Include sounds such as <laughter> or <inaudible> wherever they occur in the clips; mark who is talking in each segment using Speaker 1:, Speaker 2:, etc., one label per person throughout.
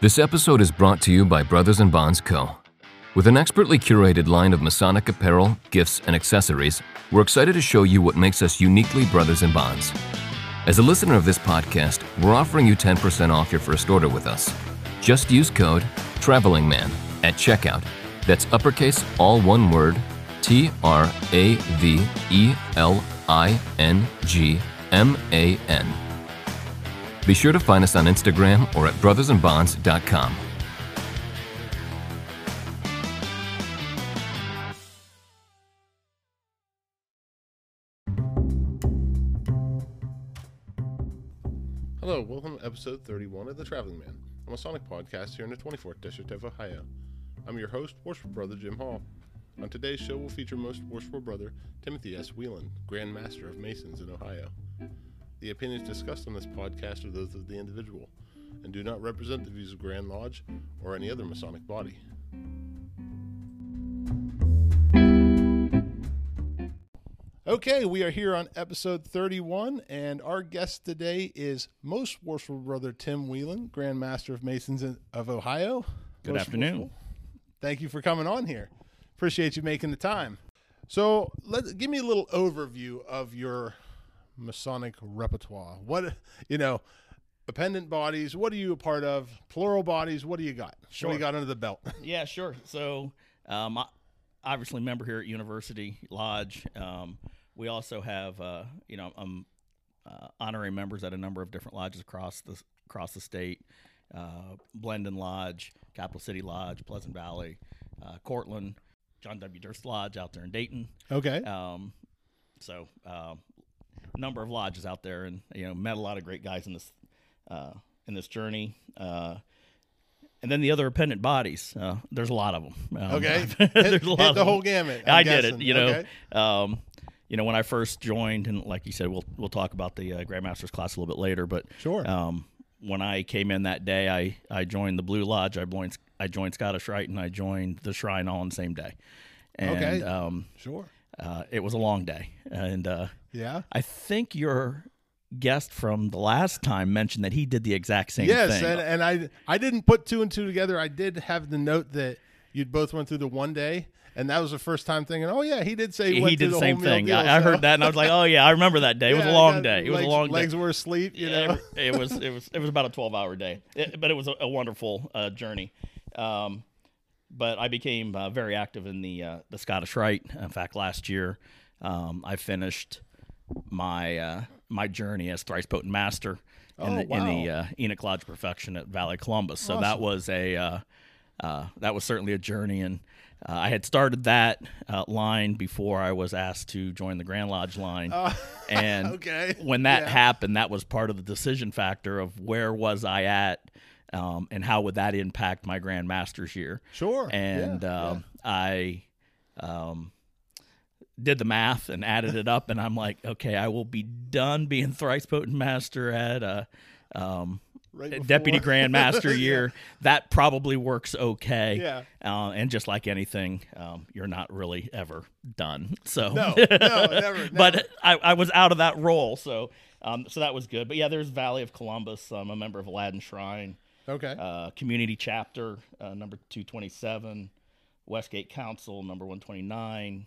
Speaker 1: This episode is brought to you by Brothers and Bonds Co. With an expertly curated line of Masonic apparel, gifts, and accessories, we're excited to show you what makes us uniquely Brothers and Bonds. As a listener of this podcast, we're offering you 10% off your first order with us. Just use code TRAVELINGMAN at checkout. That's uppercase, all one word, T R A V E L I N G M A N. Be sure to find us on Instagram or at brothersandbonds.com.
Speaker 2: Hello, welcome to episode 31 of The Traveling Man, a Masonic podcast here in the 24th District of Ohio. I'm your host, Worshipful Brother Jim Hall. On today's show, we'll feature Most Worshipful Brother Timothy S. Whelan, Grand Master of Masons in Ohio. The opinions discussed on this podcast are those of the individual and do not represent the views of Grand Lodge or any other Masonic body. Okay, we are here on episode 31, and our guest today is Most Worshipful Brother Tim Whelan, Grand Master of Masons of Ohio.
Speaker 3: Good
Speaker 2: Most
Speaker 3: afternoon.
Speaker 2: worshipful, Thank you for coming on here. Appreciate you making the time. So, let give me a little overview of your Masonic repertoire. What you know, appendant bodies. What are you a part of? Plural bodies. What do you got? What do
Speaker 3: Sure.
Speaker 2: you got under the belt? <laughs>
Speaker 3: Yeah, sure. So, um, I, obviously, member here at University Lodge. Um, we also have, uh, you know, um, uh, honorary members at a number of different lodges across the across the state. Uh, Blendon Lodge, Capital City Lodge, Pleasant Valley, uh, Cortland, John W. Durst Lodge out there in Dayton.
Speaker 2: Okay.
Speaker 3: Um, so, uh, number of lodges out there, and you know, met a lot of great guys in this uh, in this journey. Uh, and then the other appendant bodies, uh, there's a lot of them. Um,
Speaker 2: Okay. <laughs> Hit,
Speaker 3: there's a
Speaker 2: hit the whole gamut. I'm
Speaker 3: I did it, you know.
Speaker 2: Okay.
Speaker 3: Um, you know, when I first joined, and like you said, we'll we'll talk about the uh, Grandmasters class a little bit later. But
Speaker 2: Sure.
Speaker 3: um, when I came in that day, I, I joined the Blue Lodge. I joined I joined Scottish Rite, and I joined the Shrine all on the same day. And
Speaker 2: Okay.
Speaker 3: um,
Speaker 2: Sure.
Speaker 3: Uh, it was a long day, and uh,
Speaker 2: Yeah.
Speaker 3: I think your guest from the last time mentioned that he did the exact same
Speaker 2: Yes,
Speaker 3: thing.
Speaker 2: and, and I I didn't put two and two together. I did have the note that you'd both went through the one day, and that was the first time thinking, oh yeah, he did say he,
Speaker 3: he did the same thing.
Speaker 2: deal,
Speaker 3: I, I
Speaker 2: so-
Speaker 3: heard that, and I was like, "Oh yeah, I remember that day. It was
Speaker 2: Yeah,
Speaker 3: a long day. It was
Speaker 2: legs,
Speaker 3: a long day.
Speaker 2: Legs were asleep, you
Speaker 3: Yeah,
Speaker 2: know.
Speaker 3: it was it was it was it was about a twelve hour day, It- but it was a, a wonderful uh, journey. Um, but I became uh, very active in the uh, the Scottish Rite. In fact, last year um, I finished my uh, my journey as thrice potent master in
Speaker 2: Oh,
Speaker 3: the in the uh, Enoch Lodge Perfection at Valley Columbus. So that was a uh, uh, that was certainly a journey, and uh, I had started that uh, line before I was asked to join the Grand Lodge line. <laughs> and
Speaker 2: Uh, okay.
Speaker 3: when that
Speaker 2: Yeah.
Speaker 3: happened, that was part of the decision factor of where was I at, um, and how would that impact my grandmaster's year.
Speaker 2: Sure.
Speaker 3: And
Speaker 2: yeah,
Speaker 3: um, I um, did the math and added it up, and I'm like, okay, I will be done being thrice potent master at a um,
Speaker 2: Right
Speaker 3: deputy <laughs> Grand Master
Speaker 2: Yeah.
Speaker 3: year. That probably works okay.
Speaker 2: Yeah.
Speaker 3: Uh, and just like anything, um, you're not really ever done. So
Speaker 2: No, no, <laughs> never, never.
Speaker 3: but I, I was out of that role, so um, so that was good. But yeah, there's Valley of Columbus. I'm a member of Aladdin Shrine,
Speaker 2: Okay.
Speaker 3: uh, Community Chapter uh, number 227, Westgate Council number 129.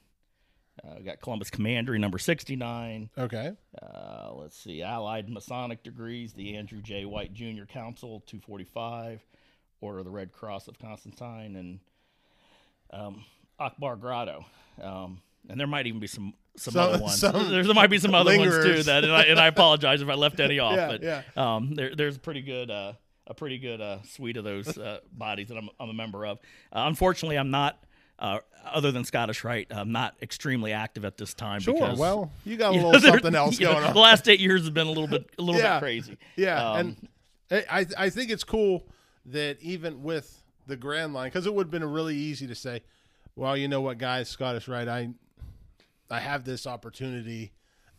Speaker 3: Uh, we got Columbus Commandery number 69.
Speaker 2: okay.
Speaker 3: Uh, let's see, Allied Masonic Degrees, the Andrew J. White Jr. Council 245, Order of the Red Cross of Constantine, and um, Akbar Grotto. Um, and there might even be some some,
Speaker 2: Some-
Speaker 3: other ones.
Speaker 2: some <laughs>
Speaker 3: there might be some other ones too. That and I, and I apologize if I left any off. <laughs>
Speaker 2: Yeah,
Speaker 3: but
Speaker 2: yeah.
Speaker 3: um, there, there's pretty good uh, a pretty good uh, suite of those uh, bodies that I'm, I'm a member of. Uh, unfortunately, I'm not. Uh, other than Scottish Rite, I'm not extremely active at this time.
Speaker 2: Sure.
Speaker 3: because,
Speaker 2: Well, you got a
Speaker 3: you <laughs> know,
Speaker 2: little something else
Speaker 3: you know,
Speaker 2: going on.
Speaker 3: The last eight years have been a little bit a little
Speaker 2: Yeah.
Speaker 3: bit crazy.
Speaker 2: Yeah,
Speaker 3: Um,
Speaker 2: and I I- I think it's cool that even with the Grand Line, because it would have been really easy to say, well, you know what, guys, Scottish Rite, I I have this opportunity,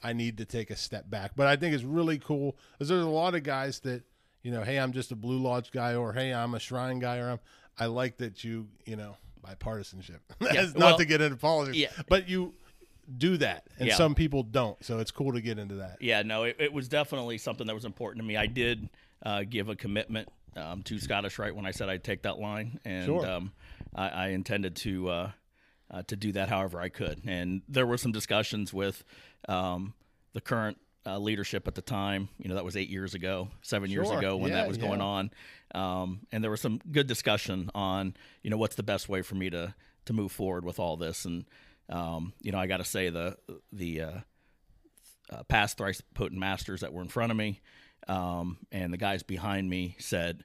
Speaker 2: I need to take a step back. But I think it's really cool because there's a lot of guys that you know, hey, I'm just a Blue Lodge guy, or hey, I'm a Shrine guy, or I'm. I like that you you know bipartisanship. <laughs> That's not
Speaker 3: well,
Speaker 2: to get into politics,
Speaker 3: yeah.
Speaker 2: but you do that, and
Speaker 3: Yeah.
Speaker 2: some people don't. So it's cool to get into that.
Speaker 3: Yeah, no, it, it was definitely something that was important to me. I did uh, give a commitment um, too Scottish Rite when I said I'd take that line, and
Speaker 2: Sure.
Speaker 3: um, I, I intended to uh, uh, to do that however I could. And there were some discussions with um, the current uh, leadership at the time. You know, that was eight years ago, seven years ago when
Speaker 2: Yeah,
Speaker 3: that was going
Speaker 2: yeah.
Speaker 3: on. Um, and there was some good discussion on, you know, what's the best way for me to to move forward with all this. And um, you know, I got to say the the uh, uh, past thrice potent masters that were in front of me um, and the guys behind me said.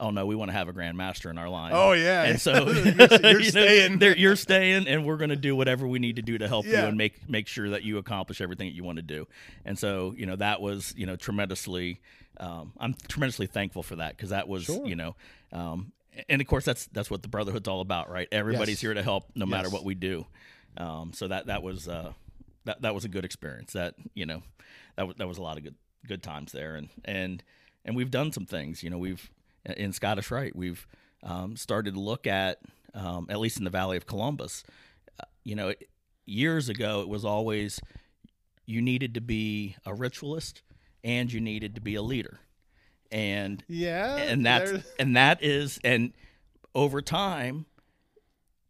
Speaker 3: Oh no, we want to have a grand master in our line.
Speaker 2: Oh, yeah.
Speaker 3: and so <laughs>
Speaker 2: You're- you're <laughs>
Speaker 3: you know,
Speaker 2: staying.
Speaker 3: you're staying, and we're going to do whatever we need to do to help you and make make sure that you accomplish everything that you want to do. And so, you know, that was you know tremendously. Um, I'm tremendously thankful for that because that was
Speaker 2: Sure.
Speaker 3: you know, um, and of course that's that's what the brotherhood's all about, right? Everybody's
Speaker 2: Yes.
Speaker 3: here to help, no matter what we do. Um, so that that was uh, that that was a good experience. That you know, that was that was a lot of good good times there, and and and we've done some things. You know, we've in Scottish Rite, we've um, started to look at um, at least in the Valley of Columbus. Uh, you know, years ago it was always you needed to be a ritualist and you needed to be a leader, and
Speaker 2: Yeah,
Speaker 3: and that's
Speaker 2: there's-
Speaker 3: and that is and over time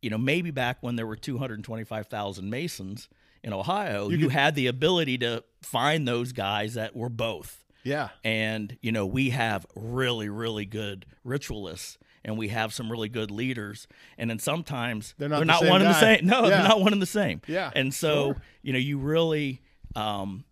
Speaker 3: you know maybe back when there were 225,000 masons in Ohio you,
Speaker 2: could-
Speaker 3: had the ability to find those guys that were both
Speaker 2: yeah,
Speaker 3: and you know we have really really good ritualists and we have some really good leaders. And then sometimes
Speaker 2: They're not the
Speaker 3: not one and the same. No
Speaker 2: Yeah.
Speaker 3: they're not one and the same.
Speaker 2: Yeah,
Speaker 3: and so
Speaker 2: sure.
Speaker 3: you know you really um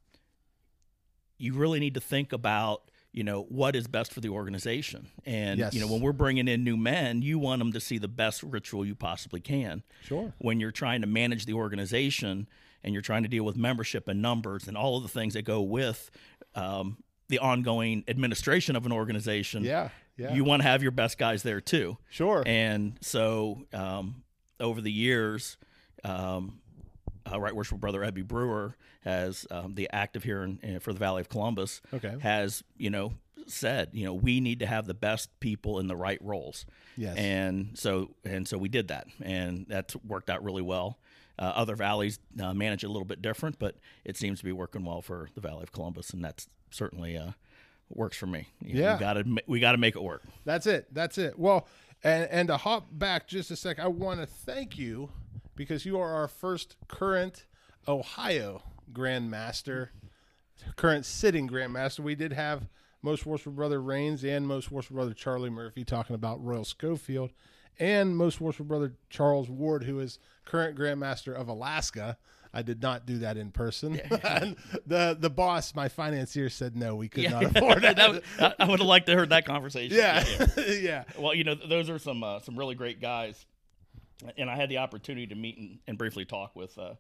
Speaker 3: you really need to think about you know what is best for the organization. And you know when we're bringing in new men you want them to see the best ritual you possibly can.
Speaker 2: Sure.
Speaker 3: when you're trying to manage the organization and you're trying to deal with membership and numbers and all of the things that go with um, the ongoing administration of an organization
Speaker 2: Yeah, yeah,
Speaker 3: you want to have your best guys there too
Speaker 2: sure.
Speaker 3: and so um, over the years, um, uh, Right Worshipful Brother Ebby Brewer has um, the active here in, in- for the Valley of Columbus.
Speaker 2: Okay.
Speaker 3: Has you know said you know we need to have the best people in the right roles.
Speaker 2: Yes.
Speaker 3: And so and so we did that, and that's worked out really well. Uh, other valleys uh, manage it a little bit different, but it seems to be working well for the Valley of Columbus, and that's certainly uh, works for me. You know,
Speaker 2: Yeah.
Speaker 3: we got to we got to make it work.
Speaker 2: That's it. That's it. Well, and and to hop back just a sec, I want to thank you because you are our first current Ohio Grandmaster, current sitting Grandmaster. We did have most worshipful brother Rains and most worshipful brother Charlie Murphy talking about Royal Schofield, and most worshipful brother Charles Ward, who is current Grandmaster of Alaska. I did not do that in person. <laughs> And the the boss, my financier, said no, we could not <laughs> afford it.
Speaker 3: That was- I, I would have liked to heard that conversation.
Speaker 2: yeah, yeah. <laughs>
Speaker 3: Well, you know, those are some uh, some really great guys, and I had the opportunity to meet and, and briefly talk with uh,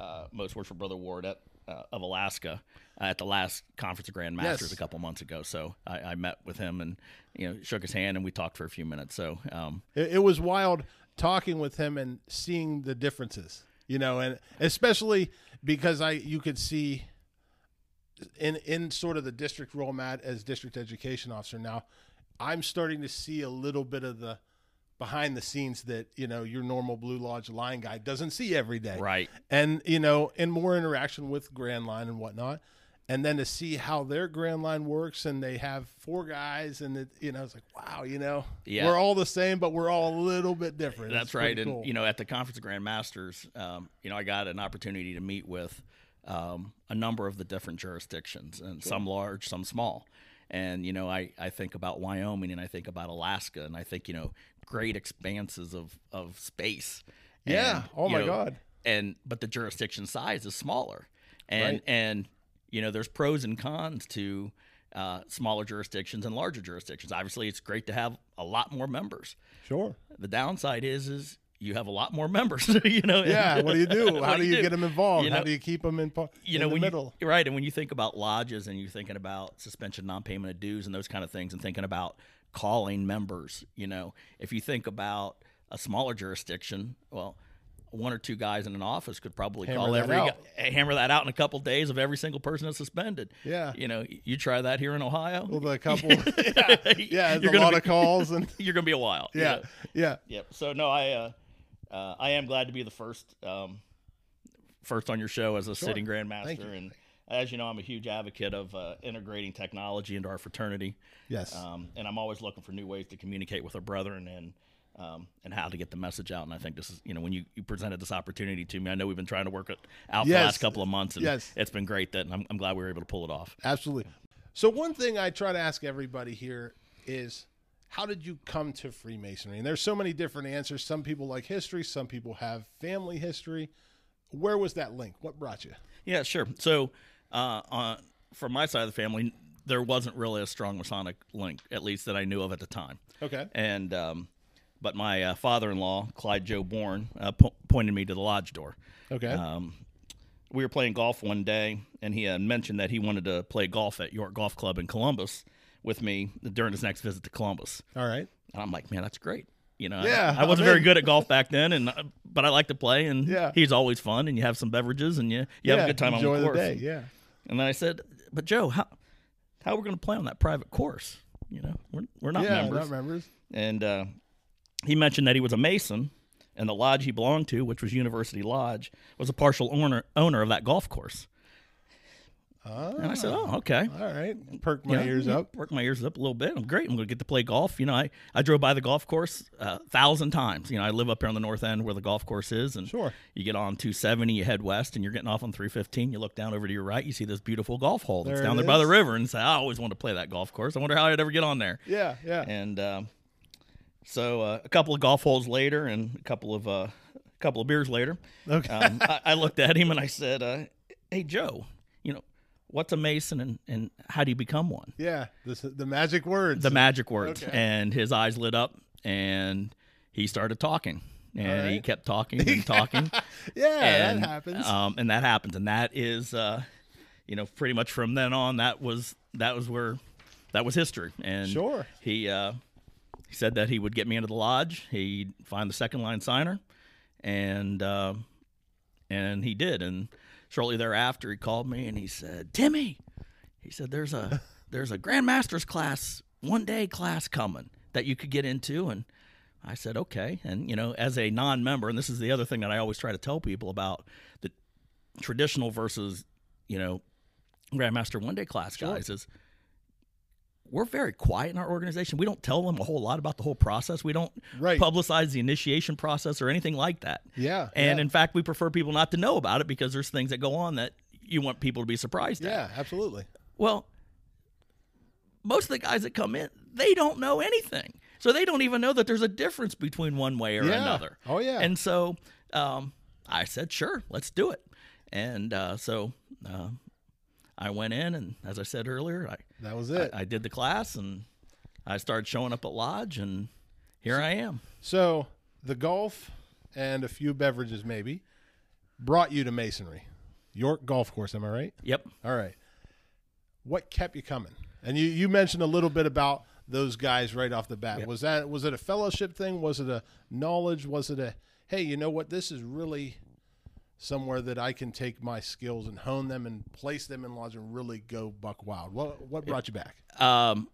Speaker 3: uh, Most Worshipful Brother Ward at, uh, of Alaska uh, at the last conference of Grand Masters
Speaker 2: Yes.
Speaker 3: a couple months ago. So I, I met with him and you know shook his hand and we talked for a few minutes. So um,
Speaker 2: It, it was wild talking with him and seeing the differences, you know, and especially because I you could see in in sort of the district role, Matt, as district education officer. Now, I'm starting to see a little bit of the behind the scenes that you know your normal Blue Lodge line guy doesn't see every day,
Speaker 3: right,
Speaker 2: and you know, and more interaction with Grand Line and whatnot. And then to see how their Grand Line works, and they have four guys, and it, you know, it's like, wow, you know,
Speaker 3: Yeah.
Speaker 2: we're all the same, but we're all a little bit different.
Speaker 3: That's
Speaker 2: It's
Speaker 3: right. And
Speaker 2: cool.
Speaker 3: you know, at the conference of Grand Masters, um, you know, I got an opportunity to meet with um, a number of the different jurisdictions, and some large, some small. And you know, I, I think about Wyoming, and I think about Alaska, and I think you know, great expanses of of space.
Speaker 2: Yeah.
Speaker 3: And,
Speaker 2: Oh my
Speaker 3: know,
Speaker 2: God.
Speaker 3: And but the jurisdiction size is smaller, and
Speaker 2: Right.
Speaker 3: and you know, there's pros and cons to. Uh, smaller jurisdictions and larger jurisdictions. Obviously, it's great to have a lot more members.
Speaker 2: sure.
Speaker 3: The downside is is you have a lot more members. <laughs> you know.
Speaker 2: Yeah. What do you do? <laughs> How do you, get them involved?
Speaker 3: You
Speaker 2: How
Speaker 3: know-
Speaker 2: do you keep them in,
Speaker 3: You
Speaker 2: in
Speaker 3: know
Speaker 2: the
Speaker 3: when
Speaker 2: middle?
Speaker 3: you right, and when you think about lodges and you're thinking about suspension, non-payment of dues, and those kind of things, and thinking about calling members, you know, if you think about a smaller jurisdiction, well, one or two guys in an office could probably
Speaker 2: Hammer
Speaker 3: call
Speaker 2: that
Speaker 3: every
Speaker 2: out.
Speaker 3: guy- hammer that out in a couple days of every single person that's suspended.
Speaker 2: Yeah.
Speaker 3: You know, you try that here in Ohio.
Speaker 2: Well, the <laughs> couple. yeah. <laughs> Yeah. It's
Speaker 3: You're
Speaker 2: a lot
Speaker 3: be-
Speaker 2: of calls and <laughs>
Speaker 3: you're gonna be a while. you
Speaker 2: yeah.
Speaker 3: know?
Speaker 2: Yeah.
Speaker 3: Yep. So no, I uh, uh, I am glad to be the first um, first on your show as a sitting grandmaster, and as you know, I'm a huge advocate of uh, integrating technology into our fraternity.
Speaker 2: Yes.
Speaker 3: Um, and I'm always looking for new ways to communicate with our brethren and um, and how to get the message out. And I think this is, you know, when you, you presented this opportunity to me, I know we've been trying to work it out for the
Speaker 2: Yes.
Speaker 3: last couple of months, and
Speaker 2: Yes.
Speaker 3: it's been great. That I'm, I'm glad we were able to pull it off.
Speaker 2: Absolutely. So one thing I try to ask everybody here is how did you come to Freemasonry? And there's so many different answers. Some people like history, some people have family history. Where was that link? What brought you?
Speaker 3: Yeah, sure. So, uh, on, from my side of the family, there wasn't really a strong Masonic link, at least that I knew of at the time.
Speaker 2: Okay.
Speaker 3: And um, but my uh, father-in-law, Clyde Joe Bourne, uh, po- pointed me to the lodge door.
Speaker 2: Okay.
Speaker 3: Um, we were playing golf one day, and he had mentioned that he wanted to play golf at York Golf Club in Columbus with me during his next visit to Columbus.
Speaker 2: All right.
Speaker 3: And I'm like, man, that's great. You know,
Speaker 2: Yeah,
Speaker 3: I, I wasn't very good at golf back then, and uh, but I like to play, and
Speaker 2: Yeah.
Speaker 3: he's always fun, and you have some beverages, and you you have
Speaker 2: Yeah,
Speaker 3: a good time
Speaker 2: enjoy
Speaker 3: on the course.
Speaker 2: day. Yeah.
Speaker 3: And then I said, but Joe, how how are we going to play on that private course? You know, we're we're not
Speaker 2: yeah,
Speaker 3: members.
Speaker 2: not members.
Speaker 3: And uh, he mentioned that he was a Mason, and the lodge he belonged to, which was University Lodge, was a partial owner owner of that golf course. Oh, And I said, oh, okay.
Speaker 2: All right. Perk my
Speaker 3: You know,
Speaker 2: ears up.
Speaker 3: Work my ears up a little bit. I'm great. I'm going to get to play golf. You know, I, I drove by the golf course a thousand times. You know, I live up here on the north end where the golf course is, and
Speaker 2: Sure.
Speaker 3: you get on 270, you head west, and you're getting off on 315. You look down over to your right, you see this beautiful golf hole that's
Speaker 2: There
Speaker 3: down there by the river, and say, I always want to play that golf course. I wonder how I'd ever get on there.
Speaker 2: Yeah, yeah.
Speaker 3: And um, so uh, a couple of golf holes later, and a couple of uh, a couple of beers later,
Speaker 2: Okay.
Speaker 3: um, I, I looked at him and I said, uh, "Hey Joe, you know what's a mason and, and how do you become one?"
Speaker 2: yeah. This, the magic words.
Speaker 3: The magic words,
Speaker 2: Okay.
Speaker 3: and his eyes lit up, and he started talking, and he kept talking <laughs> and talking.
Speaker 2: yeah,
Speaker 3: and,
Speaker 2: that happens.
Speaker 3: Um, and that happens, and that is, uh, you know, pretty much from then on, that was that was where that was history. And
Speaker 2: Sure.
Speaker 3: he uh, he said that he would get me into the lodge. He'd find the second line signer, and uh, and he did. And shortly thereafter, he called me and he said, "Timmy," he said, "There's a <laughs> there's a grandmaster's class, one day class coming that you could get into." And I said, "Okay." And you know, as a non-member, and this is the other thing that I always try to tell people about the traditional versus you know grandmaster one day class guys is we're very quiet in our organization. We don't tell them a whole lot about the whole process. We don't
Speaker 2: Right.
Speaker 3: publicize the initiation process or anything like that.
Speaker 2: Yeah,
Speaker 3: And
Speaker 2: yeah.
Speaker 3: in fact, we prefer people not to know about it because there's things that go on that you want people to be surprised at.
Speaker 2: yeah, absolutely.
Speaker 3: Well, most of the guys that come in, they don't know anything. So they don't even know that there's a difference between one way or
Speaker 2: Yeah.
Speaker 3: another.
Speaker 2: Oh, yeah.
Speaker 3: And so um, I said, sure, let's do it. And uh, so uh, I went in, and as I said earlier, I,
Speaker 2: That was it.
Speaker 3: I, I did the class, and I started showing up at Lodge, and here I am.
Speaker 2: So the golf and a few beverages maybe brought you to masonry. York Golf Course, am I right?
Speaker 3: Yep.
Speaker 2: All right. What kept you coming? And you, you mentioned a little bit about those guys right off the bat.
Speaker 3: Yep.
Speaker 2: Was that was it a fellowship thing? Was it a knowledge? Was it a hey, you know what? This is really somewhere that I can take my skills and hone them and place them in lodge and really go buck wild. What what brought you back?
Speaker 3: Um,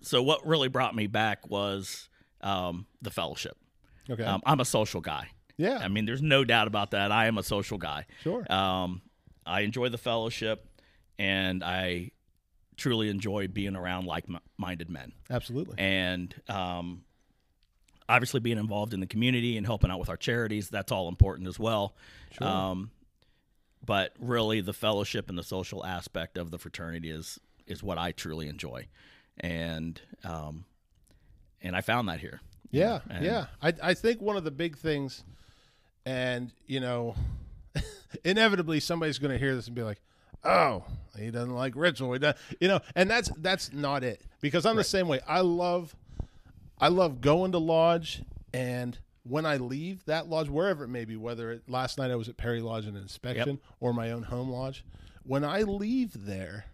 Speaker 3: so what really brought me back was um, the fellowship.
Speaker 2: Okay.
Speaker 3: Um, I'm a social guy.
Speaker 2: yeah.
Speaker 3: I mean, there's no doubt about that. I am a social guy.
Speaker 2: sure.
Speaker 3: Um, I enjoy the fellowship, and I truly enjoy being around like-minded men.
Speaker 2: Absolutely.
Speaker 3: And um, obviously, being involved in the community and helping out with our charities, that's all important as well.
Speaker 2: Sure.
Speaker 3: Um, but really, the fellowship and the social aspect of the fraternity is is what I truly enjoy, and um, and I found that here.
Speaker 2: Yeah,
Speaker 3: And-
Speaker 2: yeah. I I think one of the big things, and you know, <laughs> inevitably somebody's going to hear this and be like, "Oh, he doesn't like ritual." You know, and that's that's not it because I'm the same way. I love, I love going to lodge, and when I leave that lodge, wherever it may be, whether it, last night I was at Perry Lodge in an inspection or my own home lodge, when I leave there,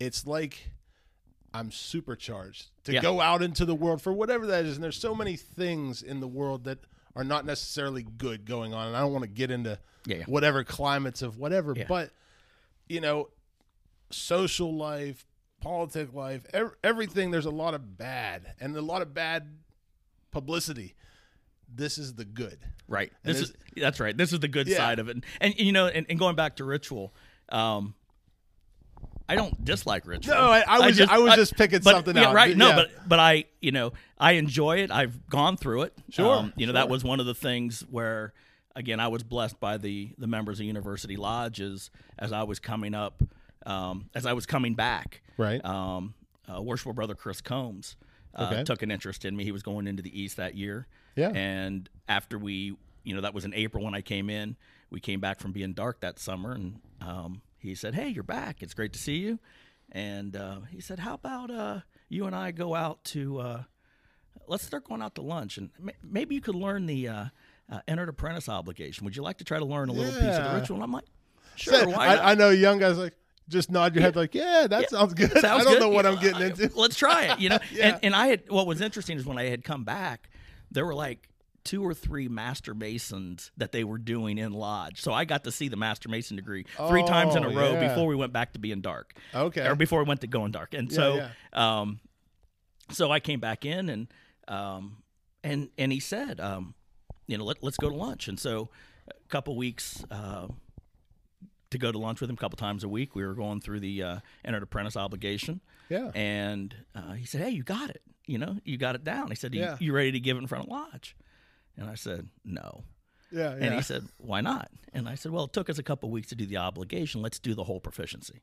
Speaker 2: it's like I'm supercharged to go out into the world for whatever that is. And there's so many things in the world that are not necessarily good going on. And I don't want to get into
Speaker 3: Yeah, yeah.
Speaker 2: whatever climates of whatever,
Speaker 3: Yeah.
Speaker 2: but you know, social life, politic life, ev- everything. There's a lot of bad and a lot of bad publicity. This is the good.
Speaker 3: Right.
Speaker 2: And
Speaker 3: This
Speaker 2: is-
Speaker 3: that's right. This is the good
Speaker 2: Yeah.
Speaker 3: side of it. And, and you know, and, and going back to ritual, um, I don't dislike ritual.
Speaker 2: No, I- I was ju- I was just picking
Speaker 3: but-
Speaker 2: something
Speaker 3: yeah,
Speaker 2: out.
Speaker 3: Right? No,
Speaker 2: Yeah.
Speaker 3: but but I, you know, I enjoy it. I've gone through it.
Speaker 2: Sure,
Speaker 3: Um, you know, that was one of the things where, again, I was blessed by the the members of University Lodges as I was coming up, um, as I was coming back.
Speaker 2: Right.
Speaker 3: Um, uh, worshipful brother Chris Combs uh,
Speaker 2: Okay.
Speaker 3: took an interest in me. He was going into the East that year.
Speaker 2: Yeah.
Speaker 3: And after we, you know, that was in April when I came in. We came back from being dark that summer, and um, he said, "Hey, you're back. It's great to see you." And uh, he said, "How about uh, you and I go out to? Uh, let's start going out to lunch, and ma- maybe you could learn the uh, uh, entered apprentice obligation. Would you like to try to learn a little piece of the ritual?" And I'm like, "Sure, why not?"
Speaker 2: I, I know young guys like just nod your head like, yeah, that sounds good.
Speaker 3: Sounds
Speaker 2: I don't
Speaker 3: good.
Speaker 2: know what
Speaker 3: You
Speaker 2: I'm getting into. <laughs>
Speaker 3: Let's try it. You know, <laughs>
Speaker 2: Yeah.
Speaker 3: and and I had what was interesting is when I had come back, there were like two or three master masons that they were doing in lodge. So I got to see the master mason degree three times in a
Speaker 2: Oh,
Speaker 3: row
Speaker 2: yeah.
Speaker 3: before we went back to being dark.
Speaker 2: Okay.
Speaker 3: Or before we went to going dark. And
Speaker 2: Yeah,
Speaker 3: so um so I came back in and um and and he said um you know let, let's go to lunch and so a couple weeks uh to go to lunch with him a couple times a week. We were going through the uh, entered apprentice obligation.
Speaker 2: Yeah.
Speaker 3: And uh, he said, "Hey, you got it. You know, you got it down." He said, you,
Speaker 2: Yeah.
Speaker 3: "You ready to give it in front of lodge?" And I said, "No."
Speaker 2: Yeah, yeah.
Speaker 3: And he said, "Why not?" And I said, "Well, it took us a couple weeks to do the obligation. Let's do the whole proficiency."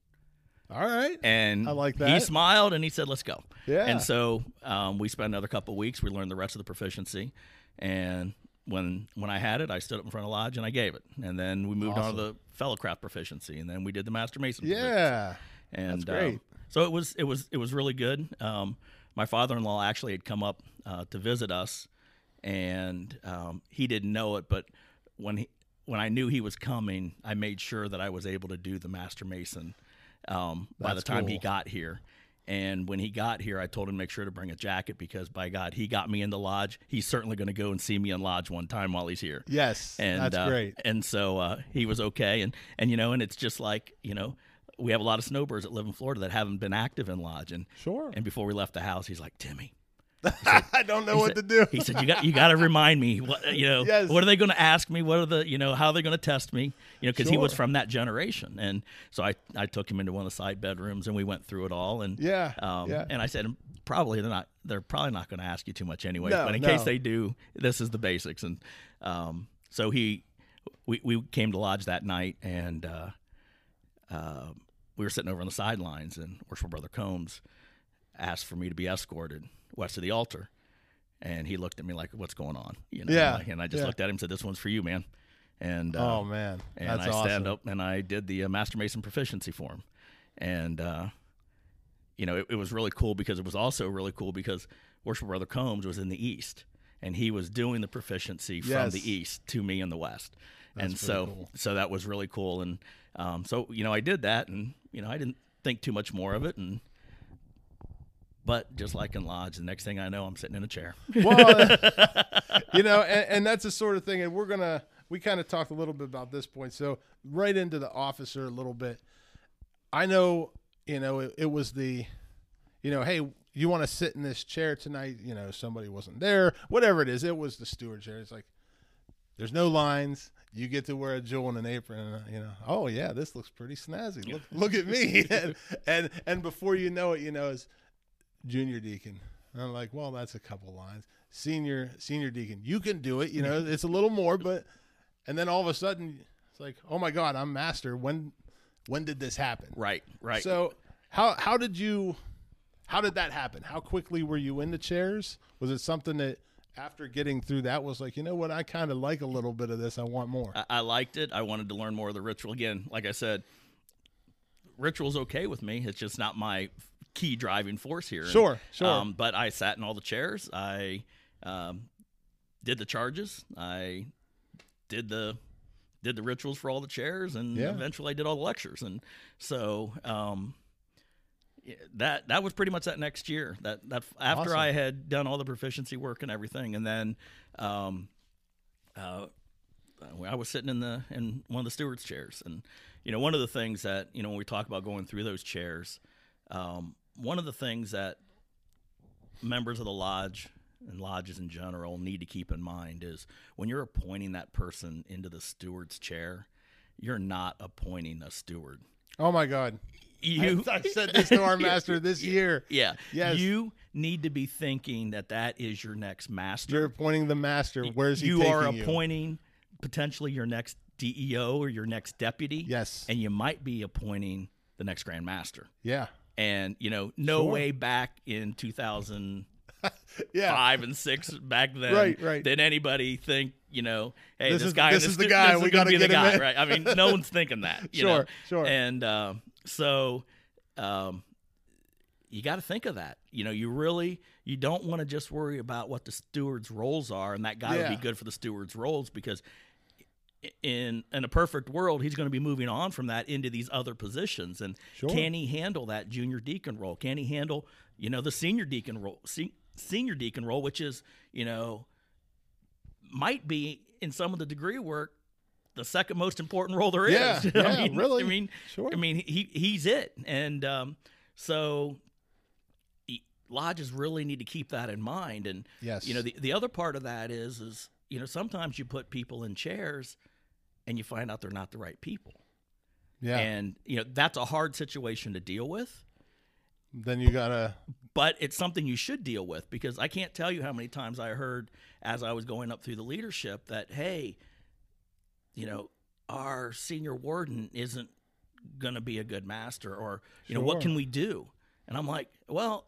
Speaker 2: All right.
Speaker 3: And
Speaker 2: I like that.
Speaker 3: He smiled and he said, "Let's go."
Speaker 2: Yeah.
Speaker 3: And so um, we spent another couple weeks. We learned the rest of the proficiency, and when when I had it, I stood up in front of lodge and I gave it. And then we moved on to the fellowcraft proficiency, and then we did the master mason.
Speaker 2: Yeah.
Speaker 3: and
Speaker 2: That's great.
Speaker 3: um, so it was it was it was really good. Um, my father-in-law actually had come up uh, to visit us, and um, he didn't know it, but when he when I knew he was coming, I made sure that I was able to do the master mason um, by the time he got here. And when he got here, I told him to make sure to bring a jacket because, by God, he got me in the lodge. He's certainly going to go and see me in lodge one time while he's here
Speaker 2: Yes.
Speaker 3: and
Speaker 2: that's
Speaker 3: uh,
Speaker 2: great.
Speaker 3: And so uh, he was okay, and and you know, and it's just like you know, we have a lot of snowbirds that live in Florida that haven't been active in lodge, and
Speaker 2: Sure.
Speaker 3: And before we left the house, he's like, Timmy, <laughs>
Speaker 2: I don't know what
Speaker 3: said-
Speaker 2: to do.
Speaker 3: He said, "You got you got to remind me. What you know? <laughs>
Speaker 2: Yes.
Speaker 3: What are they going to ask me? What are the you know? How are they going to test me? You know, because he was from that generation, and so I I took him into one of the side bedrooms, and we went through it all, and
Speaker 2: Yeah,
Speaker 3: um,
Speaker 2: yeah.
Speaker 3: and I said, probably they're not they're probably not going to ask you too much anyway,
Speaker 2: No,
Speaker 3: but in
Speaker 2: no.
Speaker 3: case they do, this is the basics, and um, so he we we came to lodge that night, and uh, uh, we were sitting over on the sidelines, and worshipful brother Combs asked for me to be escorted west of the altar. And he looked at me like, "What's going on?" You know,
Speaker 2: Yeah,
Speaker 3: and I just
Speaker 2: yeah.
Speaker 3: looked at him and said, "This one's for you, man." And uh,
Speaker 2: oh man, That's and
Speaker 3: I
Speaker 2: awesome.
Speaker 3: stand up and I did the uh, Master Mason proficiency for him, and uh, you know it, it was really cool because it was also really cool because Worship Brother Combs was in the East and he was doing the proficiency from the East to me in the West, and so
Speaker 2: cool.
Speaker 3: so that was really cool, and um, so you know I did that, and you know I didn't think too much more of it, and but just like in lodge, the next thing I know, I'm sitting in a chair. <laughs>
Speaker 2: well, you know, and, and that's the sort of thing, and we're gonna we kind of talked a little bit about this point. So right into the officer a little bit. I know, you know, it, it was the, you know, hey, you want to sit in this chair tonight? You know, somebody wasn't there, whatever it is. It was the steward chair. It's like there's no lines. You get to wear a jewel and an apron, and uh, you know, oh yeah, this looks pretty snazzy. Look, look at me, and, <laughs> and and before you know it, you know, it's junior deacon. And I'm like, well, that's a couple lines. Senior senior deacon, you can do it. You know, it's a little more, but and then all of a sudden, it's like, oh my God, I'm master. When when did this happen?
Speaker 3: Right, right.
Speaker 2: So how how did you how did that happen? How quickly were you in the chairs? Was it something that after getting through that was like, you know what, I kind of like a little bit of this. I want more.
Speaker 3: I, I liked it. I wanted to learn more of the ritual. Again, like I said, ritual's okay with me. It's just not my key driving force here. And,
Speaker 2: Sure, sure.
Speaker 3: Um, but I sat in all the chairs. I um, did the charges. I did the did the rituals for all the chairs, and
Speaker 2: Yeah.
Speaker 3: eventually I did all the lectures. And so um, that that was pretty much that next year. That that after
Speaker 2: Awesome.
Speaker 3: I had done all the proficiency work and everything, and then. Um, uh, I was sitting in the in one of the stewards' chairs, and you know, one of the things that you know when we talk about going through those chairs, um, one of the things that members of the lodge and lodges in general need to keep in mind is when you're appointing that person into the steward's chair, you're not appointing a steward.
Speaker 2: Oh my God.
Speaker 3: You
Speaker 2: I, I said this to our master <laughs> this year.
Speaker 3: yeah.
Speaker 2: Yes.
Speaker 3: You need to be thinking that that is your next master.
Speaker 2: You're appointing the master. Where's he
Speaker 3: you are
Speaker 2: you?
Speaker 3: appointing potentially your next DEO or your next deputy.
Speaker 2: Yes.
Speaker 3: And you might be appointing the next Grand Master.
Speaker 2: Yeah.
Speaker 3: And, you know, no
Speaker 2: Sure.
Speaker 3: way back in 2005 <laughs>
Speaker 2: Yeah.
Speaker 3: and 6 back then
Speaker 2: Right, right.
Speaker 3: did anybody think, you know, hey,
Speaker 2: This
Speaker 3: this,
Speaker 2: is-
Speaker 3: guy
Speaker 2: this
Speaker 3: in
Speaker 2: is the guy,
Speaker 3: This
Speaker 2: we
Speaker 3: gonna
Speaker 2: gotta
Speaker 3: be the guy,
Speaker 2: in.
Speaker 3: right? I mean, no one's thinking that. <laughs> You
Speaker 2: Sure,
Speaker 3: know?
Speaker 2: sure.
Speaker 3: And um, so um, you got to think of that. You know, you really you don't want to just worry about what the steward's roles are, and that guy would be good for the steward's roles because in in a perfect world, he's going to be moving on from that into these other positions. And
Speaker 2: Sure.
Speaker 3: can he handle that junior deacon role? Can he handle you know the senior deacon role? Se- senior deacon role, which is you know might be in some of the degree work the second most important role there is.
Speaker 2: Yeah, <laughs>
Speaker 3: I
Speaker 2: yeah,
Speaker 3: mean,
Speaker 2: really.
Speaker 3: I mean,
Speaker 2: Sure.
Speaker 3: I mean, he he's it, and um, so he, lodges really need to keep that in mind. And
Speaker 2: Yes.
Speaker 3: you know, the the other part of that is is you know sometimes you put people in chairs, and you find out they're not the right people,
Speaker 2: Yeah.
Speaker 3: and you know that's a hard situation to deal with.
Speaker 2: then you gotta.
Speaker 3: But it's something you should deal with because I can't tell you how many times I heard as I was going up through the leadership that, hey, you know, our senior warden isn't going to be a good master, or, you know, what can we do? And I'm like, well,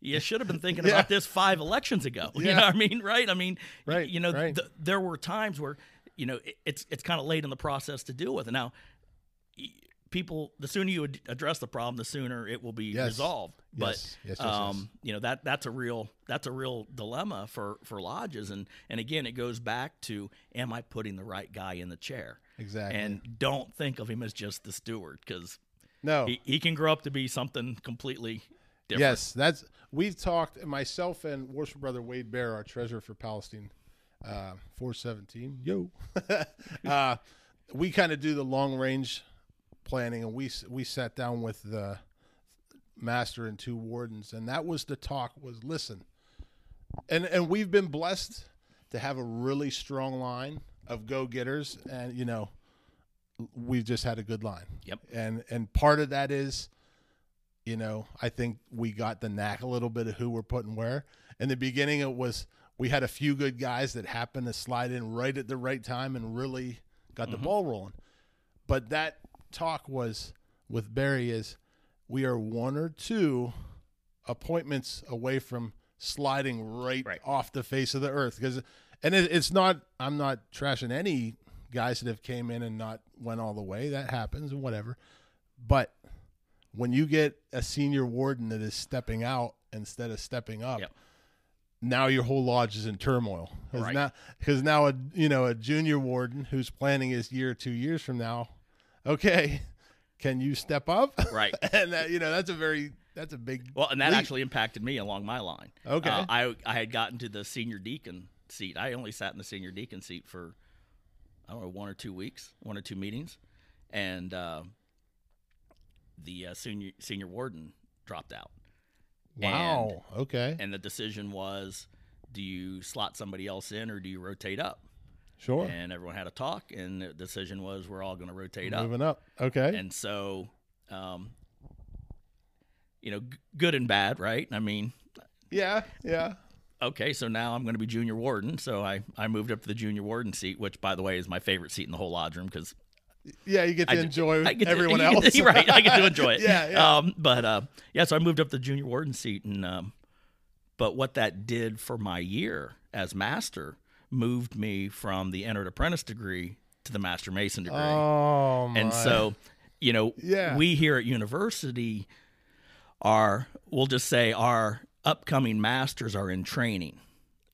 Speaker 3: you <laughs> should have been thinking
Speaker 2: Yeah.
Speaker 3: about this five elections ago. <laughs> You know what I mean? Right? I mean,
Speaker 2: Right,
Speaker 3: you know,
Speaker 2: right.
Speaker 3: th- there were times where, you know, it, it's it's kind of late in the process to deal with it. Now, people, the sooner you ad- address the problem, the sooner it will be
Speaker 2: Yes.
Speaker 3: resolved. But
Speaker 2: Yes, yes,
Speaker 3: um, you know that that's a real that's a real dilemma for for lodges, and and again, it goes back to am I putting the right guy in the chair?
Speaker 2: Exactly.
Speaker 3: And don't think of him as just the steward because
Speaker 2: no.
Speaker 3: he, he can grow up to be something completely different.
Speaker 2: Yes, that's we've talked. Myself and worship brother Wade Bear, our treasurer for Palestine, uh, four seventeen. Yo, <laughs> uh, we kind of do the long range planning, and we we sat down with the master and two wardens, and that was the talk. Was listen, and and we've been blessed to have a really strong line of go getters, and you know, we've just had a good line.
Speaker 3: Yep.
Speaker 2: And and part of that is you know, I think we got the knack a little bit of who we're putting where. In the beginning, it was we had a few good guys that happened to slide in right at the right time and really got the mm-hmm. ball rolling. But that talk was with Barry is we are one or two appointments away from sliding right,
Speaker 3: Right.
Speaker 2: off the face of the earth because and it, it's not i'm not trashing any guys that have came in and not went all the way that happens and whatever but when you get a senior warden that is stepping out instead of stepping up
Speaker 3: Yep.
Speaker 2: Now your whole lodge is in turmoil because
Speaker 3: Right.
Speaker 2: now, 'cause now a you know a junior warden who's planning his year two years from now okay can you step up
Speaker 3: Right. <laughs>
Speaker 2: and that you know that's a very that's a big
Speaker 3: Well, and that
Speaker 2: leap.
Speaker 3: actually impacted me along my line.
Speaker 2: Okay.
Speaker 3: Uh, I I had gotten to the senior deacon seat. I only sat in the senior deacon seat for I don't know one or two weeks, one or two meetings, and uh, the uh, senior senior warden dropped out.
Speaker 2: Wow okay
Speaker 3: And the decision was, do you slot somebody else in or do you rotate up?
Speaker 2: sure
Speaker 3: And everyone had a talk, and the decision was we're all going to rotate up.
Speaker 2: moving up okay
Speaker 3: And so, um, you know, g- good and bad, right? I mean,
Speaker 2: yeah yeah
Speaker 3: okay, so now I'm going to be junior warden. So I, I moved up to the junior warden seat, which, by the way, is my favorite seat in the whole lodge room because
Speaker 2: yeah you get to
Speaker 3: I-
Speaker 2: enjoy
Speaker 3: get to-
Speaker 2: everyone <laughs> else
Speaker 3: to- <laughs> right, I get to enjoy it. <laughs>
Speaker 2: Yeah, yeah.
Speaker 3: Um, but uh, yeah, so I moved up the junior warden seat, and um, but what that did for my year as master moved me from the entered apprentice degree to the master mason degree.
Speaker 2: oh my.
Speaker 3: And so, you know,
Speaker 2: Yeah.
Speaker 3: we here at university are, we'll just say, our upcoming masters are in training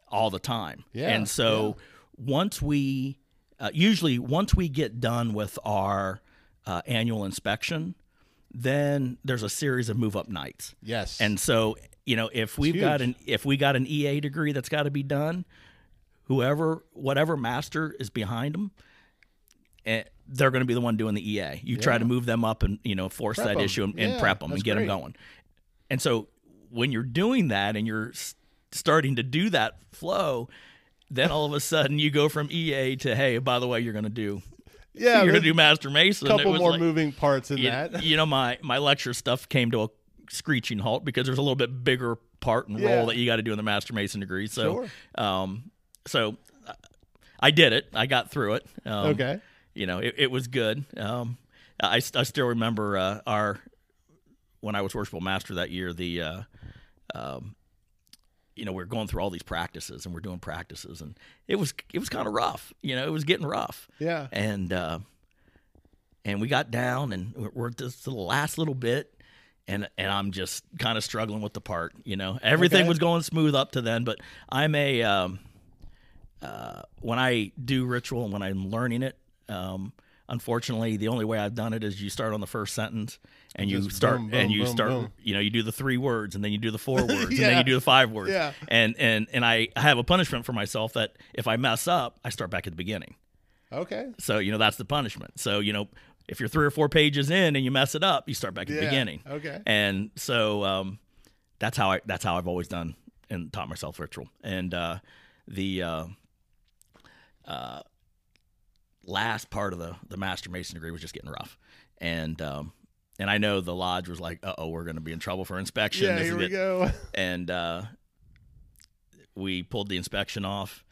Speaker 3: all the time.
Speaker 2: Yeah,
Speaker 3: And so, once we, uh, usually, once we get done with our uh, annual inspection, then there's a series of move up nights.
Speaker 2: yes
Speaker 3: And so, you know, if we've got an if we got an EA degree that's got to be done, whoever whatever master is behind them, eh, they're going to be the one doing the EA. You try to move them up and you know force
Speaker 2: Prep
Speaker 3: that
Speaker 2: 'em.
Speaker 3: issue and, and
Speaker 2: Yeah,
Speaker 3: prep them and get
Speaker 2: great.
Speaker 3: them going. And so when you're doing that and you're starting to do that flow, then all of a sudden you go from EA to hey, by the way, you're going to do
Speaker 2: Yeah,
Speaker 3: you're gonna do Master Mason.
Speaker 2: a couple more
Speaker 3: like-
Speaker 2: moving parts in
Speaker 3: you,
Speaker 2: that.
Speaker 3: you know, my my lecture stuff came to a screeching halt because there's a little bit bigger part and
Speaker 2: Yeah.
Speaker 3: role that you got to do in the Master Mason degree. So,
Speaker 2: Sure.
Speaker 3: um, so I did it. I got through it. Um,
Speaker 2: okay.
Speaker 3: you know, it, it was good. Um, I, I still remember uh, our when I was worshipful master that year. The uh, um, you know we are going through all these practices and we're doing practices and it was it was kind of rough. You know, it was getting rough
Speaker 2: Yeah.
Speaker 3: and uh, and we got down and we're- we're just the last little bit. And, and I'm just kind of struggling with the part, you know. Everything
Speaker 2: Okay.
Speaker 3: was going smooth up to then, but I'm a um, uh, when I do ritual and when I'm learning it, um, unfortunately, the only way I've done it is you start on the first sentence and you
Speaker 2: Just
Speaker 3: start
Speaker 2: boom, boom,
Speaker 3: and you
Speaker 2: boom,
Speaker 3: start, you know, you do the three words and then you do the four <laughs> words and then you do the five words.
Speaker 2: Yeah.
Speaker 3: And and and I have a punishment for myself that if I mess up, I start back at the beginning.
Speaker 2: Okay.
Speaker 3: So you know that's the punishment. So you know if you're three or four pages in and you mess it up, you start back at the beginning.
Speaker 2: Okay.
Speaker 3: And so um, that's how I that's how I've always done and taught myself ritual. And uh, the uh, uh, last part of the the master mason degree was just getting rough, and um, and I know the lodge was like, uh oh, we're going to be in trouble for inspection.
Speaker 2: Yeah.
Speaker 3: This
Speaker 2: Here we
Speaker 3: it."
Speaker 2: go. <laughs>
Speaker 3: and uh, we pulled the inspection off,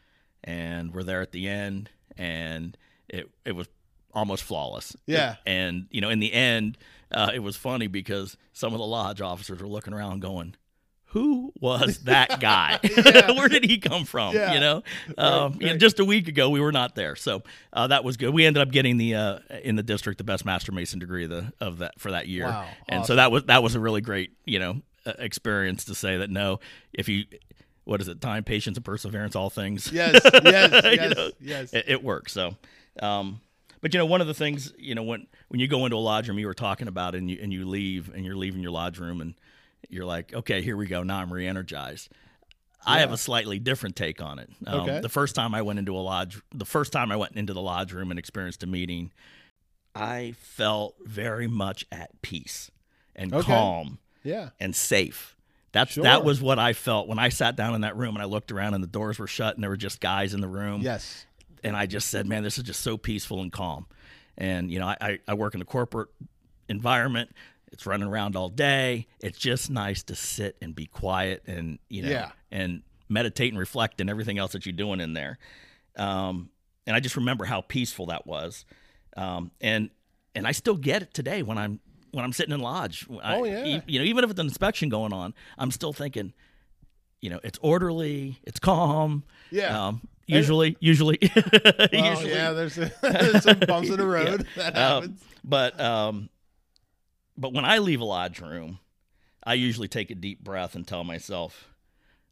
Speaker 3: and we're there at the end, and it it was almost flawless.
Speaker 2: Yeah.
Speaker 3: and you know, in the end, uh, it was funny because some of the lodge officers were looking around, going. Who was <laughs> that guy? <laughs> Where did he come from?
Speaker 2: Yeah.
Speaker 3: You know, um,
Speaker 2: right.
Speaker 3: just a week ago we were not there, so uh, that was good. We ended up getting the uh, in the district the best master mason degree of the of that for that year,
Speaker 2: Wow.
Speaker 3: and so that was that was a really great you know uh, experience to say that no, if you what is it, time, patience, and perseverance, all things.
Speaker 2: Yes. Yes. <laughs>
Speaker 3: You
Speaker 2: Yes.
Speaker 3: know,
Speaker 2: yes.
Speaker 3: it, it works. So, um, but you know, one of the things you know when when you go into a lodge room, you were talking about, and you and you leave, and you're leaving your lodge room, and you're like, okay, here we go. Now I'm re-energized. I have a slightly different take on it. Um,
Speaker 2: Okay.
Speaker 3: The first time I went into a lodge, the first time I went into the lodge room and experienced a meeting, I felt very much at peace and
Speaker 2: Okay.
Speaker 3: calm
Speaker 2: yeah.
Speaker 3: and safe. That's
Speaker 2: Sure.
Speaker 3: that was what I felt when I sat down in that room and I looked around and the doors were shut and there were just guys in the room.
Speaker 2: Yes.
Speaker 3: And I just said, man, this is just so peaceful and calm. And you know, I, I, I work in a corporate environment. It's running around all day. It's just nice to sit and be quiet and you know
Speaker 2: Yeah.
Speaker 3: and meditate and reflect and everything else that you're doing in there. Um, and I just remember how peaceful that was. Um, and and I still get it today when I'm when I'm sitting in lodge. I-
Speaker 2: Oh, yeah.
Speaker 3: e- you know, even if it's an inspection going on, I'm still thinking, you know, it's orderly, it's calm.
Speaker 2: Yeah.
Speaker 3: Um, usually, usually, <laughs>
Speaker 2: Well,
Speaker 3: usually.
Speaker 2: yeah. There's, there's <laughs> some bumps in the <laughs> road that
Speaker 3: Um,
Speaker 2: happens.
Speaker 3: but um, but when I leave a lodge room, I usually take a deep breath and tell myself,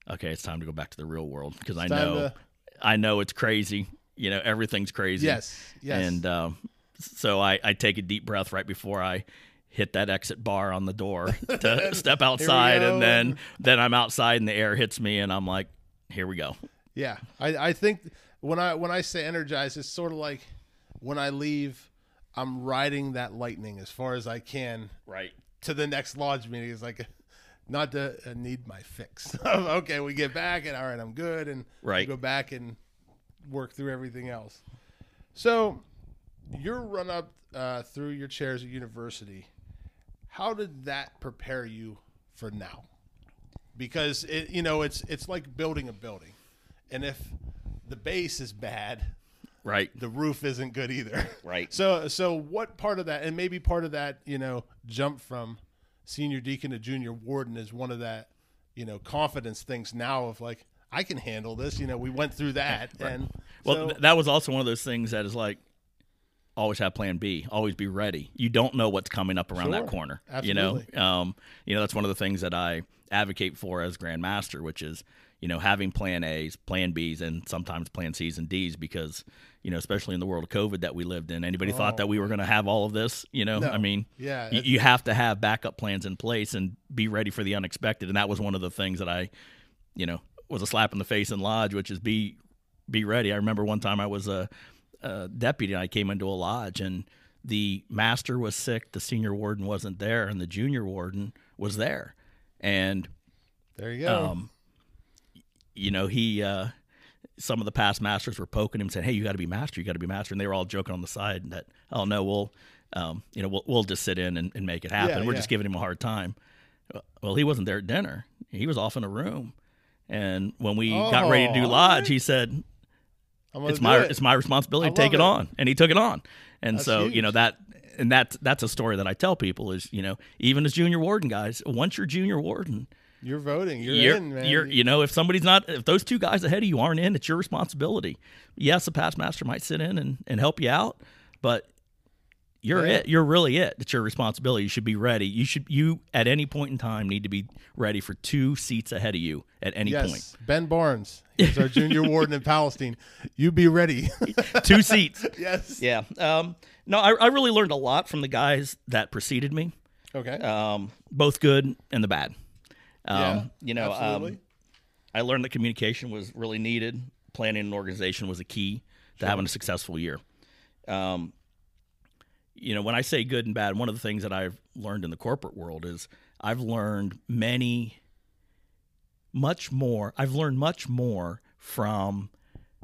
Speaker 3: okay, it's time to go back to the real world because I know
Speaker 2: to-
Speaker 3: I know it's crazy. You know, everything's crazy.
Speaker 2: yes. Yes.
Speaker 3: And um, so I, I take a deep breath right before I hit that exit bar on the door <laughs> to step outside, and then then I'm outside and the air hits me, and I'm like, here we go.
Speaker 2: Yeah, I, I think when I when I say energized, it's sort of like when I leave, I'm riding that lightning as far as I can
Speaker 3: Right.
Speaker 2: to the next lodge meeting. It's like not to uh, need my fix. <laughs> okay, we get back and all right, I'm good, and we
Speaker 3: Right.
Speaker 2: go back and work through everything else. So your run up uh, through your chairs at university, how did that prepare you for now? Because it, you know, it's it's like building a building, and if the base is bad,
Speaker 3: Right.
Speaker 2: the roof isn't good either. <laughs>
Speaker 3: Right.
Speaker 2: So so what part of that and maybe part of that, you know, jump from senior deacon to junior warden is one of that, you know, confidence things now of like I can handle this, you know, we went through that <laughs> and
Speaker 3: Well,
Speaker 2: so,
Speaker 3: th- that was also one of those things that is like always have plan B, always be ready. You don't know what's coming up around
Speaker 2: Sure.
Speaker 3: that corner.
Speaker 2: Absolutely.
Speaker 3: You know, um, you know that's one of the things that I advocate for as Grand Master, which is you know having plan A's, plan B's, and sometimes plan C's and D's because you know especially in the world of COVID that we lived in, anybody thought that we were going to have all of this. You know,
Speaker 2: No.
Speaker 3: I mean,
Speaker 2: Yeah,
Speaker 3: y- you have to have backup plans in place and be ready for the unexpected, and that was one of the things that I, you know, was a slap in the face in lodge, which is be be ready. I remember one time I was a, a deputy and I came into a lodge and the master was sick, the senior warden wasn't there, and the junior warden was there. And
Speaker 2: there you go.
Speaker 3: um, you know, he uh, some of the past masters were poking him, saying, "Hey, you got to be master. You got to be master." And they were all joking on the side that, "Oh no, we'll, um, you know, we'll, we'll just sit in and, and make it happen.
Speaker 2: Yeah,
Speaker 3: we're
Speaker 2: yeah.
Speaker 3: just giving him a hard time." Well, he wasn't there at dinner. He was off in a room. And when we got ready to do
Speaker 2: Oh,
Speaker 3: lodge, he said, "It's my
Speaker 2: it.
Speaker 3: it's my responsibility to take it
Speaker 2: it.
Speaker 3: on," and he took it on. And
Speaker 2: That's
Speaker 3: so you know that, and that's that's a story that I tell people is you know even as junior warden guys, once you're junior warden,
Speaker 2: You're voting. You're,
Speaker 3: you're,
Speaker 2: in, man.
Speaker 3: you're you know if somebody's not if those two guys ahead of you aren't in, it's your responsibility. Yes, a past master might sit in and, and help you out, but you're
Speaker 2: Yeah.
Speaker 3: it. You're really it. It's your responsibility. You should be ready. You should you at any point in time need to be ready for two seats ahead of you at any
Speaker 2: yes,
Speaker 3: point.
Speaker 2: Ben Barnes. He's our junior warden in <laughs> Palestine. You be ready. <laughs>
Speaker 3: two seats. <laughs>
Speaker 2: yes.
Speaker 3: Yeah. Um, no, I, I really learned a lot from the guys that preceded me,
Speaker 2: Okay.
Speaker 3: um, both good and the bad. Um,
Speaker 2: yeah.
Speaker 3: you know, um, I learned that communication was really needed. Planning and organization was a key to having a successful year. Um, you know, when I say good and bad, one of the things that I've learned in the corporate world is I've learned many, much more. I've learned much more from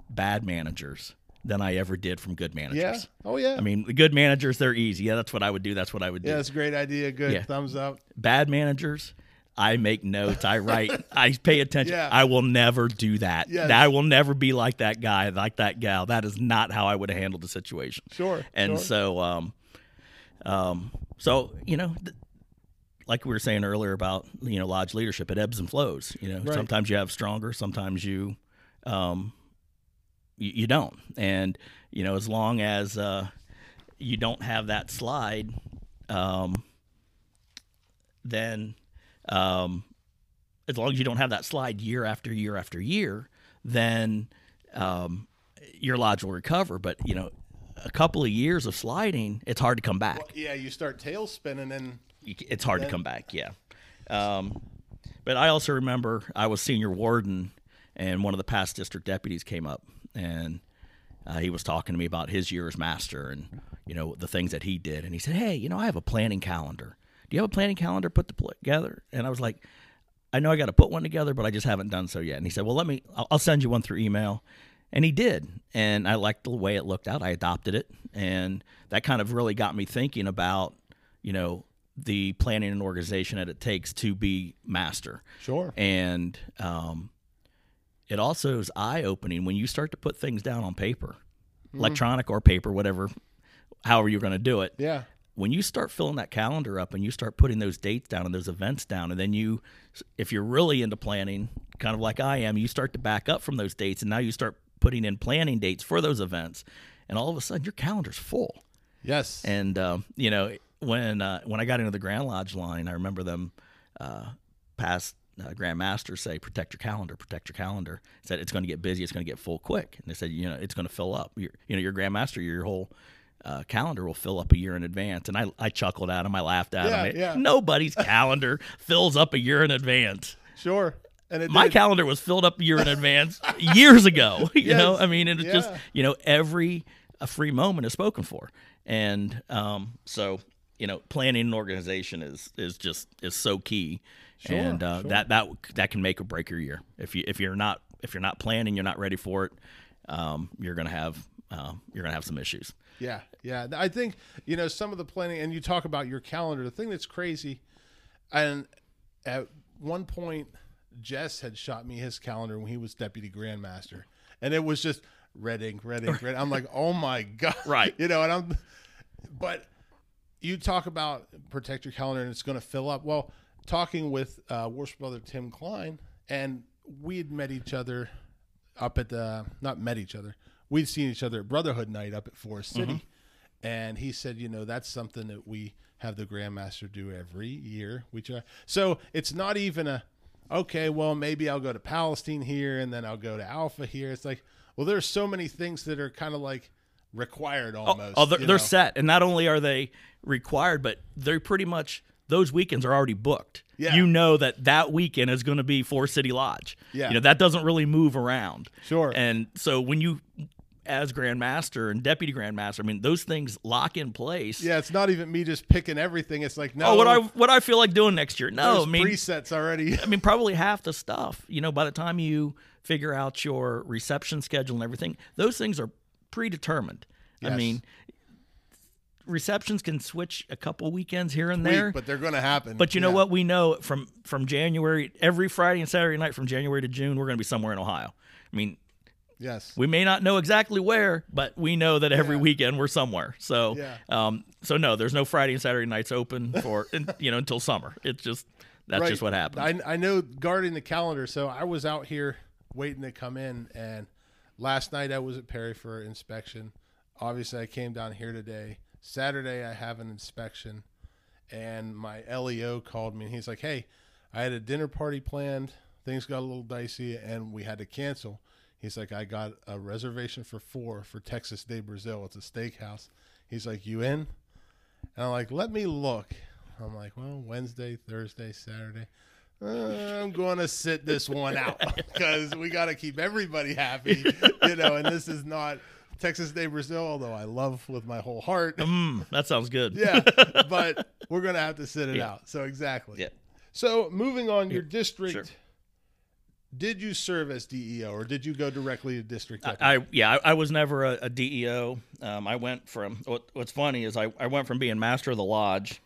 Speaker 3: bad managers than I ever did from good managers.
Speaker 2: yeah. Oh yeah.
Speaker 3: I mean, the good managers, they're easy. Yeah, that's what I would do. That's what I would do
Speaker 2: yeah, that's a great idea. Good.
Speaker 3: Yeah.
Speaker 2: Thumbs up.
Speaker 3: bad managers i make notes i write i pay attention
Speaker 2: Yeah.
Speaker 3: i will never do that
Speaker 2: Yes.
Speaker 3: i will never be like that guy like that gal that is not how i would have handled the situation
Speaker 2: Sure.
Speaker 3: and
Speaker 2: sure.
Speaker 3: so um um so you know th- like we were saying earlier about you know lodge leadership it ebbs and flows you know
Speaker 2: Right.
Speaker 3: sometimes you have stronger sometimes you um you, you don't and you know as long as uh you don't have that slide um then um as long as you don't have that slide year after year after year then um your lodge will recover but you know a couple of years of sliding it's hard to come back
Speaker 2: yeah, you start tail spinning and
Speaker 3: you it's hard to come back. Yeah. Um, but I also remember I was senior warden, and one of the past district deputies came up, and uh, he was talking to me about his year as master, and you know the things that he did, and he said, "Hey, you know, I have a planning calendar. Do you have a planning calendar put together?" And I was like, "I know I got to put one together, but I just haven't done so yet." And he said, "Well, let me. I'll, send you one through email." And he did, and I liked the way it looked out. I adopted it, and that kind of really got me thinking about, you know, the planning and organization that it takes to be master.
Speaker 2: sure.
Speaker 3: And um, it also is eye opening when you start to put things down on paper, electronic or paper, whatever, however you're going to do it.
Speaker 2: Yeah.
Speaker 3: When you start filling that calendar up and you start putting those dates down and those events down, and then you, if you're really into planning, kind of like I am, you start to back up from those dates, and now you start putting in planning dates for those events, and all of a sudden your calendar's full.
Speaker 2: Yes.
Speaker 3: And um, you know, when uh, when I got into the Grand Lodge line, I remember them uh, past uh, Grand Masters say, "Protect your calendar, protect your calendar." Said it's going to get busy, it's going to get full quick, and they said, you know, it's going to fill up. Your, you know, your Grand Master, your whole uh, calendar will fill up a year in advance. And I, I chuckled at him, I laughed at
Speaker 2: Yeah,
Speaker 3: him.
Speaker 2: yeah.
Speaker 3: Nobody's <laughs> calendar fills up a year in advance.
Speaker 2: sure. And it
Speaker 3: My
Speaker 2: did.
Speaker 3: calendar was filled up a year in <laughs> advance years ago. <laughs> You know, I mean, it's just you know every a free moment is spoken for, and um, so you know planning an organization is is just is so key,
Speaker 2: Sure,
Speaker 3: and uh,
Speaker 2: sure.
Speaker 3: that that that can make or break your year if you if you're not if you're not planning, you're not ready for it, um, you're gonna have um, you're gonna have some issues.
Speaker 2: Yeah, yeah. I think you know some of the planning, and you talk about your calendar. The thing that's crazy, and at one point, Jess had shot me his calendar when he was deputy grandmaster, and it was just Reading, Reading, Reading. I'm like, <laughs> oh my god,
Speaker 3: Right.
Speaker 2: You know, and I'm, but you talk about protect your calendar, and it's going to fill up. Well, talking with uh, Worst brother Tim Klein, and we had met each other up at the not met each other. We'd seen each other at Brotherhood Night up at Forest City, mm-hmm. and he said, you know, that's something that we have the Grandmaster do every year. We try. So it's not even a okay. Well, maybe I'll go to Palestine here, and then I'll go to Alpha here. It's like, well, there's so many things that are kind of like required oh, almost.
Speaker 3: Oh, they're, they're set, and not only are they required, but they're pretty much those weekends are already booked.
Speaker 2: Yeah.
Speaker 3: You know that that weekend is going to be for City Lodge.
Speaker 2: Yeah.
Speaker 3: You know that doesn't really move around.
Speaker 2: Sure.
Speaker 3: And so when you as grandmaster and deputy grandmaster. I mean, those things lock in place.
Speaker 2: Yeah, it's not even me just picking everything. It's like no,
Speaker 3: Oh, what I what I feel like doing next year? No, I mean,
Speaker 2: presets already.
Speaker 3: I mean, probably half the stuff. You know, by the time you figure out your reception schedule and everything, those things are predetermined. I mean, receptions can switch a couple weekends here and
Speaker 2: Week,
Speaker 3: there.
Speaker 2: but they're going to happen.
Speaker 3: But you know what? We know from from January, every Friday and Saturday night from January to June, we're going to be somewhere in Ohio. I mean,
Speaker 2: Yes.
Speaker 3: we may not know exactly where, but we know that every
Speaker 2: Yeah.
Speaker 3: weekend we're somewhere. So,
Speaker 2: Yeah.
Speaker 3: um, so no, there's no Friday and Saturday nights open for <laughs> you know until summer. It's just that's
Speaker 2: Right.
Speaker 3: just what happens.
Speaker 2: I, I know guarding the calendar. So I was out here waiting to come in, and last night I was at Perry for inspection. Obviously, I came down here today. Saturday, I have an inspection, and my LEO called me, and he's like, "Hey, I had a dinner party planned. Things got a little dicey, and we had to cancel." He's like, "I got a reservation for four for Texas de Brazil. It's a steakhouse." He's like, "You in?" And I'm like, let me look. I'm like, well, Wednesday, Thursday, Saturday. Uh, I'm going to sit this one out <laughs> because we got to keep everybody happy, you know. And this is not Texas de Brazil, although I love with my whole heart.
Speaker 3: Mm, that sounds good.
Speaker 2: yeah, but <laughs> we're going to have to sit it
Speaker 3: Yeah.
Speaker 2: out. So exactly.
Speaker 3: Yeah.
Speaker 2: So moving on, your district.
Speaker 3: sure.
Speaker 2: Did you serve as DEO or did you go directly to district? deputy?
Speaker 3: I yeah, I, I was never a, a DEO. Um, I went from what, what's funny is I, I went from being master of the lodge.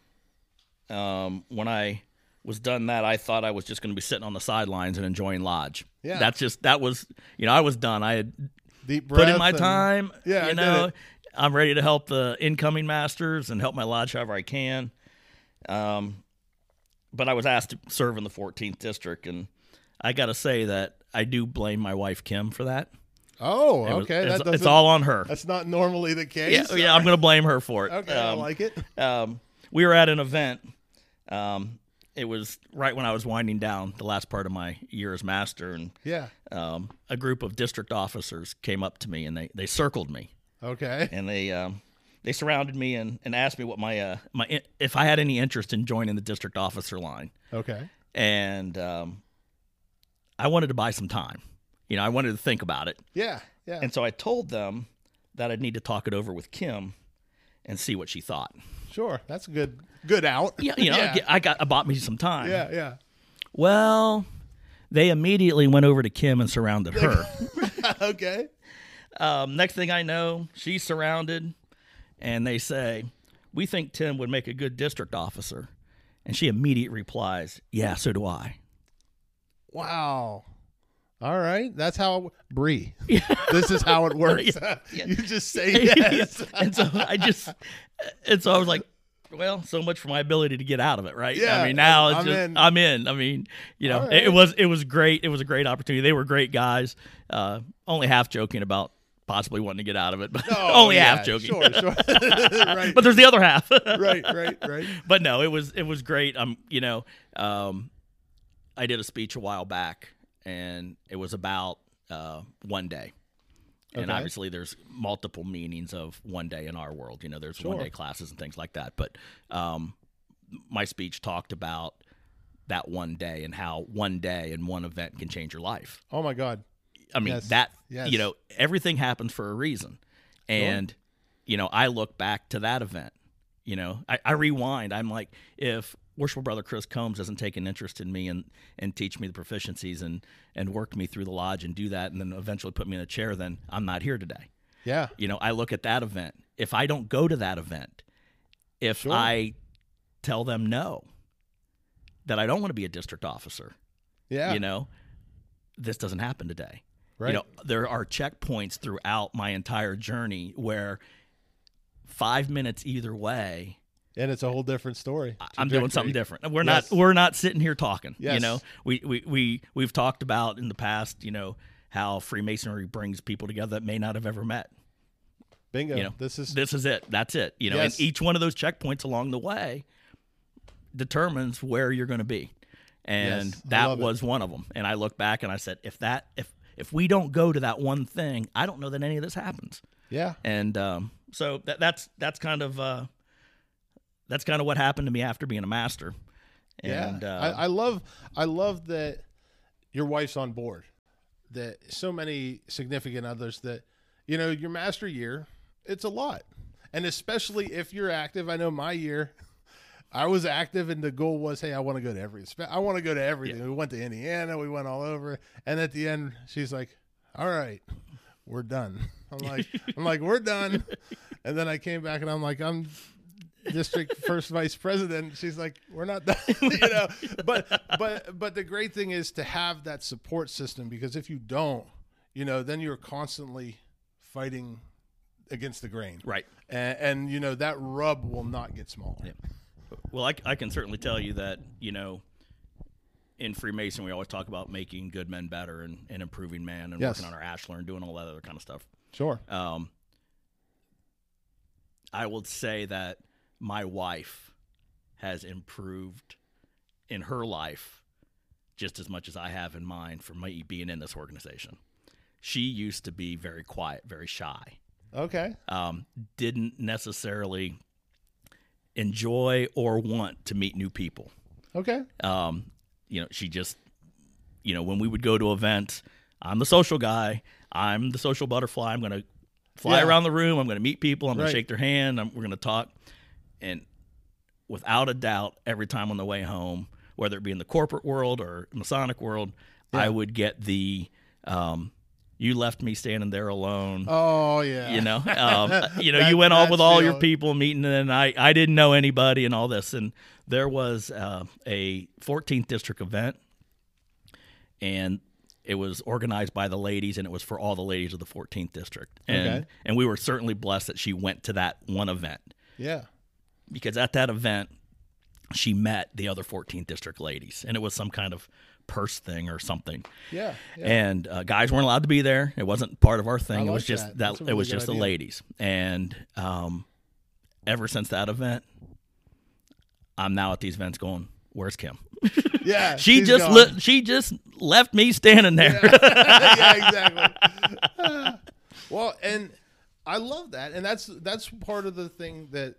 Speaker 3: Um, when I was done that, I thought I was just going to be sitting on the sidelines and enjoying lodge.
Speaker 2: Yeah.
Speaker 3: that's just that was you know I was done. I had
Speaker 2: Deep
Speaker 3: put in my
Speaker 2: and-
Speaker 3: time.
Speaker 2: Yeah, I
Speaker 3: you know. I'm ready to help the incoming masters and help my lodge however I can. Um, but I was asked to serve in the 14th district, and I got to say that I do blame my wife Kim for that.
Speaker 2: Oh,
Speaker 3: It was-
Speaker 2: okay.
Speaker 3: it's, it's all on her.
Speaker 2: That's not normally the case.
Speaker 3: Yeah, yeah, I'm going to blame her for it.
Speaker 2: Okay, I
Speaker 3: Um,
Speaker 2: like it.
Speaker 3: um, we were at an event. Um, it was right when I was winding down the last part of my year as master, and
Speaker 2: Yeah.
Speaker 3: um, a group of district officers came up to me and they, they circled me
Speaker 2: Okay.
Speaker 3: and they um, they surrounded me and, and asked me what my uh, my if I had any interest in joining the district officer line,
Speaker 2: Okay.
Speaker 3: and um, I wanted to buy some time. You know, I wanted to think about it,
Speaker 2: Yeah. Yeah.
Speaker 3: and so I told them that I'd need to talk it over with Kim and see what she thought.
Speaker 2: Sure, that's a good good out.
Speaker 3: Yeah, you know, <laughs>
Speaker 2: yeah.
Speaker 3: I got I bought me some time.
Speaker 2: yeah, yeah.
Speaker 3: Well, they immediately went over to Kim and surrounded her. <laughs>
Speaker 2: okay.
Speaker 3: um, next thing I know, she's surrounded, and they say, "We think Tim would make a good district officer," and she immediately replies, "Yeah, so do I."
Speaker 2: Wow. All right, that's how Bree. <laughs> This is how it works. <laughs> <laughs> you just say yes.
Speaker 3: and so I just, and so I was like, well, so much for my ability to get out of it, right?
Speaker 2: Yeah,
Speaker 3: I mean, now it's
Speaker 2: I'm
Speaker 3: just,
Speaker 2: in.
Speaker 3: I'm in. I mean, you know,
Speaker 2: All
Speaker 3: it, it was it was great. It was a great opportunity. They were great guys. Uh, only half joking about possibly wanting to get out of it, but
Speaker 2: Oh,
Speaker 3: only
Speaker 2: yeah,
Speaker 3: half joking.
Speaker 2: Sure, sure. right,
Speaker 3: but there's the other half.
Speaker 2: right, right, right.
Speaker 3: but no, it was it was great. I'm, um, you know, um, I did a speech a while back, and it was about uh, one day. And
Speaker 2: Okay.
Speaker 3: obviously, there's multiple meanings of one day in our world. You know, there's
Speaker 2: Sure.
Speaker 3: one day classes and things like that. But um, my speech talked about that one day and how one day and one event can change your life.
Speaker 2: Oh my God.
Speaker 3: I mean
Speaker 2: Yes.
Speaker 3: that
Speaker 2: Yes.
Speaker 3: you know everything happens for a reason, and you know I look back to that event. You know I, I rewind. I'm like, if worshipful brother Chris Combs doesn't take an interest in me and and teach me the proficiencies and and work me through the lodge and do that, and then eventually put me in a chair, then I'm not here today.
Speaker 2: Yeah.
Speaker 3: You know I look at that event. If I don't go to that event, if
Speaker 2: Sure.
Speaker 3: I tell them no, that I don't want to be a district officer,
Speaker 2: Yeah.
Speaker 3: you know, this doesn't happen today.
Speaker 2: right.
Speaker 3: You know, there are checkpoints throughout my entire journey where five minutes either way,
Speaker 2: and it's a whole different story.
Speaker 3: I'm doing something different. We're
Speaker 2: Yes.
Speaker 3: not we're not sitting here talking. You know, we, we we we've talked about in the past, you know, how Freemasonry brings people together that may not have ever met.
Speaker 2: Bingo.
Speaker 3: You know,
Speaker 2: this is
Speaker 3: This is it. That's it. You know,
Speaker 2: Yes.
Speaker 3: and each one of those checkpoints along the way determines where you're going to be. And
Speaker 2: Yes,
Speaker 3: that
Speaker 2: love it.
Speaker 3: was one of them. And I look back and I said, if that if if we don't go to that one thing, I don't know that any of this happens.
Speaker 2: yeah.
Speaker 3: And um, so that, that's that's kind of uh, that's kind of what happened to me after being a master. And
Speaker 2: yeah.
Speaker 3: uh,
Speaker 2: I, I love I love that your wife's on board. That so many significant others that you know, your master year, it's a lot. And especially if you're active. I know my year, I was active, and the goal was, hey, I want to go to every. I want to go to everything. Yeah. We went to Indiana. We went all over, and at the end, she's like, "All right, we're done." I'm like, <laughs> "I'm like, we're done." And then I came back, and I'm like, "I'm district <laughs> first vice president." She's like, "We're not done," <laughs> you know. <laughs> But but but the great thing is to have that support system because if you don't, you know, then you're constantly fighting against the grain,
Speaker 3: right?
Speaker 2: And, and you know that rub will not get smaller.
Speaker 3: Yeah. Well, I, I can certainly tell you that, you know, in Freemason, we always talk about making good men better and, and improving man and yes. working on our Ashlar and doing all that other kind of stuff.
Speaker 2: Sure.
Speaker 3: Um, I would say that my wife has improved in her life just as much as I have in mine for me being in this organization. She used to be very quiet, very shy.
Speaker 2: Okay.
Speaker 3: Um, didn't necessarily enjoy or want to meet new people.
Speaker 2: Okay.
Speaker 3: Um, you know, she just, you know, when we would go to events, I'm the social guy. I'm the social butterfly. I'm going to fly yeah. around the room. I'm going to meet people. I'm going to shake their hand. I'm, we're going to talk. And without a doubt, every time on the way home, whether it be in the corporate world or Masonic world, yeah. I would get the, um, you left me standing there alone.
Speaker 2: Oh yeah.
Speaker 3: You know, um, <laughs> you know, that, you went off with all your people meeting, and I I didn't know anybody and all this, and there was uh, a 14th district event, and it was organized by the ladies, and it was for all the ladies of the 14th district, and okay. and we were certainly blessed that she went to that one event.
Speaker 2: Yeah.
Speaker 3: Because at that event, she met the other 14th district ladies, and it was some kind of purse thing or something.
Speaker 2: Yeah. yeah.
Speaker 3: And uh, guys weren't allowed to be there. It wasn't part of our thing. it was just that. that it was just idea. the ladies. And um, ever since that event, I'm now at these events going, "Where's Kim?" <laughs>
Speaker 2: Yeah. <laughs>
Speaker 3: she just li- she just left me standing there.
Speaker 2: Yeah, <laughs> yeah exactly. well, and I love that, and that's that's part of the thing that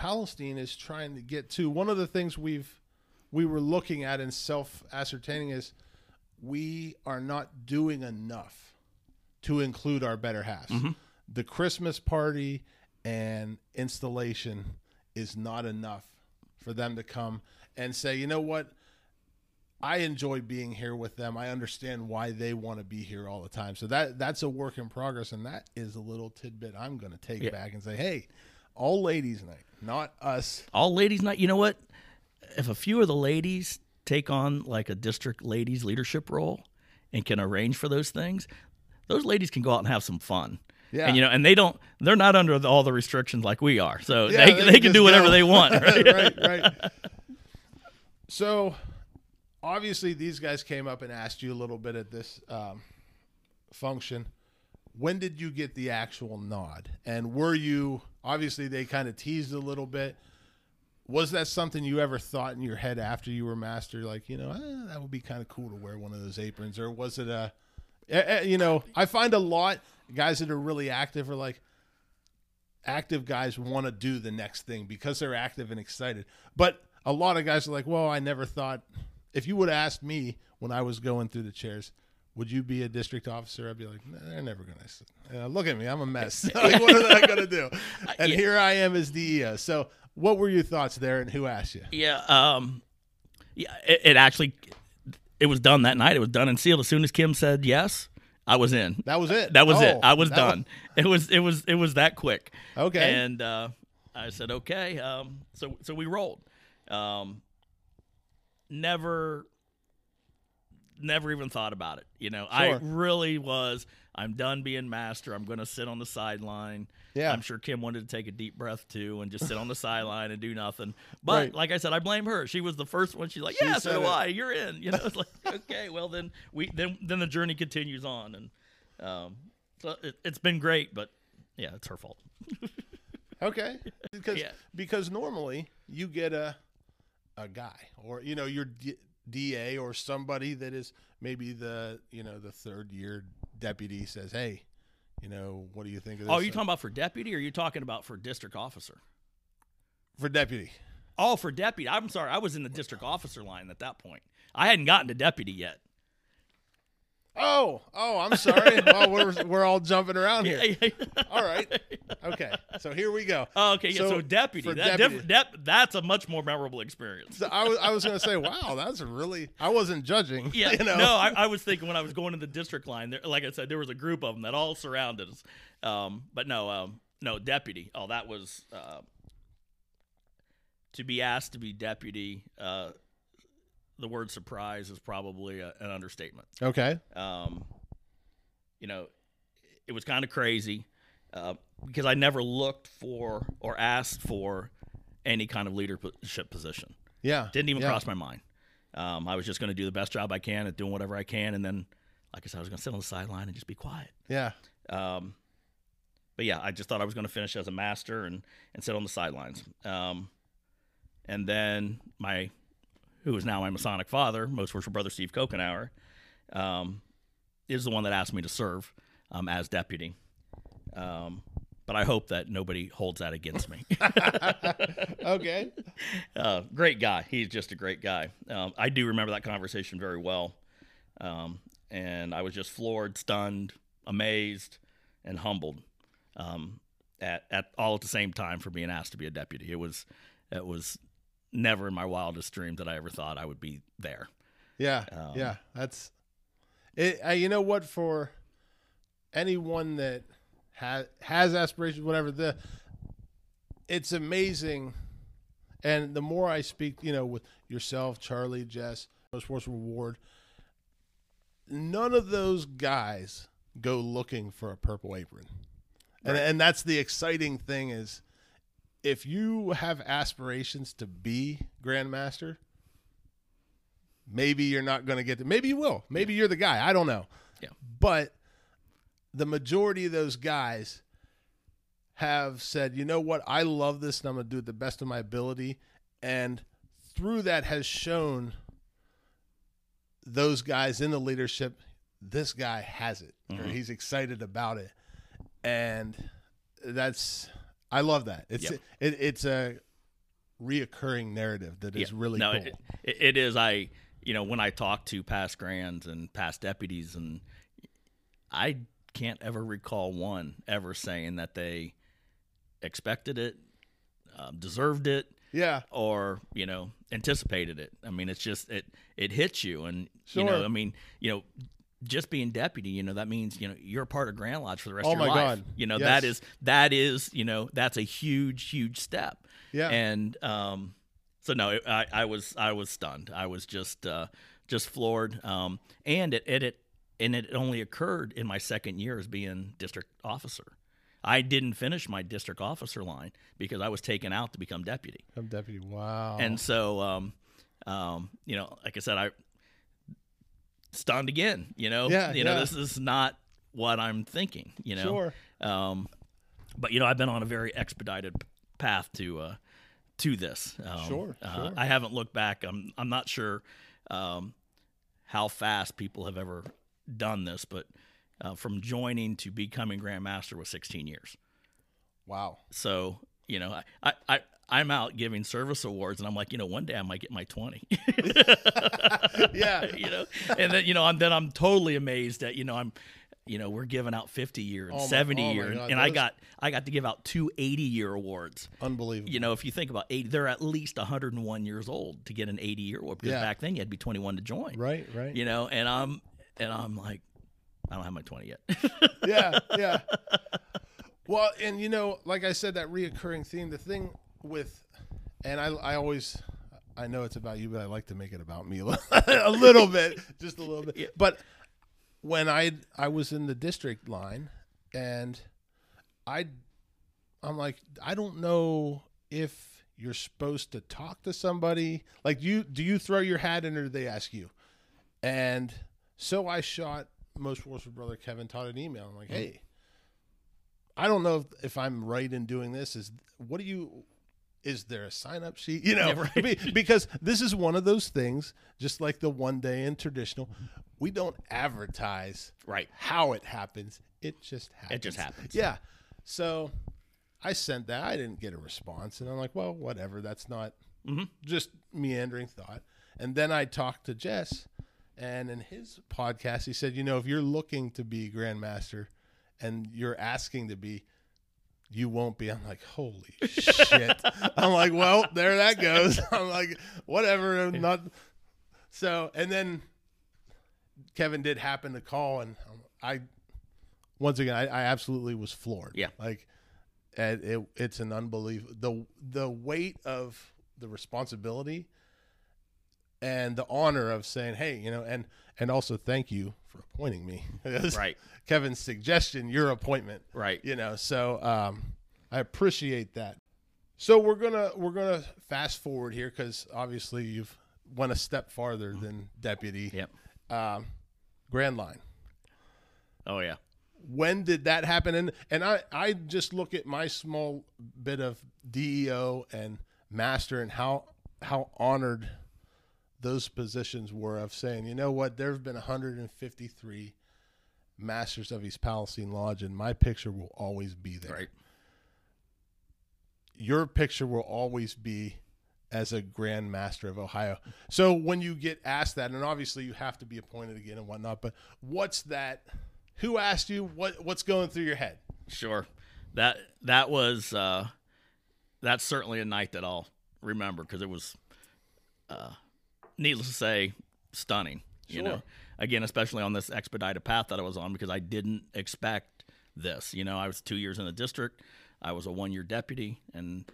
Speaker 2: Palestine is trying to get to. One of the things we've we were looking at and self ascertaining is we are not doing enough to include our better halves. Mm-hmm. The Christmas party and installation is not enough for them to come and say, you know what? I enjoy being here with them. I understand why they want to be here all the time. So that that's a work in progress, and that is a little tidbit I'm going to take yeah. back and say, hey, all ladies' night, not us.
Speaker 3: All ladies' night. You know what? if a few of the ladies take on like a district ladies leadership role and can arrange for those things, those ladies can go out and have some fun. Yeah. And you know, and they don't they're not under the, all the restrictions like we are. So yeah, they, they, they can do whatever go. they want. <laughs> Right?
Speaker 2: right, right. So obviously these guys came up and asked you a little bit at this um, function. When did you get the actual nod? And were you obviously they kind of teased a little bit. Was that something you ever thought in your head after you were master like you know eh, that would be kind of cool to wear one of those aprons or was it a you know i find a lot guys that are really active are like active guys want to do the next thing because they're active and excited. But a lot of guys are like well i never thought if you would have asked me when i was going through the chairs would you be a district officer? I'd be like, nah, they're never gonna. Uh, look at me, I'm a mess. <laughs> <laughs> like, what am I gonna do? And yeah. here I am as DEO. So what were your thoughts there, and who asked you?
Speaker 3: Yeah, um, yeah, it, it, actually it was done that night. It was done and sealed. As soon as Kim said yes, I was in.
Speaker 2: That was it.
Speaker 3: That was oh, it. I was done. Was... <laughs> It was it was it was that quick.
Speaker 2: Okay.
Speaker 3: And uh, I said okay. Um, so so we rolled. Um, never never even thought about it. You know, sure. I really was. I'm done being master. I'm going to sit on the sideline. Yeah. I'm sure Kim wanted to take a deep breath too and just sit on the <laughs> sideline and do nothing. But right. like I said, I blame her. She was the first one. She's like, "Yeah, so do I. You're in." You know, it's like, <laughs> okay, well then we then then the journey continues on, and um, so it, has been great, but yeah, it's her fault. <laughs>
Speaker 2: okay, because yeah. because normally you get a a guy or you know your D- DA or somebody that is maybe the you know the third year deputy says, "Hey, you know, what do you think of this?
Speaker 3: Oh, are you talking about for deputy or are you talking about for district officer?
Speaker 2: For deputy.
Speaker 3: Oh, for deputy. I'm sorry. I was in the district officer line at that point. I hadn't gotten to deputy yet.
Speaker 2: Oh, oh, I'm sorry. <laughs> well, we're we're all jumping around here. All right. Okay. So here we go.
Speaker 3: Oh, okay, yeah. So,
Speaker 2: So,
Speaker 3: deputy, that,
Speaker 2: deputy-
Speaker 3: that that's a much more memorable experience.
Speaker 2: So I was I was gonna say, <laughs> wow, that's really. I wasn't judging.
Speaker 3: Yeah,
Speaker 2: You know.
Speaker 3: no, I, I was thinking when I was going to the district line. There, like I said, there was a group of them that all surrounded us. Um, but no, um, no deputy. Oh, that was uh, to be asked to be deputy. Uh, the word surprise is probably a, an understatement.
Speaker 2: Okay.
Speaker 3: Um, you know, it was kind of crazy uh, because I never looked for or asked for any kind of leadership position.
Speaker 2: Yeah.
Speaker 3: Didn't even
Speaker 2: yeah.
Speaker 3: cross my mind. Um, I was just going to do the best job I can at doing whatever I can, and then, like I said, I was going to sit on the sideline and just be quiet.
Speaker 2: Yeah.
Speaker 3: Um, but yeah, I just thought I was going to finish as a master and and sit on the sidelines. Um, and then my, who is now my Masonic father, most worship brother Steve Kokenauer, um, is the one that asked me to serve um, as deputy. Um, but I hope that nobody holds that against me. <laughs>
Speaker 2: Okay. <laughs>
Speaker 3: uh, great guy. He's just a great guy. Um, I do remember that conversation very well. Um, and I was just floored, stunned, amazed, and humbled um, at, at all at the same time for being asked to be a deputy. It was, it was never in my wildest dreams that I ever thought I would be there.
Speaker 2: Yeah.
Speaker 3: Um,
Speaker 2: yeah. That's it. Uh, you know what? For anyone that has has aspirations, whatever the, it's amazing. And the more I speak, you know, with yourself, Charlie, Jess, Force Reward, none of those guys go looking for a purple apron. And and that's the exciting thing is if you have aspirations to be grandmaster, maybe you're not going to get to maybe you will. Maybe you're the guy. I don't know.
Speaker 3: Yeah.
Speaker 2: But the majority of those guys have said, "You know what? I love this and I'm going to do it the best of my ability." And through that has shown those guys in the leadership this guy has it or
Speaker 3: Mhm.
Speaker 2: he's excited about it and that's i love that it's
Speaker 3: Yep.
Speaker 2: it, it's a reoccurring narrative that is
Speaker 3: Yeah.
Speaker 2: really
Speaker 3: no,
Speaker 2: cool
Speaker 3: it, it, it is. I, you know, when I talk to past grands and past deputies, and I can't ever recall one ever saying that they expected it, um, deserved it,
Speaker 2: yeah
Speaker 3: or you know, anticipated it. I mean, it's just it it hits you, and you know, I mean, you know. Just being deputy, you know, that means you know you're a part of Grand Lodge for the rest
Speaker 2: Oh
Speaker 3: of your
Speaker 2: my
Speaker 3: life.
Speaker 2: God.
Speaker 3: You know
Speaker 2: Yes.
Speaker 3: that is that is you know that's a huge huge step
Speaker 2: yeah
Speaker 3: and um, so no, I, I was I was stunned. I was just uh, just floored. Um, and it, it it and it only occurred in my second year as being district officer. I didn't finish my district officer line because I was taken out to become deputy.
Speaker 2: i'm deputy wow
Speaker 3: And so, um, um, you know, like I said, I stunned again. You know,
Speaker 2: Yeah,
Speaker 3: you know,
Speaker 2: yeah.
Speaker 3: this is not what I'm thinking. You know,
Speaker 2: sure
Speaker 3: um, but you know, I've been on a very expedited path to uh, to this. Um,
Speaker 2: Sure,
Speaker 3: uh,
Speaker 2: sure.
Speaker 3: I haven't looked back. I'm I'm not sure um, how fast people have ever done this, but uh, from joining to becoming grandmaster was 16 years.
Speaker 2: wow
Speaker 3: So you know, I, I, I I'm out giving service awards, and I'm like, you know, one day I might get my 20. <laughs>
Speaker 2: yeah
Speaker 3: you know, and then you know, I'm then I'm totally amazed that you know I'm, you know, we're giving out 50 year and
Speaker 2: Oh my-
Speaker 3: 70
Speaker 2: oh
Speaker 3: year, and,
Speaker 2: God,
Speaker 3: and I got I got to give out two 80 year awards.
Speaker 2: unbelievable
Speaker 3: You know, if you think about 80, they're at least 101 years old to get an 80 year award because
Speaker 2: Yeah.
Speaker 3: back then you had to be 21 to join.
Speaker 2: right right
Speaker 3: You know, and I'm and I'm like, I don't have my 20 yet.
Speaker 2: yeah, yeah. <laughs> Well, and you know, like I said, that reoccurring theme, the thing with, and I, I always, I know it's about you, but I like to make it about me <laughs> a little, bit, just a little bit.
Speaker 3: Yeah.
Speaker 2: But when I, I was in the district line, and I, I'm like, I don't know if you're supposed to talk to somebody. Like, you, do you throw your hat in, or do they ask you? And so I shot most worshipful brother Kevin Todd an email. I'm like,
Speaker 3: Mm-hmm.
Speaker 2: hey, I don't know if, if I'm right in doing this. Is what do you? Is there a sign up sheet? <laughs> You know,
Speaker 3: Yeah, right.
Speaker 2: Because this is one of those things. Just like the one day in traditional, we don't advertise
Speaker 3: right.
Speaker 2: how it happens. It just happens.
Speaker 3: It just happens.
Speaker 2: Yeah. So I sent that. I didn't get a response, and I'm like, well, whatever. That's not
Speaker 3: Mhm.
Speaker 2: just meandering thought. And then I talked to Jess, And in his podcast, he said, you know, if you're looking to be grandmaster and you're asking to be, you won't be. I'm like, holy shit. <laughs> I'm like, well, there that goes. <laughs> I'm like, whatever. I'm not. So, and then Kevin did happen to call, and I, once again, I, I absolutely was floored.
Speaker 3: Yeah.
Speaker 2: Like, and it, it's an unbelievable the the weight of the responsibility and the honor of saying, hey, you know, and and also thank you for appointing me. <laughs>
Speaker 3: Right.
Speaker 2: Kevin's suggestion, your appointment.
Speaker 3: Right.
Speaker 2: You know, so um, I appreciate that. So we're gonna we're gonna fast forward here because obviously you've went a step farther than deputy.
Speaker 3: Yep.
Speaker 2: Um, Grand Line.
Speaker 3: Oh yeah.
Speaker 2: When did that happen? And and I I just look at my small bit of DEO and master and how how honored those positions were of saying, you know what, there have been 153 masters of East Palestine Lodge, and my picture will always be there.
Speaker 3: Right.
Speaker 2: Your picture will always be as a Grand Master of Ohio. So when you get asked that, and obviously you have to be appointed again and whatnot, but what's that? Who asked you? What What's going through your head?
Speaker 3: Sure. That that was uh, that's certainly a night that I'll remember because it was, uh, needless to say, stunning. You know, again, especially on this expedited path that I was on because I didn't expect this. You know, I was two years in the district. I was a one year deputy, and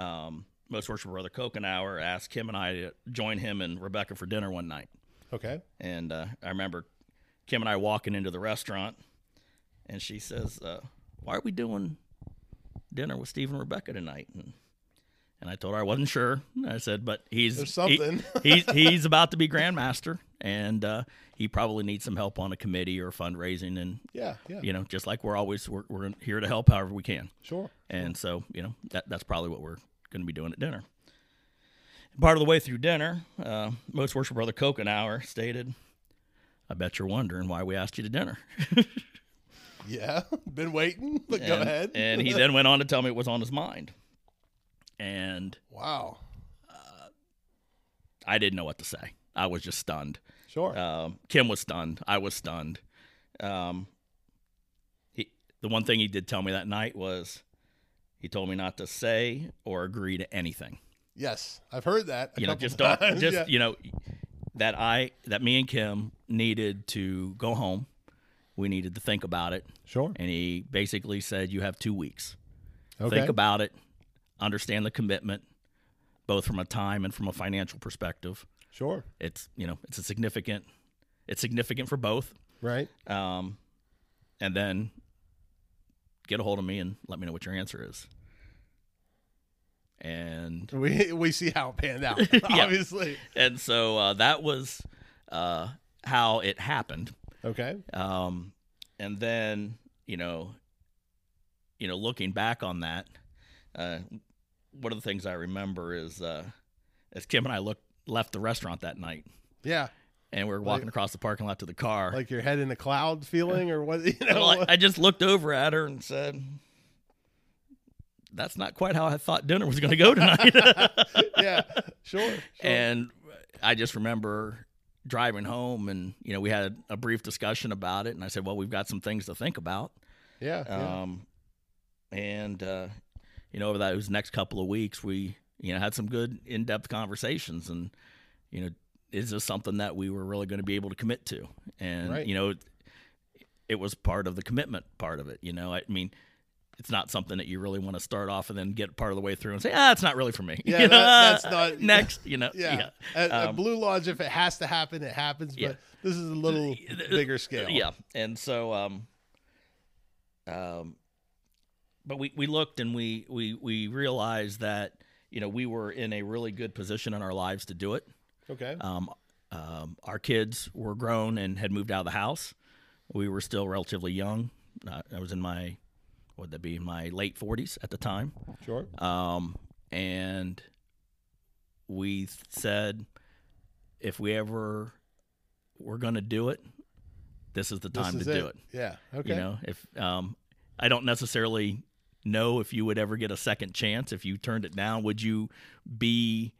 Speaker 3: um, most worship brother Kokenauer asked Kim and I to join him and Rebecca for dinner one night.
Speaker 2: Okay.
Speaker 3: And uh, I remember Kim and I walking into the restaurant, and she says, uh, "Why are we doing dinner with Steve and Rebecca tonight?" And, and I told her I wasn't sure. I said, "But he's
Speaker 2: There's something."
Speaker 3: He, <laughs> he's <laughs> he's about to be grandmaster, and uh, he probably needs some help on a committee or fundraising, and
Speaker 2: Yeah. Yeah.
Speaker 3: you know, just like we're always we're, we're here to help however we can."
Speaker 2: Sure.
Speaker 3: And so, you know, that that's probably what we're going to be doing at dinner. Part of the way through dinner, uh, most worship brother Kokenauer stated, "I bet you're wondering why we asked you to dinner." <laughs>
Speaker 2: Yeah. Been waiting, but go ahead.
Speaker 3: and he then went on to tell me it was on his mind, and
Speaker 2: wow.
Speaker 3: I didn't know what to say. I was just stunned.
Speaker 2: Sure.
Speaker 3: Um, Kim was stunned. I was stunned. Um, he, the one thing he did tell me that night was he told me not to say or agree to anything.
Speaker 2: yes, I've heard that. a
Speaker 3: you know, just don't, <laughs> just
Speaker 2: yeah.
Speaker 3: you know, that I that me and Kim needed to go home. We needed to think about it,
Speaker 2: Sure.
Speaker 3: and he basically said, "You have two weeks.
Speaker 2: Okay.
Speaker 3: Think about it, understand the commitment, both from a time and from a financial perspective.
Speaker 2: Sure.
Speaker 3: It's you know, it's a significant, it's significant for both.
Speaker 2: Right.
Speaker 3: Um, and then get a hold of me and let me know what your answer is." And <laughs>
Speaker 2: We we see how it panned out. <laughs>
Speaker 3: Yeah.
Speaker 2: Obviously.
Speaker 3: and so uh, that was uh, how it happened.
Speaker 2: Okay.
Speaker 3: Um, and then you know, you know, looking back on that, uh, one of the things I remember is uh, as Kim and I looked left the restaurant that night,
Speaker 2: Yeah.
Speaker 3: and we were walking across the parking lot to the car.
Speaker 2: Like your head in the cloud feeling, or what? <laughs> You <laughs> know.
Speaker 3: Well, I, I just looked over at her and said. That's not quite how I thought dinner was going to go tonight. <laughs>
Speaker 2: yeah. Sure. sure.
Speaker 3: and I just remember driving home, and you know, we had a brief discussion about it, and I said, "Well, we've got some things to think about."
Speaker 2: yeah. yeah.
Speaker 3: Um, and uh, you know, over those next couple of weeks, we you know had some good in-depth conversations, and you know, is this something that we were really going to be able to commit to? And
Speaker 2: Right.
Speaker 3: you know, it, it was part of the commitment part of it. You know, I mean. It's not something that you really want to start off and then get part of the way through and say, ah, it's not really for me. <laughs>
Speaker 2: Yeah,
Speaker 3: You know,
Speaker 2: that- that's <laughs> not-
Speaker 3: next. You know,
Speaker 2: yeah.
Speaker 3: yeah.
Speaker 2: At, at
Speaker 3: Um,
Speaker 2: Blue Lodge, if it has to happen, it happens. But
Speaker 3: Yeah.
Speaker 2: this is a little bigger scale.
Speaker 3: Yeah, and so um, um, but we we looked and we we we realized that you know we were in a really good position in our lives to do it.
Speaker 2: Okay.
Speaker 3: Um, um, our kids were grown and had moved out of the house. We were still relatively young. Uh, I was in my what would that be my late forties at the time.
Speaker 2: Sure.
Speaker 3: Um, and we said, if we ever were going to do it, this is the time
Speaker 2: is
Speaker 3: to do it.
Speaker 2: Yeah. Okay.
Speaker 3: You know, if um, I don't necessarily know if you would ever get a second chance if you turned it down, would you be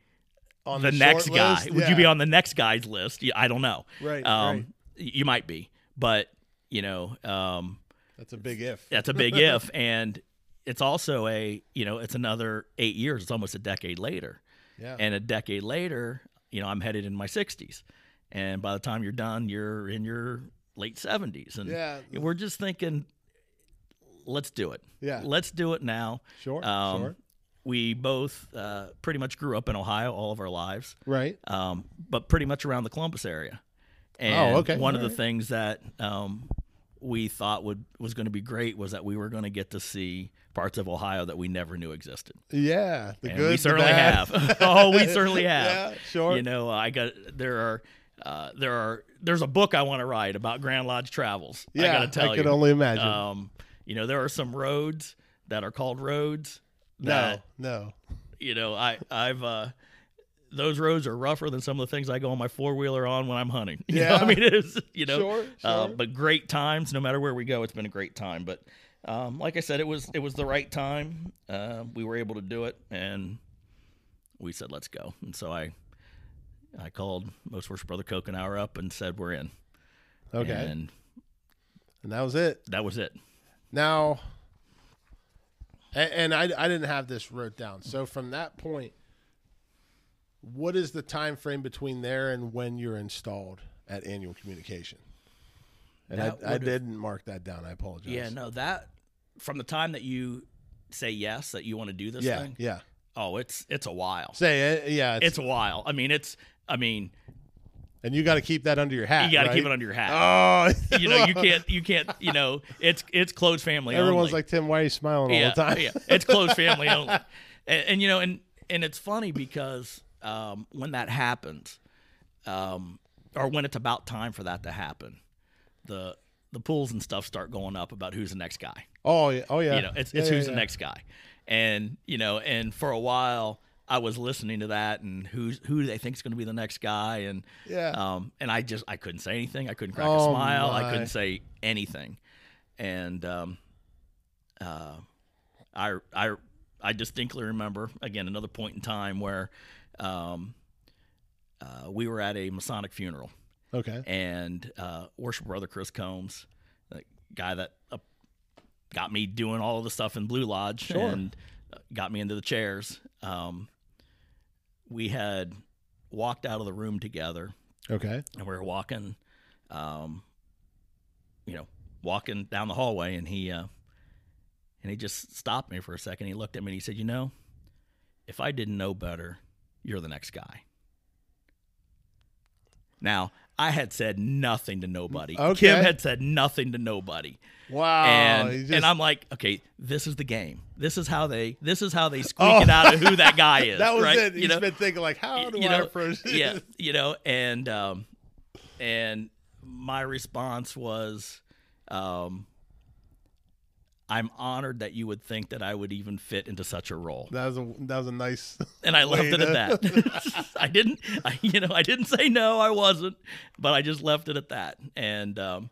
Speaker 2: on
Speaker 3: the,
Speaker 2: the
Speaker 3: next guy.
Speaker 2: list?
Speaker 3: Would you be on the next guy's list? I don't know.
Speaker 2: Right,
Speaker 3: Um,
Speaker 2: right.
Speaker 3: You might be, but you know, um,
Speaker 2: That's a big if.
Speaker 3: that's a big <laughs> if, and it's also a you know, it's another eight years. It's almost a decade later,
Speaker 2: Yeah.
Speaker 3: and a decade later, you know, I'm headed in my 60s, and by the time you're done, you're in your late 70s, and
Speaker 2: Yeah.
Speaker 3: we're just thinking, let's do it.
Speaker 2: Yeah.
Speaker 3: let's do it now.
Speaker 2: Sure.
Speaker 3: Um,
Speaker 2: sure.
Speaker 3: We both uh, pretty much grew up in Ohio all of our lives
Speaker 2: Right.
Speaker 3: um, but pretty much around the Columbus area. And
Speaker 2: Oh, okay.
Speaker 3: one of
Speaker 2: All
Speaker 3: the things that um, we thought would was going to be great was that we were going to get to see parts of Ohio that we never knew existed.
Speaker 2: Yeah. The
Speaker 3: And
Speaker 2: good.
Speaker 3: we certainly have. <laughs> oh, we certainly <laughs> have.
Speaker 2: Yeah. Sure.
Speaker 3: You know, I got there are uh, there are there's a book I want to write about Grand Lodge travels. I
Speaker 2: yeah.
Speaker 3: got to tell
Speaker 2: I
Speaker 3: you.
Speaker 2: can only imagine.
Speaker 3: Um, you know, there are some roads that are called roads.
Speaker 2: no.
Speaker 3: That,
Speaker 2: No.
Speaker 3: you know, I I've uh those roads are rougher than some of the things I go on my four wheeler on when I'm hunting. <laughs> You know,
Speaker 2: Yeah.
Speaker 3: I mean it is you know
Speaker 2: Sure,
Speaker 3: Uh, but great times, no matter where we go, it's been a great time. But um, like I said, it was it was the right time. Uh, we were able to do it and we said let's go. And so I I called most worship brother Kokenauer up and said we're in.
Speaker 2: Okay. And,
Speaker 3: And
Speaker 2: that was it.
Speaker 3: that was it.
Speaker 2: Now, and, I, I didn't have this wrote down. So from that point, what is the time frame between there and when you're installed at annual communication? And I, I didn't mark that down. I apologize.
Speaker 3: Yeah, no, that from the time that you say yes that you want to do this
Speaker 2: yeah,
Speaker 3: thing,
Speaker 2: yeah.
Speaker 3: oh, it's it's a while.
Speaker 2: Say it. Yeah, it's,
Speaker 3: it's a while. I mean, it's. I mean,
Speaker 2: and you got to keep that under your hat.
Speaker 3: you got to keep it under your hat.
Speaker 2: Oh,
Speaker 3: you know, you <laughs> can't. You can't. You know, it's it's close family.
Speaker 2: Everyone's
Speaker 3: only.
Speaker 2: like Tim. Why are you smiling
Speaker 3: yeah,
Speaker 2: all the time?
Speaker 3: yeah, it's close family <laughs> only. And, and you know, and and it's funny because um, when that happens, um, or when it's about time for that to happen, the the pools and stuff start going up about who's the next guy.
Speaker 2: Oh, yeah. Oh, yeah.
Speaker 3: You know, it's
Speaker 2: Yeah,
Speaker 3: it's
Speaker 2: yeah,
Speaker 3: who's the next guy, and you know, and for a while I was listening to that and who's who do they think is going to be the next guy, and
Speaker 2: Yeah.
Speaker 3: um, and I just I couldn't say anything, I couldn't crack
Speaker 2: Oh,
Speaker 3: a smile, I couldn't say anything, and um, uh, I I I distinctly remember again another point in time where um, uh, we were at a Masonic funeral
Speaker 2: Okay.
Speaker 3: and uh, worship brother Chris Combs, the guy that uh, got me doing all of the stuff in Blue Lodge
Speaker 2: Sure.
Speaker 3: and uh, got me into the chairs. Um, we had walked out of the room together,
Speaker 2: Okay.
Speaker 3: and we were walking, um, you know, walking down the hallway, and he uh, and he just stopped me for a second. He looked at me and he said, "You know, if I didn't know better, you're the next guy." Now, I had said nothing to nobody.
Speaker 2: Okay.
Speaker 3: Kim had said nothing to nobody.
Speaker 2: Wow.
Speaker 3: and
Speaker 2: just-
Speaker 3: and I'm like, okay, this is the game. This is how they this is how they <laughs> squeak it out of who that guy is.
Speaker 2: Oh. that was
Speaker 3: right?
Speaker 2: it.
Speaker 3: You
Speaker 2: You've
Speaker 3: know,
Speaker 2: been thinking like, how do
Speaker 3: you
Speaker 2: I
Speaker 3: know,
Speaker 2: approach this?
Speaker 3: yeah, you know, and um, and my response was, um, I'm honored that you would think that I would even fit into such a role,
Speaker 2: That was a that was a nice.
Speaker 3: and I left it
Speaker 2: to-
Speaker 3: at that. <laughs> I didn't, I, you know, I didn't say no, I wasn't, but I just left it at that, and um.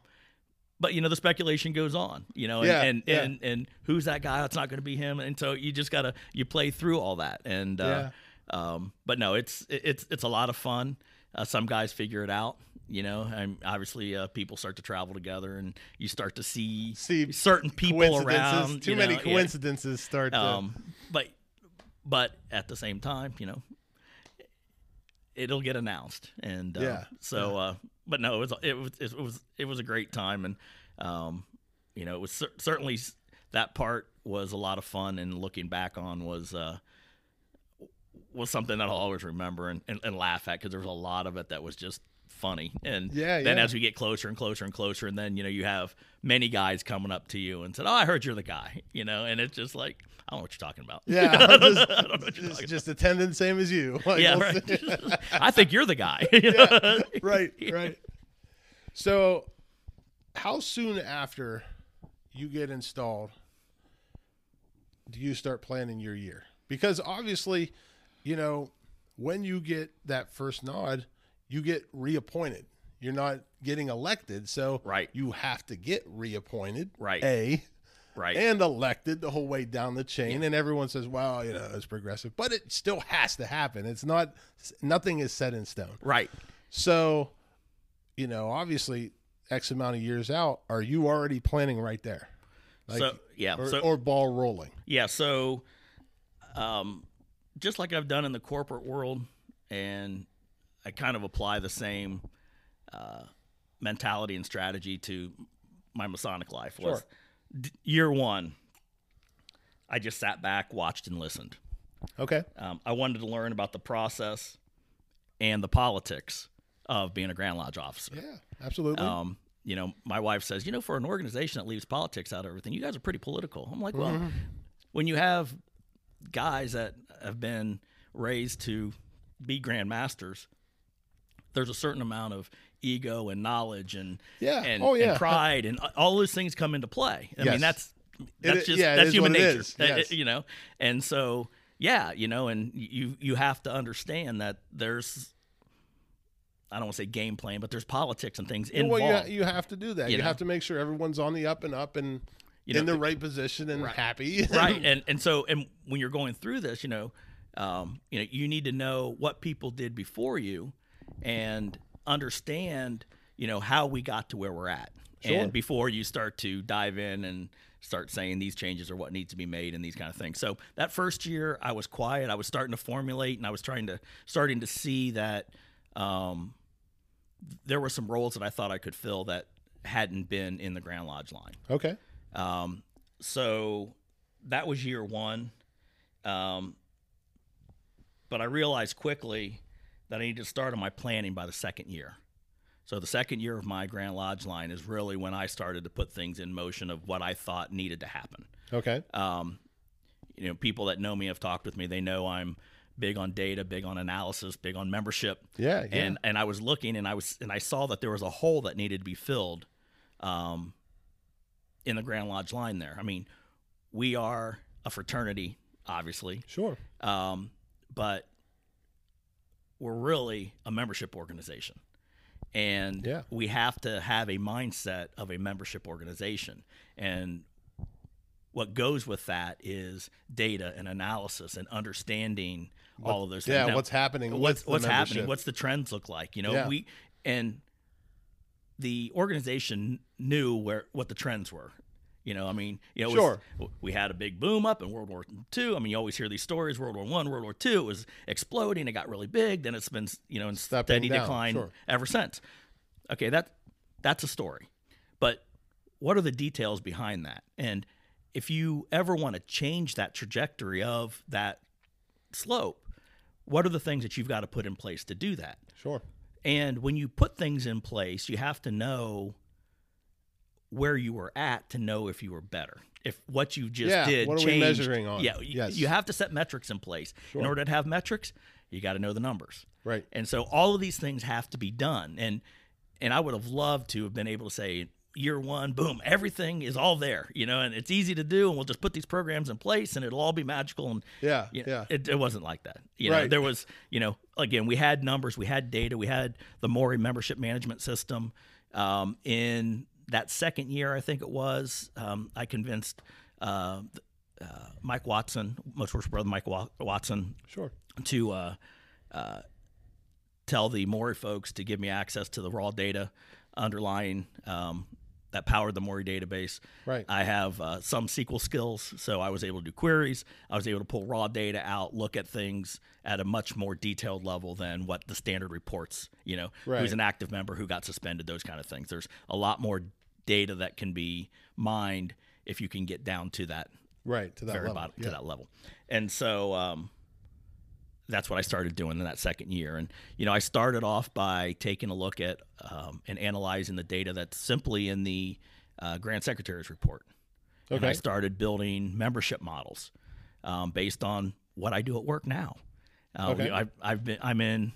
Speaker 3: But you know the speculation goes on, you know, and
Speaker 2: Yeah,
Speaker 3: and,
Speaker 2: yeah.
Speaker 3: and and who's that guy? It's not going to be him, and so you just gotta you play through all that, and uh, um, but no, it's it's it's a lot of fun. Uh, some guys figure it out, you know. And obviously, uh, people start to travel together, and you start to see,
Speaker 2: See
Speaker 3: certain people around.
Speaker 2: Too many
Speaker 3: know, yeah.
Speaker 2: coincidences start to.
Speaker 3: Um, but but at the same time, you know, it'll get announced, and uh,
Speaker 2: Yeah,
Speaker 3: So, uh, but no, it was it was it was it was a great time, and um, you know, it was cer- certainly that part was a lot of fun, and looking back on was uh, was something that I'll always remember and, and, and laugh at because there was a lot of it that was just funny. And
Speaker 2: Yeah,
Speaker 3: then
Speaker 2: yeah.
Speaker 3: as we get closer and closer and closer, and then you know you have many guys coming up to you and said, "Oh, I heard you're the guy," <laughs> you know, and it's just like I don't know what you're talking about.
Speaker 2: yeah, <laughs>
Speaker 3: I don't,
Speaker 2: just,
Speaker 3: I don't know what you're
Speaker 2: just,
Speaker 3: talking
Speaker 2: just attending same as you. <laughs> Like,
Speaker 3: Yeah,
Speaker 2: we'll
Speaker 3: right. I think you're the guy. know?
Speaker 2: right, right. So, how soon after you get installed do you start planning your year? Because obviously, you know, when you get that first nod, you get reappointed. You're not getting elected, so
Speaker 3: Right.
Speaker 2: you have to get reappointed.
Speaker 3: Right.
Speaker 2: A,
Speaker 3: Right.
Speaker 2: and elected the whole way down the chain. And everyone says, well, you know, it's progressive, but it still has to happen. It's not, nothing is set in stone.
Speaker 3: Right.
Speaker 2: So, you know, obviously, X amount of years out, are you already planning right there? Like,
Speaker 3: so yeah.
Speaker 2: or,
Speaker 3: so
Speaker 2: or ball rolling.
Speaker 3: Yeah, so um, just like I've done in the corporate world, and I kind of apply the same uh, mentality and strategy to my Masonic life. Was
Speaker 2: Sure.
Speaker 3: d- year one, I just sat back, watched, and listened.
Speaker 2: Okay.
Speaker 3: Um, I wanted to learn about the process and the politics of being a Grand Lodge officer.
Speaker 2: Yeah, absolutely.
Speaker 3: Um, you know, my wife says, you know, for an organization that leaves politics out of everything, you guys are pretty political. I'm like, well,
Speaker 2: Mm-hmm.
Speaker 3: when you have guys that have been raised to be grand masters, there's a certain amount of ego and knowledge and
Speaker 2: Yeah.
Speaker 3: and,
Speaker 2: Oh, yeah.
Speaker 3: and pride and all those things come into play. I
Speaker 2: Yes.
Speaker 3: mean, that's that's
Speaker 2: i-
Speaker 3: just
Speaker 2: yeah,
Speaker 3: that's human nature,
Speaker 2: Yes.
Speaker 3: you know. And so, yeah, you know, and you you have to understand that there's I don't want to say game plan, but there's politics and things involved.
Speaker 2: well, you, you have to do that.
Speaker 3: You
Speaker 2: You,
Speaker 3: know?
Speaker 2: have to make sure everyone's on the up and up and
Speaker 3: You know,
Speaker 2: in the right position and
Speaker 3: Right.
Speaker 2: happy. <laughs>
Speaker 3: right and and so and when you're going through this you know um, you know you need to know what people did before you and understand you know how we got to where we're at
Speaker 2: Sure.
Speaker 3: and before you start to dive in and start saying these changes are what needs to be made and these kind of things so that first year i was quiet i was starting to formulate and i was trying to starting to see that um, there were some roles that i thought i could fill that hadn't been in the grand lodge line
Speaker 2: okay.
Speaker 3: um, so that was year one. Um, but I realized quickly that I needed to start on my planning by the second year. So the second year of my Grand Lodge line is really when I started to put things in motion of what I thought needed to happen.
Speaker 2: Okay.
Speaker 3: Um, you know, people that know me have talked with me. They know I'm big on data, big on analysis, big on membership
Speaker 2: Yeah. Yeah.
Speaker 3: and and I was looking and I was and I saw that there was a hole that needed to be filled um, in the Grand Lodge line there. I mean, we are a fraternity, obviously,
Speaker 2: sure.
Speaker 3: um, but we're really a membership organization. And
Speaker 2: Yeah.
Speaker 3: we have to have a mindset of a membership organization. And what goes with that is data and analysis and understanding all of those things.
Speaker 2: Yeah. What's happening?
Speaker 3: what's
Speaker 2: the
Speaker 3: what's happening what's the trends look like you know
Speaker 2: Yeah.
Speaker 3: we and the organization knew where what the trends were you know i mean you know was-
Speaker 2: Sure.
Speaker 3: we had a big boom up in world war ii i mean you always hear these stories world war one world war two it was exploding it got really big then it's been you know in
Speaker 2: Stepping
Speaker 3: steady
Speaker 2: down,
Speaker 3: decline
Speaker 2: sure.
Speaker 3: ever since okay that that's a story but what are the details behind that and if you ever want to change that trajectory of that slope what are the things that you've got to put in place to do that
Speaker 2: Sure.
Speaker 3: and when you put things in place you have to know where you were at to know if you were better if what you just
Speaker 2: Yeah,
Speaker 3: did
Speaker 2: what are we measuring on?
Speaker 3: yeah you,
Speaker 2: Yes.
Speaker 3: you have to set metrics in place
Speaker 2: Sure.
Speaker 3: in order to have metrics you got to know the numbers
Speaker 2: Right.
Speaker 3: and so all of these things have to be done. And and I would have loved to have been able to say year one, boom, everything is all there, you know, and it's easy to do, and we'll just put these programs in place, and it'll all be magical. And
Speaker 2: Yeah.
Speaker 3: you know,
Speaker 2: Yeah.
Speaker 3: it, it wasn't like that. You know,
Speaker 2: Right.
Speaker 3: there was, you know, again, we had numbers, we had data, we had the Maury membership management system. Um, in that second year, I think it was, um, I convinced uh, uh, Mike Watson, most worship brother Mike Wa- Watson,
Speaker 2: Sure.
Speaker 3: to uh, uh, tell the Maury folks to give me access to the raw data underlying um, that powered the Mori database.
Speaker 2: Right.
Speaker 3: I have uh, some SQL skills, so I was able to do queries. I was able to pull raw data out, look at things at a much more detailed level than what the standard reports. You know,
Speaker 2: Right.
Speaker 3: who's an active member, who got suspended, those kind of things. There's a lot more data that can be mined if you can get down to that
Speaker 2: Right. To that
Speaker 3: very
Speaker 2: level.
Speaker 3: bottom
Speaker 2: yeah.
Speaker 3: to that level. And so um, that's what I started doing in that second year. And you know, I started off by taking a look at um, and analyzing the data that's simply in the uh, Grand Secretary's report. And I started building membership models um, based on what I do at work now. Uh,
Speaker 2: Okay.
Speaker 3: we- I've, I've been I'm in.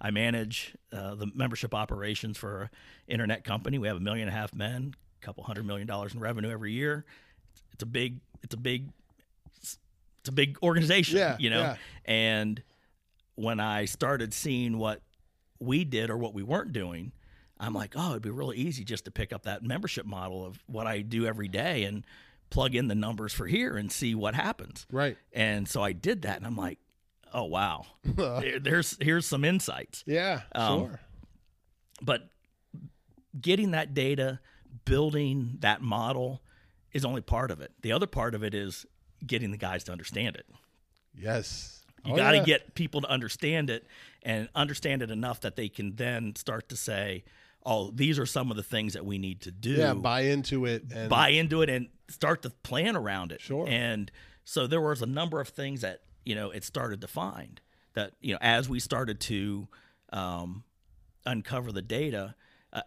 Speaker 3: I manage uh, the membership operations for an internet company. We have a million and a half men, a couple hundred million dollars in revenue every year. It's a big. It's a big. It's a big organization.
Speaker 2: Yeah,
Speaker 3: you know.
Speaker 2: yeah.
Speaker 3: And when I started seeing what we did or what we weren't doing, I'm like, oh, it'd be really easy just to pick up that membership model of what I do every day and plug in the numbers for here and see what happens.
Speaker 2: Right.
Speaker 3: And so I did that, and I'm like, oh wow, <laughs> There- there's here's some insights.
Speaker 2: Yeah.
Speaker 3: Um,
Speaker 2: sure.
Speaker 3: But getting that data, building that model is only part of it. The other part of it is getting the guys to understand it.
Speaker 2: Yes.
Speaker 3: You
Speaker 2: Oh,
Speaker 3: got to
Speaker 2: yeah.
Speaker 3: get people to understand it and understand it enough that they can then start to say, "Oh, these are some of the things that we need to do."
Speaker 2: yeah buy into it and
Speaker 3: buy into it and start to plan around it.
Speaker 2: Sure.
Speaker 3: And so there was a number of things that you know it started to find that you know as we started to um, uncover the data,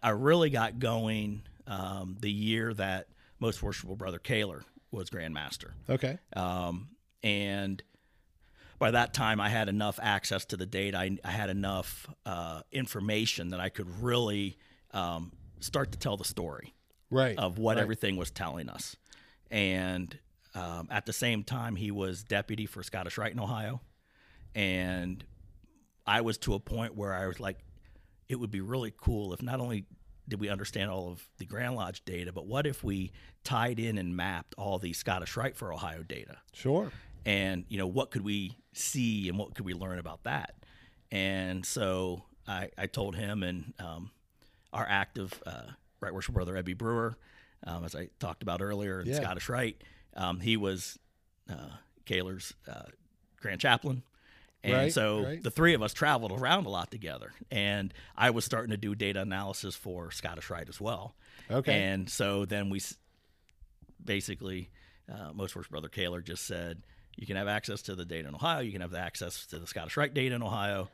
Speaker 3: I- really got going um, the year that Most Worshipful Brother Kaler was Grandmaster.
Speaker 2: okay.
Speaker 3: Um, and by that time, I had enough access to the data. I, I had enough uh, information that I could really um, start to tell the story
Speaker 2: Right.
Speaker 3: of what
Speaker 2: right.
Speaker 3: everything was telling us. And um, at the same time, he was deputy for Scottish Rite in Ohio. And I was to a point where I was like, it would be really cool if not only did we understand all of the Grand Lodge data, but what if we tied in and mapped all the Scottish Rite for Ohio data?
Speaker 2: Sure.
Speaker 3: and you know what could we see and what could we learn about that and so i, I told him and um, our active uh, right worship brother ebby brewer um, as i talked about earlier in
Speaker 2: Yeah.
Speaker 3: scottish rite um, he was uh, kaler's uh, grand chaplain and
Speaker 2: Right,
Speaker 3: so
Speaker 2: right.
Speaker 3: the three of us traveled around a lot together and i was starting to do data analysis for scottish rite as well
Speaker 2: Okay.
Speaker 3: and so then we basically, uh, most Worship Brother Kaler just said, you can have access to the data in Ohio, you can have the access to the Scottish Rite data in Ohio.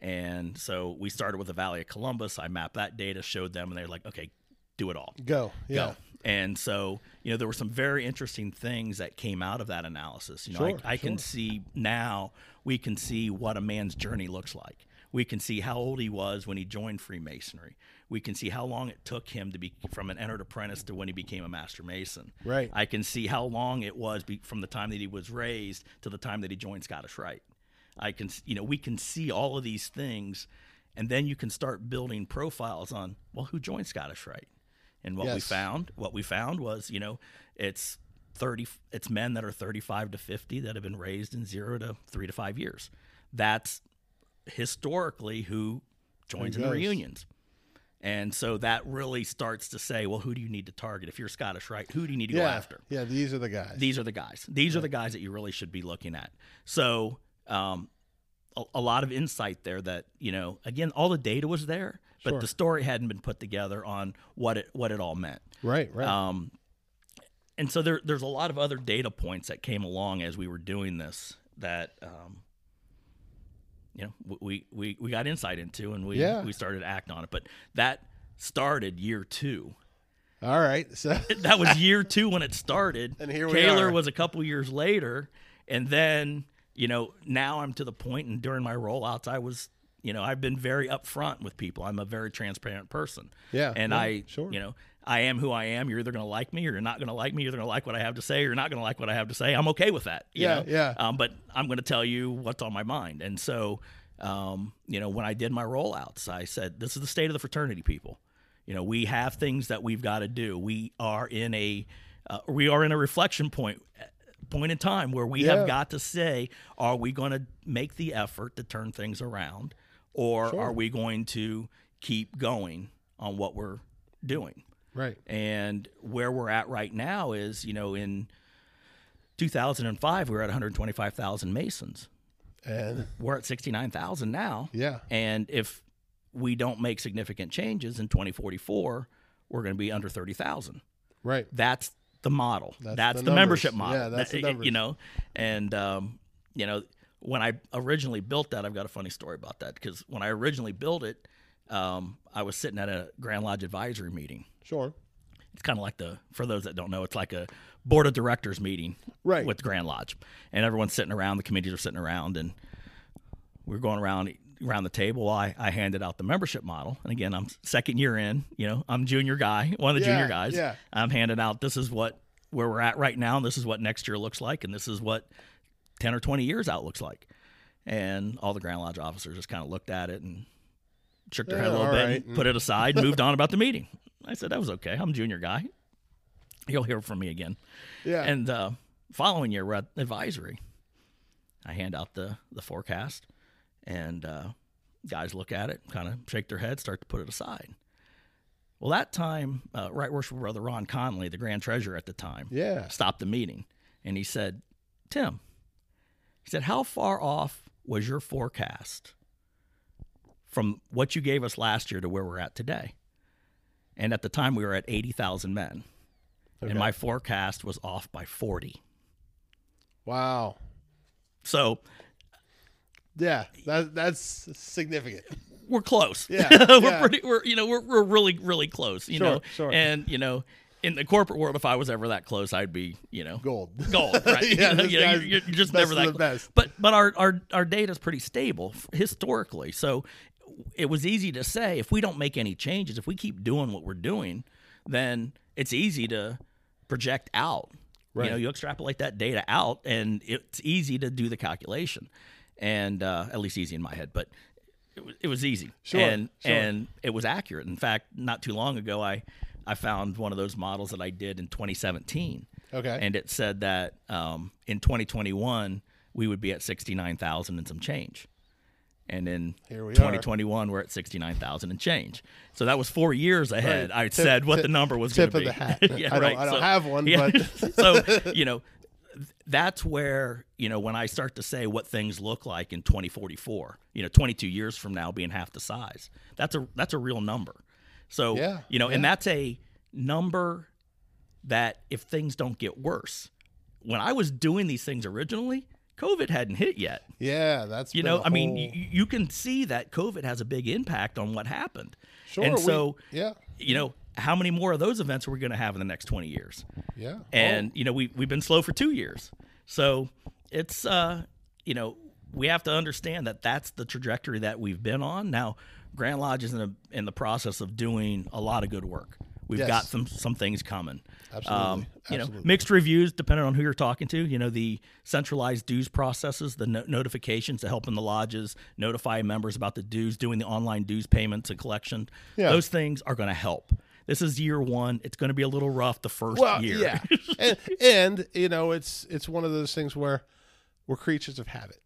Speaker 3: And so we started with the Valley of Columbus. I mapped that data, showed them, and they're like, okay, do it all.
Speaker 2: Go. Yeah.
Speaker 3: Go. And so, you know, there were some very interesting things that came out of that analysis. You know,
Speaker 2: Sure,
Speaker 3: I, I can see now, we can see what a man's journey looks like. We can see how old he was when he joined Freemasonry. We can see how long it took him to be from an entered apprentice to when he became a master mason.
Speaker 2: Right.
Speaker 3: I can see how long it was be, from the time that he was raised to the time that he joined Scottish Rite. I can, you know, we can see all of these things, and then you can start building profiles on, well, who joined Scottish Rite? And what we found, what we found was, you know, it's thirty, it's men that are thirty-five to fifty that have been raised in zero to three to five years. That's historically who joins in the reunions. And so that really starts to say, well, who do you need to target? If you're Scottish, Rite? Who do you need to go after?
Speaker 2: Yeah. These are the guys.
Speaker 3: These are the guys. These are the guys that you really should be looking at. So, um, a, a lot of insight there that, you know, again, all the data was there, but
Speaker 2: Sure.
Speaker 3: the story hadn't been put together on what it what it all meant.
Speaker 2: right. Right.
Speaker 3: Um, and so there, there's a lot of other data points that came along as we were doing this that, um, you know, we, we, we got insight into and we,
Speaker 2: Yeah.
Speaker 3: we started to act on it. But that started year two.
Speaker 2: All right. So <laughs>
Speaker 3: That was year two when it started.
Speaker 2: And here we
Speaker 3: Taylor was a couple years later. And then, you know, now I'm to the point and during my rollouts, I was, you know, I've been very upfront with people. I'm a very transparent person.
Speaker 2: Yeah,
Speaker 3: And
Speaker 2: yeah,
Speaker 3: I,
Speaker 2: sure.
Speaker 3: you know, I am who I am. You're either going to like me or you're not going to like me. You're either going to like what I have to say or you're not going to like what I have to say. I'm okay with that. you
Speaker 2: Yeah,
Speaker 3: know?
Speaker 2: yeah.
Speaker 3: Um, but I'm going to tell you what's on my mind. And so, um, you know, when I did my rollouts, I said, this is the state of the fraternity, people. You know, we have things that we've got to do. We are in a, uh, we are in a reflection point point in time where we
Speaker 2: Yeah.
Speaker 3: have got to say, are we going to make the effort to turn things around, or
Speaker 2: Sure.
Speaker 3: are we going to keep going on what we're doing?
Speaker 2: Right.
Speaker 3: And where we're at right now is, you know, in 2005, we were at 125,000 Masons.
Speaker 2: And
Speaker 3: We're at 69,000 now.
Speaker 2: yeah.
Speaker 3: And if we don't make significant changes in 2044, we're going to be under 30,000.
Speaker 2: Right.
Speaker 3: That's the model.
Speaker 2: That's
Speaker 3: That's,
Speaker 2: the
Speaker 3: the, membership model.
Speaker 2: Yeah, that's the
Speaker 3: That-. You know, and um, you know, when I originally built that, I've got a funny story about that because when I originally built it, um, I was sitting at a Grand Lodge advisory meeting.
Speaker 2: Sure.
Speaker 3: It's kind of like the for those that don't know, it's like a board of directors meeting
Speaker 2: Right.
Speaker 3: with Grand Lodge, and everyone's sitting around. The committees are sitting around, and we're going around around the table. I, I handed out the membership model, and again, I'm second year in. You know, I'm junior guy, <laughs> one of the
Speaker 2: Yeah,
Speaker 3: junior guys.
Speaker 2: yeah.
Speaker 3: I'm handing out. This is what where we're at right now. And this is what next year looks like, and this is what ten or twenty years out looks like. And all the Grand Lodge officers just kind of looked at it and shook their head a little bit,
Speaker 2: right.
Speaker 3: and put it aside, and moved on about the meeting. I said that was okay. I'm a junior guy. You'll hear from me again.
Speaker 2: Yeah.
Speaker 3: And uh, following year, we're at advisory. I hand out the the forecast, and uh, guys look at it, kind of shake their head, start to put it aside. Well, that time, uh, Right Worshipful Brother Ron Conley, the Grand Treasurer at the time,
Speaker 2: Yeah.
Speaker 3: stopped the meeting, and he said, "Tim," he said, "How far off was your forecast from what you gave us last year to where we're at today?" And at the time, we were at eighty thousand men,
Speaker 2: Okay.
Speaker 3: and my forecast was off by forty.
Speaker 2: Wow.
Speaker 3: So
Speaker 2: Yeah. That that's significant.
Speaker 3: we're close.
Speaker 2: Yeah, <laughs>
Speaker 3: we're
Speaker 2: yeah.
Speaker 3: pretty. We're you know we're we're really really close. You
Speaker 2: Sure,
Speaker 3: know,
Speaker 2: sure.
Speaker 3: and you know, in the corporate world, if I was ever that close, I'd be you know
Speaker 2: Gold. <laughs>
Speaker 3: gold. Right? <laughs>
Speaker 2: Yeah,
Speaker 3: you know, you know, you're, you're just never that. close. But but our our our data's pretty stable historically, so it was easy to say if we don't make any changes, if we keep doing what we're doing, then it's easy to project out.
Speaker 2: Right.
Speaker 3: You know, you extrapolate that data out, and it's easy to do the calculation, and uh, at least easy in my head, but. It was, it was easy,
Speaker 2: Sure,
Speaker 3: and
Speaker 2: sure.
Speaker 3: and it was accurate. In fact, not too long ago, I I found one of those models that I did in 2017,
Speaker 2: Okay.
Speaker 3: and it said that um, in 2021 we would be at 69,000 and some change, and in
Speaker 2: Here we are.
Speaker 3: 2021 we're at 69,000 and change. So that was four years ahead.
Speaker 2: Right.
Speaker 3: I
Speaker 2: Tip-
Speaker 3: said what
Speaker 2: tip-
Speaker 3: the number was going
Speaker 2: tip of the hat. <laughs>
Speaker 3: yeah,
Speaker 2: I don't- I don't
Speaker 3: So-
Speaker 2: have one,
Speaker 3: yeah.
Speaker 2: but- <laughs>
Speaker 3: so <laughs> you know that's where you know when I start to say what things look like in 2044, you know, 22 years from now being half the size. That's a that's a real number. So
Speaker 2: Yeah,
Speaker 3: you know, and that's a number that if things don't get worse, when I was doing these things originally, COVID hadn't hit yet.
Speaker 2: yeah. That's
Speaker 3: You know, I mean,
Speaker 2: whole-
Speaker 3: you, you can see that COVID has a big impact on what happened.
Speaker 2: sure.
Speaker 3: and
Speaker 2: we-
Speaker 3: so
Speaker 2: yeah.
Speaker 3: you know, how many more of those events are we going to have in the next 20 years?
Speaker 2: Yeah.
Speaker 3: and you know we we've been slow for two years, so it's uh you know we have to understand that that's the trajectory that we've been on. Now, Grand Lodge is in, a, in the process of doing a lot of good work. We've
Speaker 2: Yes.
Speaker 3: got some some things coming.
Speaker 2: Absolutely.
Speaker 3: Um, you know, mixed reviews depending on who you're talking to. You know, the centralized dues processes, the no- notifications to helping the lodges notify members about the dues, doing the online dues payments and collection.
Speaker 2: Yeah.
Speaker 3: Those things are going to help. This is year one. It's going to be a little rough the first
Speaker 2: well,
Speaker 3: year.
Speaker 2: yeah, <laughs> and, and you know, it's it's one of those things where we're creatures of habit.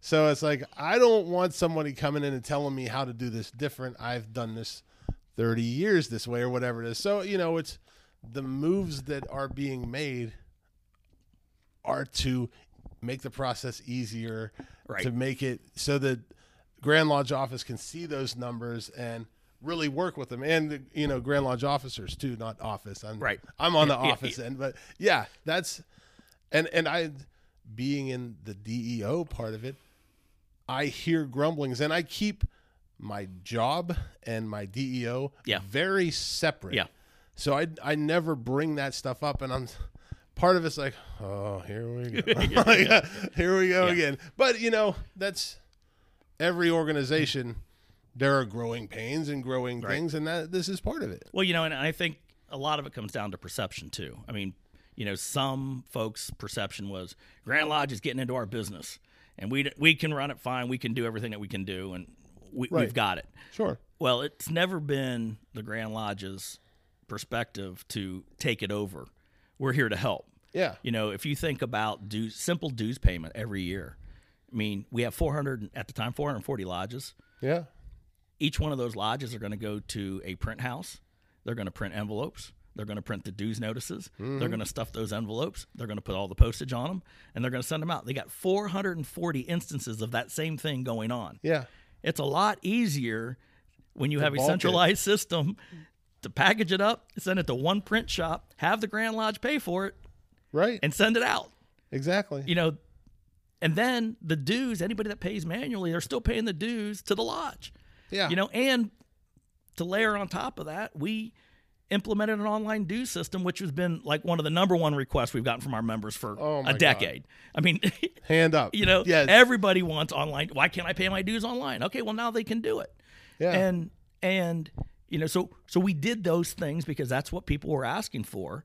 Speaker 2: So it's like I don't want somebody coming in and telling me how to do this different. I've done this thirty years this way or whatever it is. So you know, it's the moves that are being made are to make the process easier,
Speaker 3: Right.
Speaker 2: to make it so that Grand Lodge office can see those numbers and really work with them and you know Grand Lodge officers too not office I'm
Speaker 3: Right.
Speaker 2: I'm on the <laughs>
Speaker 3: Yeah, yeah,
Speaker 2: office end but yeah that's and and I being in the DEO part of it I hear grumblings and I keep my job and my DEO
Speaker 3: Yeah.
Speaker 2: very separate
Speaker 3: Yeah.
Speaker 2: So I I never bring that stuff up and I'm part of it's like oh here we go <laughs> <laughs> Like, uh, here we go
Speaker 3: Yeah.
Speaker 2: again but you know that's every organization there are growing pains and growing
Speaker 3: Right.
Speaker 2: things and that this is part of it
Speaker 3: Well, you know, and I think a lot of it comes down to perception too. I mean, you know, some folks' perception was Grand Lodge is getting into our business, and we we can run it fine. We can do everything that we can do, and we,
Speaker 2: Right.
Speaker 3: we've got it.
Speaker 2: sure
Speaker 3: Well, it's never been the Grand Lodge's perspective to take it over. We're here to help.
Speaker 2: yeah
Speaker 3: You know, if you think about dues, simple dues payment every year. I mean, we have 400 at the time, 440 lodges
Speaker 2: yeah
Speaker 3: each one of those lodges are going to go to a print house. They're going to print envelopes. They're going to print the dues notices. They're mm-hmm. going to stuff those envelopes. They're going to put all the postage on them, and they're going to send them out. They got 440 instances of that same thing going on.
Speaker 2: yeah
Speaker 3: It's a lot easier when you have a
Speaker 2: bulk it.
Speaker 3: centralized system to package it up, send it to one print shop, have the Grand Lodge pay for it,
Speaker 2: right
Speaker 3: and send it out.
Speaker 2: exactly
Speaker 3: You know, and then the dues, anybody that pays manually, they're still paying the dues to the lodge.
Speaker 2: yeah
Speaker 3: You know, and to layer on top of that, we implemented an online due system, which has been like one of the number one requests we've gotten from our members for
Speaker 2: Oh,
Speaker 3: a
Speaker 2: God.
Speaker 3: decade. I mean, <laughs>
Speaker 2: hand up
Speaker 3: you know,
Speaker 2: yes
Speaker 3: everybody wants online. Why can't I pay my dues online? Okay, well now they can do it.
Speaker 2: yeah
Speaker 3: And and you know, so so we did those things because that's what people were asking for.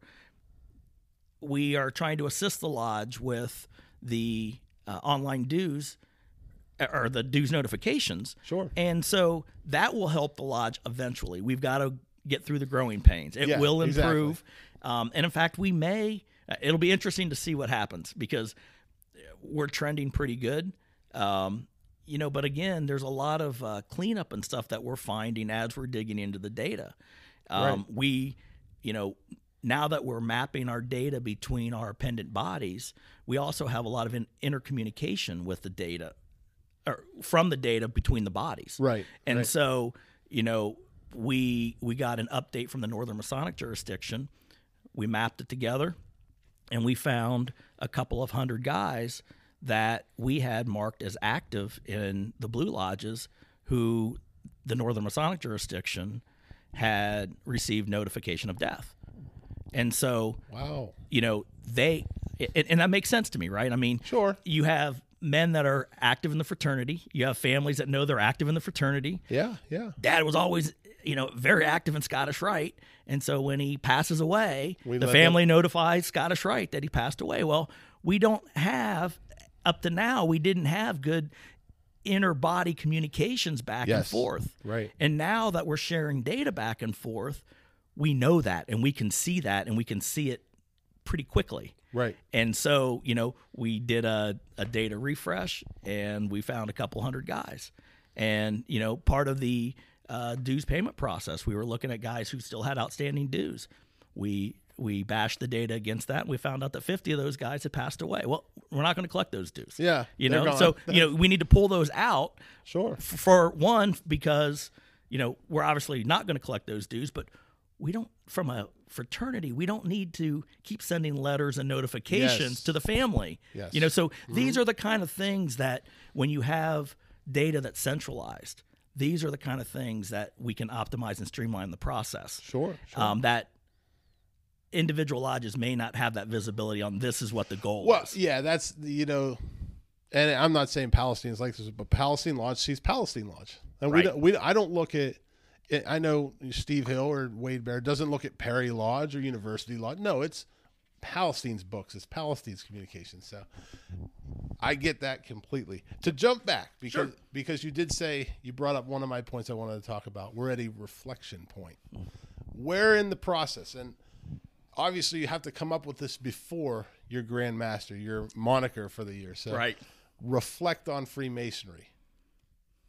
Speaker 3: We are trying to assist the lodge with the uh, online dues uh, or the dues notifications.
Speaker 2: Sure.
Speaker 3: And so that will help the lodge eventually. We've got to get through the growing pains. It
Speaker 2: Yeah,
Speaker 3: will
Speaker 2: exactly.
Speaker 3: improve. Um, and in fact, we may. uh, It'll be interesting to see what happens because we're trending pretty good. Um, you know, but again, there's a lot of uh, cleanup and stuff that we're finding as we're digging into the data. Um, We, you know, now that we're mapping our data between our appendant bodies, we also have a lot of in- intercommunication with the data, or from the data between the bodies.
Speaker 2: Right,
Speaker 3: And
Speaker 2: right.
Speaker 3: so, you know, we we got an update from the Northern Masonic jurisdiction. We mapped it together, and we found a couple of hundred guys that we had marked as active in the Blue Lodges who the Northern Masonic jurisdiction had received notification of death. And so,
Speaker 2: Wow.
Speaker 3: you know, they, and, and that makes sense to me, right? I mean,
Speaker 2: Sure.
Speaker 3: you have men that are active in the fraternity, you have families that know they're active in the fraternity.
Speaker 2: Yeah. Yeah.
Speaker 3: Dad was always, you know, very active in Scottish Rite. And so when he passes away,
Speaker 2: We
Speaker 3: the family notifies Scottish Rite that he passed away. Well, we don't have, up to now, we didn't have good inner body communications back and forth.
Speaker 2: Right.
Speaker 3: And now that we're sharing data back and forth, we know that and we can see that and we can see it pretty quickly.
Speaker 2: Right.
Speaker 3: And so, you know, we did a, a data refresh and we found a couple hundred guys. And, you know, part of the uh, dues payment process, we were looking at guys who still had outstanding dues. We we bashed the data against that and we found out that 50 of those guys had passed away. Well, we're not going to collect those dues.
Speaker 2: Yeah,
Speaker 3: You know,
Speaker 2: gone.
Speaker 3: so, <laughs> you know, we need to pull those out
Speaker 2: Sure.
Speaker 3: f- for one because you know we're obviously not going to collect those dues but we don't from a fraternity we don't need to keep sending letters and notifications
Speaker 2: Yes.
Speaker 3: to the family
Speaker 2: Yes.
Speaker 3: you know so these are the kind of things that when you have data that's centralized these are the kind of things that we can optimize and streamline the process
Speaker 2: Sure. Sure.
Speaker 3: um, that individual lodges may not have that visibility on this is what the goal
Speaker 2: Well,
Speaker 3: is
Speaker 2: yeah, that's you know, and I'm not saying Palestine's like this, but Palestine Lodge sees Palestine Lodge, and we don't. We I don't look at. I know Steve Hill or Wade Bear doesn't look at Perry Lodge or University Lodge. No, it's Palestine's books. It's Palestine's communication. So I get that completely. To jump back because because you did say you brought up one of my points I wanted to talk about. We're at a reflection point. Mm-hmm. Where in the process and obviously you have to come up with this before your grandmaster, your moniker for the year. So
Speaker 3: right
Speaker 2: reflect on Freemasonry.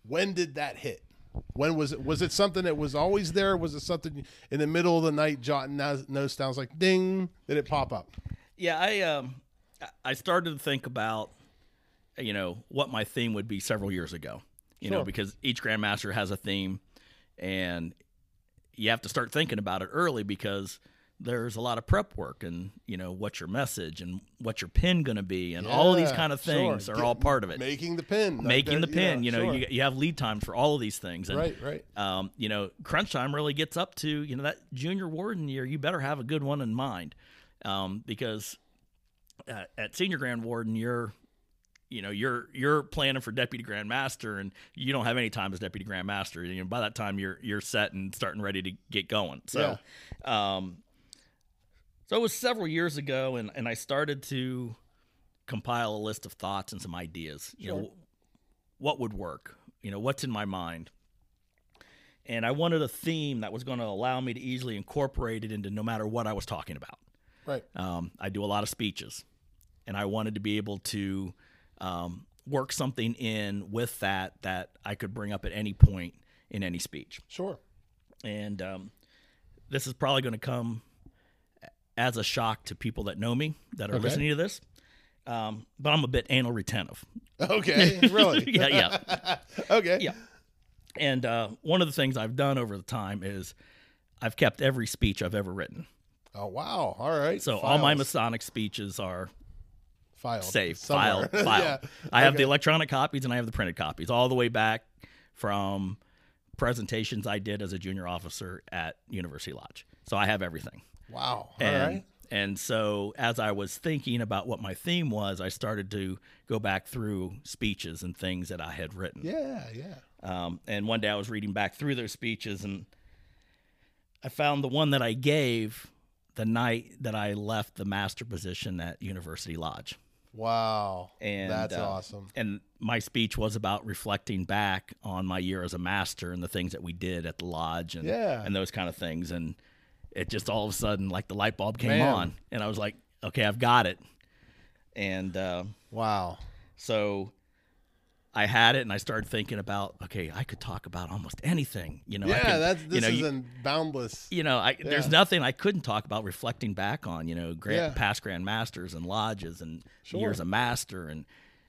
Speaker 2: When did that hit? When was it? Was it something that was always there? Was it something in the middle of the night jotting notes down? It's like ding, did it pop up?
Speaker 3: Yeah, I um I started to think about you know what my theme would be several years ago. You know, because each grandmaster has a theme and you have to start thinking about it early because there's a lot of prep work and you know what's your message and what's your pin going to be and all of these kind of
Speaker 2: sure.
Speaker 3: things are
Speaker 2: Get-
Speaker 3: all part of it.
Speaker 2: Making the pin,
Speaker 3: Making the
Speaker 2: Yeah,
Speaker 3: pin, you know,
Speaker 2: sure.
Speaker 3: you, you have lead times for all of these things. And,
Speaker 2: right, right.
Speaker 3: um, you know, crunch time really gets up to you know that junior warden year. You better have a good one in mind, um, because uh, at senior grand warden you're, you know, you're you're planning for deputy grand master, and you don't have any time as deputy grand master. You know, by that time you're you're set and starting ready to get going. So, um, so it was several years ago, and and I started to compile a list of thoughts and some ideas. You know, what would work? You know, what's in my mind? and I wanted a theme that was going to allow me to easily incorporate it into no matter what I was talking about.
Speaker 2: Right.
Speaker 3: Um, I do a lot of speeches, and I wanted to be able to um, work something in with that that I could bring up at any point in any speech.
Speaker 2: Sure.
Speaker 3: And um, this is probably going to come as a shock to people that know me that are
Speaker 2: Okay.
Speaker 3: listening to this. Um, but I'm a bit anal retentive.
Speaker 2: Okay. <laughs> Really? <laughs>
Speaker 3: yeah, yeah. <laughs>
Speaker 2: okay.
Speaker 3: Yeah. And uh, one of the things I've done over the time is I've kept every speech I've ever written.
Speaker 2: Oh wow. All right.
Speaker 3: So all my Masonic speeches are
Speaker 2: filed
Speaker 3: saved,
Speaker 2: somewhere.
Speaker 3: filed, filed.
Speaker 2: yeah.
Speaker 3: I have the electronic copies and I have the printed copies, all the way back from presentations I did as a junior officer at University Lodge. So I have everything.
Speaker 2: Wow.
Speaker 3: And,
Speaker 2: right.
Speaker 3: And so as I was thinking about what my theme was, I started to go back through speeches and things that I had written.
Speaker 2: Yeah. Yeah.
Speaker 3: Um, and one day I was reading back through those speeches and I found the one that I gave the night that I left the master position at University Lodge.
Speaker 2: Wow.
Speaker 3: And
Speaker 2: that's
Speaker 3: uh,
Speaker 2: awesome.
Speaker 3: And my speech was about reflecting back on my year as a master and the things that we did at the lodge and
Speaker 2: Yeah.
Speaker 3: and those kind of things. And it just all of a sudden like the light bulb came
Speaker 2: Man.
Speaker 3: on, and I was like, okay, I've got it. And uh,
Speaker 2: Wow.
Speaker 3: so I had it, and I started thinking about, okay, I could talk about almost anything. You know, I
Speaker 2: Yeah,
Speaker 3: could-
Speaker 2: that's
Speaker 3: you
Speaker 2: this
Speaker 3: know,
Speaker 2: is
Speaker 3: you-
Speaker 2: boundless.
Speaker 3: you know, I, there's nothing I couldn't talk about reflecting back on, you know, grand,
Speaker 2: Yeah.
Speaker 3: past Grand Masters and lodges and
Speaker 2: Sure.
Speaker 3: years of master and,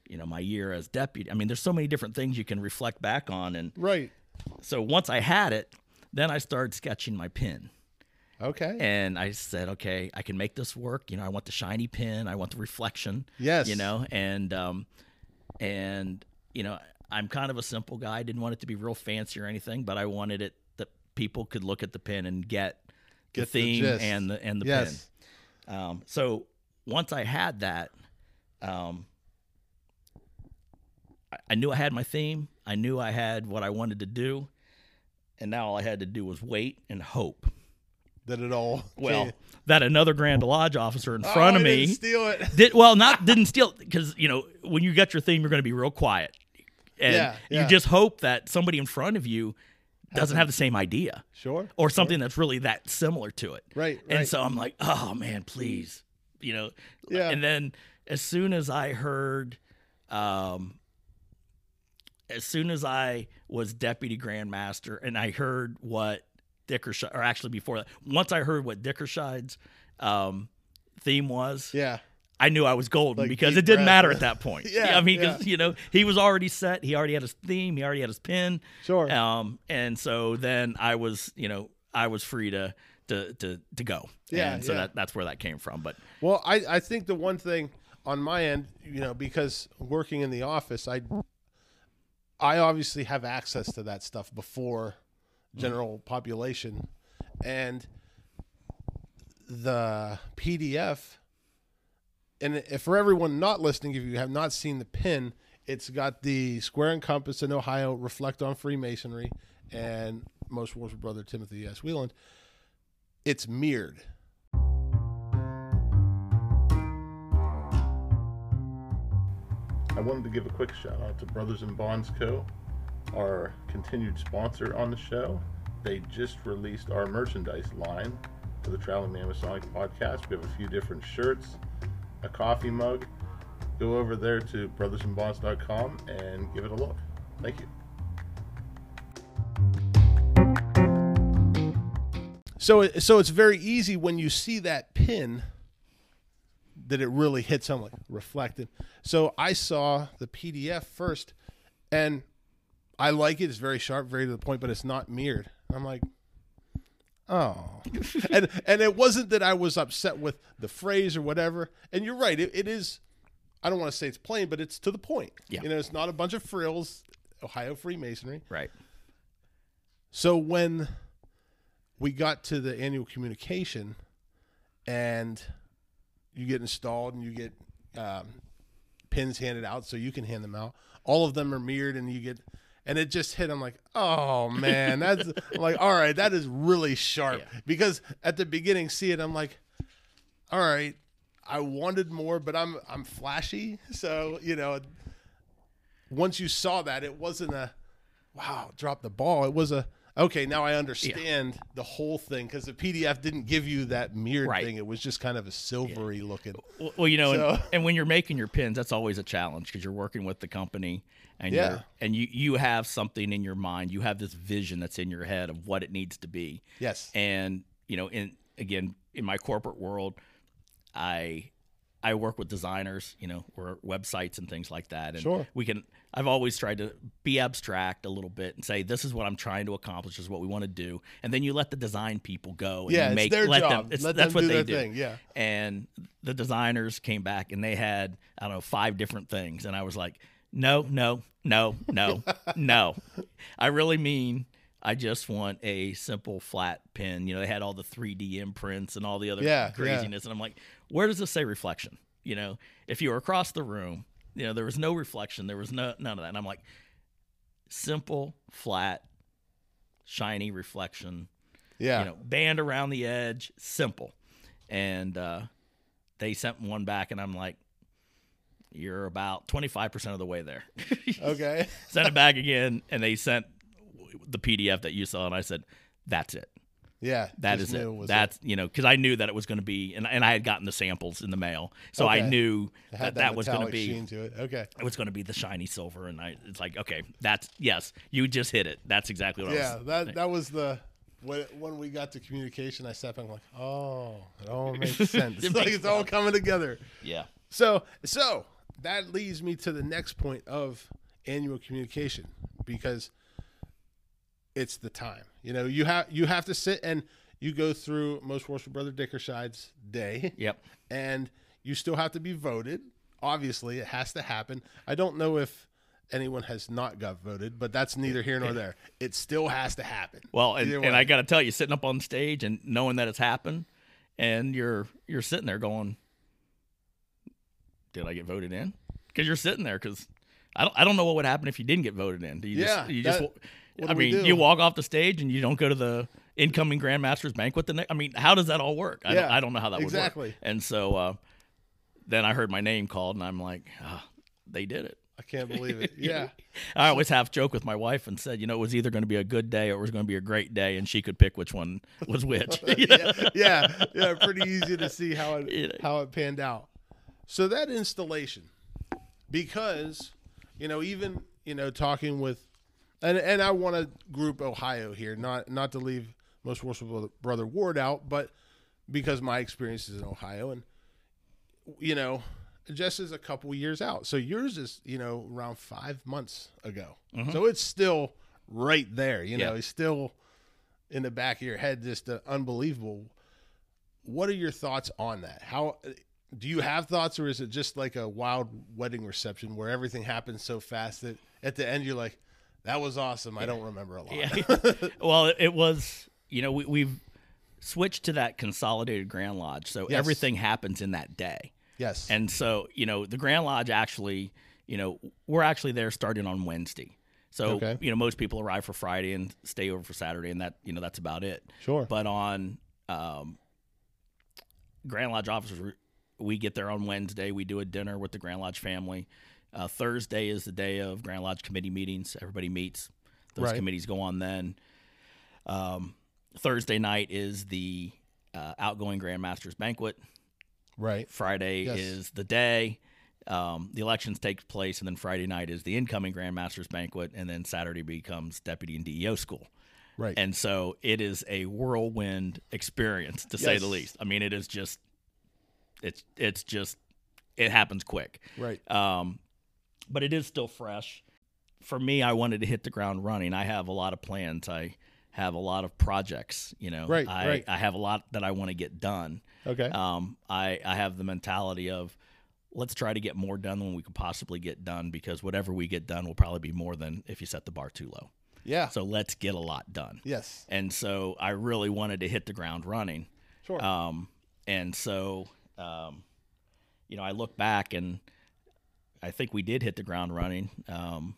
Speaker 3: you know, my year as deputy. I mean, there's so many different things you can reflect back on. And
Speaker 2: Right.
Speaker 3: so once I had it, then I started sketching my pin.
Speaker 2: Okay.
Speaker 3: And I said, okay, I can make this work. You know, I want the shiny pin. I want the reflection.
Speaker 2: Yes.
Speaker 3: You know, and, um, and, you know, I'm kind of a simple guy. I didn't want it to be real fancy or anything, but I wanted it that people could look at the pin and get the
Speaker 2: Get the
Speaker 3: theme
Speaker 2: gist.
Speaker 3: and the and the
Speaker 2: yes.
Speaker 3: pin. Um, so once I had that, um, I, I knew I had my theme. I knew I had what I wanted to do, and now all I had to do was wait and hope.
Speaker 2: That it all. <laughs>
Speaker 3: Well, that another Grand Lodge officer in
Speaker 2: Oh,
Speaker 3: front of me
Speaker 2: didn't steal it.
Speaker 3: did well. Not <laughs> didn't steal because you know when you get your theme, you're going to be real quiet, and
Speaker 2: Yeah, yeah.
Speaker 3: you just hope that somebody in front of you doesn't have the same idea
Speaker 2: Sure.
Speaker 3: or something that's really that similar to it.
Speaker 2: Right.
Speaker 3: And so I'm like, oh man, please, you know.
Speaker 2: Yeah.
Speaker 3: And then as soon as I heard, um, as soon as I was deputy grand master, and I heard what Dickershide, or actually before that, once I heard what Dickershide's um, theme was,
Speaker 2: yeah.
Speaker 3: I knew I was golden
Speaker 2: Like
Speaker 3: because it didn't
Speaker 2: breath.
Speaker 3: matter at <laughs> that point.
Speaker 2: Yeah,
Speaker 3: I mean,
Speaker 2: yeah.
Speaker 3: you know, he was already set. He already had his theme. He already had his pin.
Speaker 2: Sure.
Speaker 3: Um, and so then I was, you know, I was free to to to to go.
Speaker 2: Yeah,
Speaker 3: And so
Speaker 2: yeah.
Speaker 3: that that's where that came from. But
Speaker 2: Well, I, I think the one thing on my end, you know, because working in the office, I I obviously have access to that stuff before Mm-hmm. general population, and the PDF. And if for everyone not listening, if you have not seen the pin, it's got the square and compass in Ohio, reflect on Freemasonry, and most worshipful brother Timothy S. Wheeland. It's mirrored.
Speaker 4: I wanted to give a quick shout out to Brothers in Bonds Co., our continued sponsor on the show. They just released our merchandise line for the Traveling Masonic podcast. We have a few different shirts, a coffee mug. Go over there to brothersinbonds.com and give it a look. Thank you.
Speaker 2: So so it's very easy when you see that pin that it really hits on like reflected. So I saw the PDF first and I like it. It's very sharp, very to the point, but it's not mirrored. I'm like, oh. <laughs> and and it wasn't that I was upset with the phrase or whatever. And you're right, it, it is I don't want to say it's plain, but it's to the point.
Speaker 3: Yeah.
Speaker 2: You know, it's not a bunch of frills, Ohio Freemasonry.
Speaker 3: right.
Speaker 2: So when we got to the annual communication and you get installed and you get um, pins handed out so you can hand them out, all of them are mirrored and you get, and it just hit. I'm like, oh man, that's <laughs> like, all right, that is really sharp.
Speaker 3: Yeah.
Speaker 2: Because at the beginning, see it, I'm like, all right, I wanted more, but I'm I'm flashy, <laughs> so you know. Once you saw that, it wasn't a wow, drop the ball. It was a okay. Now I understand the whole thing because the PDF didn't give you that mirrored
Speaker 3: Right.
Speaker 2: thing. It was just kind of a silvery looking.
Speaker 3: Well, well, you know, and,
Speaker 2: So- <laughs>
Speaker 3: and when you're making your pins, that's always a challenge because you're working with the company and
Speaker 2: Yeah.
Speaker 3: you're, and you you have something in your mind. You have this vision that's in your head of what it needs to be.
Speaker 2: Yes.
Speaker 3: and you know in again in my corporate world i i work with designers you know or websites and things like that and
Speaker 2: Sure.
Speaker 3: we can i've always tried to be abstract a little bit and say this is what i'm trying to accomplish this is what we want to do and then you let the design people go and
Speaker 2: Yeah,
Speaker 3: you make
Speaker 2: their
Speaker 3: let
Speaker 2: job.
Speaker 3: them
Speaker 2: Let
Speaker 3: that's
Speaker 2: them
Speaker 3: what they do
Speaker 2: thing, yeah.
Speaker 3: and the designers came back and they had i don't know five different things and i was like no no no no <laughs> no i really mean i just want a simple flat pin you know they had all the 3d imprints and all the other
Speaker 2: Yeah, yeah.
Speaker 3: craziness and i'm like where does this say reflection you know if you were across the room you know there was no reflection there was no none of that and i'm like simple flat shiny reflection
Speaker 2: Yeah.
Speaker 3: you know, band around the edge, simple. And uh, they sent one back, and I'm like, you're about 25% of the way there. <laughs>
Speaker 2: okay.
Speaker 3: sent it back again, and they sent the PDF that you saw, and I said, that's it.
Speaker 2: Yeah,
Speaker 3: that is
Speaker 2: just
Speaker 3: is
Speaker 2: knew
Speaker 3: it. That's you know because I knew that it was going to be, and, and I had gotten the samples in the mail, so I knew
Speaker 2: It had
Speaker 3: that that was going to be
Speaker 2: to it. Okay.
Speaker 3: it was going to be the shiny silver, and I it's like okay, that's yes, you just hit it. That's exactly what I
Speaker 2: Yeah,
Speaker 3: was.
Speaker 2: that that was the when, when we got to communication. I sat back and like, oh, it all makes sense. <laughs> <laughs>
Speaker 3: It
Speaker 2: like it's all coming together.
Speaker 3: Yeah,
Speaker 2: So so that leads me to the next point of annual communication because it's the time. You know, you have you have to sit and you go through most worship brother Dickershide's day.
Speaker 3: yep.
Speaker 2: and you still have to be voted. Obviously, it has to happen. I don't know if anyone has not got voted, but that's neither here nor there. It still has to happen.
Speaker 3: Well, and, and. I got to tell you, sitting up on stage and knowing that it's happened, and you're you're sitting there going, "Did I get voted in?" Because you're sitting there because I don't I don't know what would happen if you didn't get voted in. Do you
Speaker 2: Yeah,
Speaker 3: just you just
Speaker 2: that- what
Speaker 3: I mean you walk off the stage and you don't go to the incoming grandmasters banquet the next. I mean, how does that all work? I, don't,
Speaker 2: Yeah,
Speaker 3: I don't know how that would
Speaker 2: exactly.
Speaker 3: work. And so uh, then I heard my name called, and I'm like, ah, they did it.
Speaker 2: I can't believe it. <laughs> Yeah.
Speaker 3: I always half joke with my wife and said, you know, it was either going to be a good day or it was going to be a great day, and she could pick which one was which. <laughs>
Speaker 2: yeah, yeah, yeah. Pretty easy to see how it how it panned out. So that installation, because you know, even you know, talking with, and and I want to group Ohio here, not not to leave most worshipful brother Ward out, but because my experience is in Ohio, and you know, Jess is a couple years out, so yours is you know around five months ago, so it's still right there. You know,
Speaker 3: Mm-hmm. Yeah.
Speaker 2: it's still in the back of your head, just uh, unbelievable. What are your thoughts on that? How do you have thoughts, or is it just like a wild wedding reception where everything happens so fast that at the end you're like, "That was awesome." I don't remember a lot.
Speaker 3: Yeah. <laughs> well, it was, you know, we, we've switched to that consolidated Grand Lodge, so
Speaker 2: Yes.
Speaker 3: everything happens in that day.
Speaker 2: Yes.
Speaker 3: And so, you know, the Grand Lodge actually, you know, we're actually there starting on Wednesday. So,
Speaker 2: Okay.
Speaker 3: you know, most people arrive for Friday and stay over for Saturday, and that, you know, that's about it.
Speaker 2: Sure.
Speaker 3: But on um, Grand Lodge officers, we get there on Wednesday. We do a dinner with the Grand Lodge family. Uh, Thursday is the day of Grand Lodge committee meetings. Everybody meets. Those
Speaker 2: Right.
Speaker 3: committees go on then. Um, Thursday night is the uh, outgoing Grand Masters banquet.
Speaker 2: right.
Speaker 3: Friday
Speaker 2: Yes.
Speaker 3: is the day. Um, the elections take place, and then Friday night is the incoming Grand Masters banquet, and then Saturday becomes deputy and DEO school.
Speaker 2: Right.
Speaker 3: And so it is a whirlwind experience, to say the least. I mean, it is just, it's it's just, it happens quick.
Speaker 2: right.
Speaker 3: Um, but it is still fresh. For me, I wanted to hit the ground running. I have a lot of plans. I have a lot of projects. You know,
Speaker 2: Right,
Speaker 3: I,
Speaker 2: right.
Speaker 3: I have a lot that I want to get done.
Speaker 2: Okay.
Speaker 3: Um, I I have the mentality of let's try to get more done than we could possibly get done because whatever we get done will probably be more than if you set the bar too low.
Speaker 2: yeah.
Speaker 3: So let's get a lot done.
Speaker 2: yes.
Speaker 3: And so I really wanted to hit the ground running.
Speaker 2: Sure.
Speaker 3: Um, and so, um, you know, I look back and I think we did hit the ground running. Um,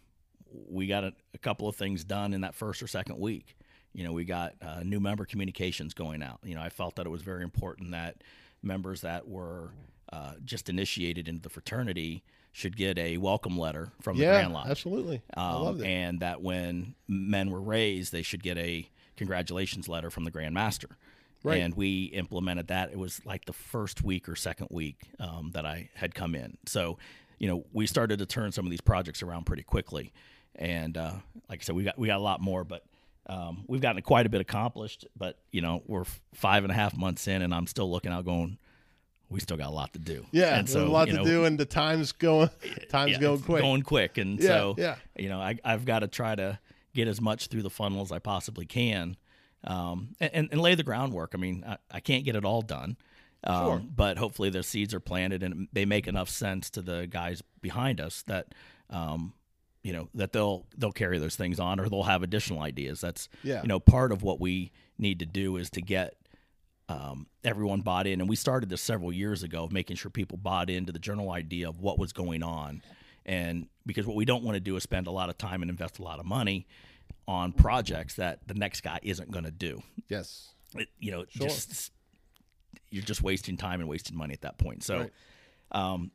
Speaker 3: we got a, a couple of things done in that first or second week. You know, we got uh, new member communications going out. You know, I felt that it was very important that members that were uh, just initiated into the fraternity should get a welcome letter from the. Grand Lodge.
Speaker 2: Absolutely. I
Speaker 3: Um,
Speaker 2: loved it.
Speaker 3: And that when men were raised, they should get a congratulations letter from the Grand Master.
Speaker 2: Right.
Speaker 3: And we implemented that. It was like the first week or second week um, that I had come in. So, you know, we started to turn some of these projects around pretty quickly. And uh, like I said, we got we got a lot more, but um, we've gotten quite a bit accomplished. But you know, we're five and a half months in, and I'm still looking out, going, we still got a lot to do.
Speaker 2: yeah.
Speaker 3: and
Speaker 2: there's a lot
Speaker 3: you
Speaker 2: to do, and the time's going. Time's
Speaker 3: yeah,
Speaker 2: going quick.
Speaker 3: Going quick, and
Speaker 2: Yeah,
Speaker 3: so
Speaker 2: yeah.
Speaker 3: you know, I, I've got to try to get as much through the funnel as I possibly can, um, and, and, and lay the groundwork. I mean, I, I can't get it all done, um,
Speaker 2: Sure.
Speaker 3: but hopefully the seeds are planted and they make enough sense to the guys behind us that. Um, you know that they'll they'll carry those things on or they'll have additional ideas that's
Speaker 2: Yeah.
Speaker 3: you know part of what we need to do is to get um, everyone bought in and we started this several years ago of making sure people bought into the general idea of what was going on and because what we don't want to do is spend a lot of time and invest a lot of money on projects that the next guy isn't going to do
Speaker 2: yes.
Speaker 3: it, you know
Speaker 2: Sure.
Speaker 3: just you're just wasting time and wasting money at that point so
Speaker 2: Right.
Speaker 3: um,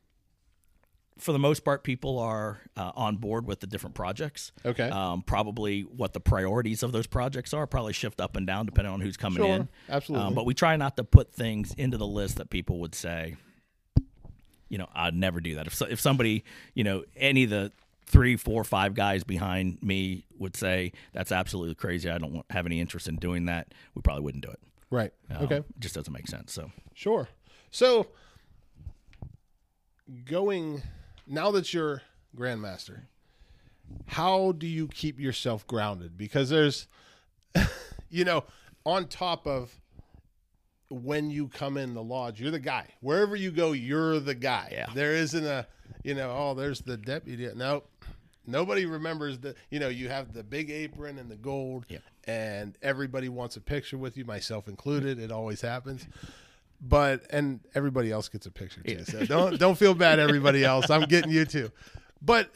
Speaker 3: for the most part, people are uh, on board with the different projects.
Speaker 2: Okay.
Speaker 3: Um, probably what the priorities of those projects are probably shift up and down depending on who's coming
Speaker 2: Sure,
Speaker 3: in.
Speaker 2: absolutely.
Speaker 3: Um, but we try not to put things into the list that people would say, you know, I'd never do that. If so, if somebody, you know, any of the three, four, five guys behind me would say that's absolutely crazy. I don't want, have any interest in doing that. We probably wouldn't do it.
Speaker 2: Right.
Speaker 3: Um,
Speaker 2: okay.
Speaker 3: Just doesn't make sense. So
Speaker 2: Sure. So going now that you're grandmaster, how do you keep yourself grounded? Because there's <laughs> you know, on top of when you come in the lodge, you're the guy. Wherever you go, you're the guy.
Speaker 3: Yeah.
Speaker 2: There isn't a, you know, oh, there's the deputy. No, nobody remembers the, you know, you have the big apron and the gold,
Speaker 3: Yep.
Speaker 2: And everybody wants a picture with you, myself included. It always happens. But and everybody else gets a picture too. So don't don't feel bad, everybody <laughs> else. I'm getting you too. But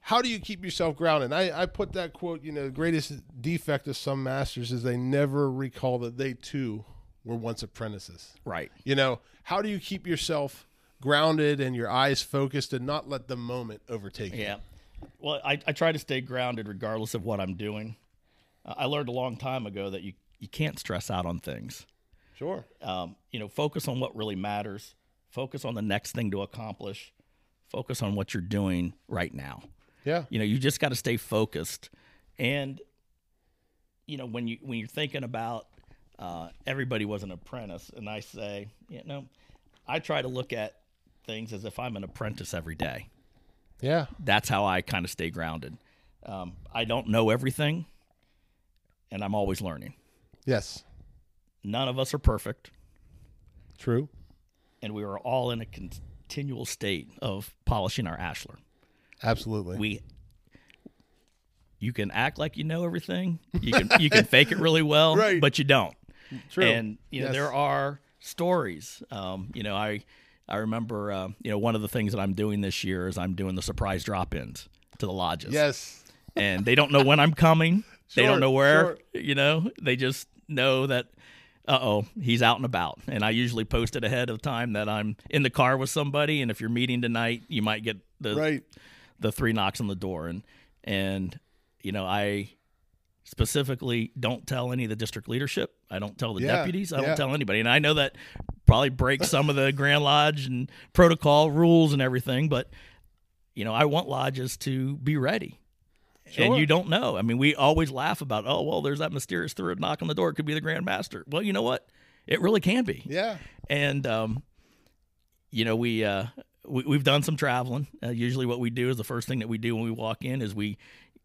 Speaker 2: how do you keep yourself grounded? I, I put that quote, you know, the greatest defect of some masters is they never recall that they too were once apprentices.
Speaker 3: right.
Speaker 2: You know, how do you keep yourself grounded and your eyes focused and not let the moment overtake you?
Speaker 3: Yeah. Well, I, I try to stay grounded regardless of what I'm doing. I learned a long time ago that you, you can't stress out on things.
Speaker 2: Sure.
Speaker 3: Um, you know, focus on what really matters. Focus on the next thing to accomplish. Focus on what you're doing right now.
Speaker 2: Yeah.
Speaker 3: You know, you just got to stay focused. And you know, when you when you're thinking about uh, everybody was an apprentice, and I say, you know, I try to look at things as if I'm an apprentice every day
Speaker 2: Yeah.
Speaker 3: that's how I kind of stay grounded. Um, I don't know everything, and I'm always learning.
Speaker 2: Yes.
Speaker 3: None of us are perfect,
Speaker 2: True.
Speaker 3: and we are all in a continual state of polishing our ashlar.
Speaker 2: Absolutely.
Speaker 3: We, you can act like you know everything. You can you can fake it really well, <laughs>
Speaker 2: Right.
Speaker 3: but you don't.
Speaker 2: True.
Speaker 3: And you know
Speaker 2: Yes.
Speaker 3: there are stories. Um, you know, I I remember uh, you know one of the things that I'm doing this year is I'm doing the surprise drop-ins to the lodges.
Speaker 2: yes.
Speaker 3: and they don't know when I'm coming. <laughs> they don't know where.
Speaker 2: sure.
Speaker 3: You know, they just know that. Uh oh, he's out and about. And I usually post it ahead of time that I'm in the car with somebody, and if you're meeting tonight, you might get the
Speaker 2: Right.
Speaker 3: the three knocks on the door, and and you know I specifically don't tell any of the district leadership. I don't tell the
Speaker 2: Yeah,
Speaker 3: deputies. I
Speaker 2: yeah.
Speaker 3: don't tell anybody, and I know that probably breaks some of the <laughs> Grand Lodge and protocol rules and everything, but you know I want lodges to be ready.
Speaker 2: Sure.
Speaker 3: And you don't know. I mean, we always laugh about, oh, well, there's that mysterious third knock on the door. It could be the Grand Master. Well, you know what? It really can be
Speaker 2: Yeah.
Speaker 3: and um, you know we, uh, we we've done some traveling. Uh, usually, what we do is the first thing that we do when we walk in is we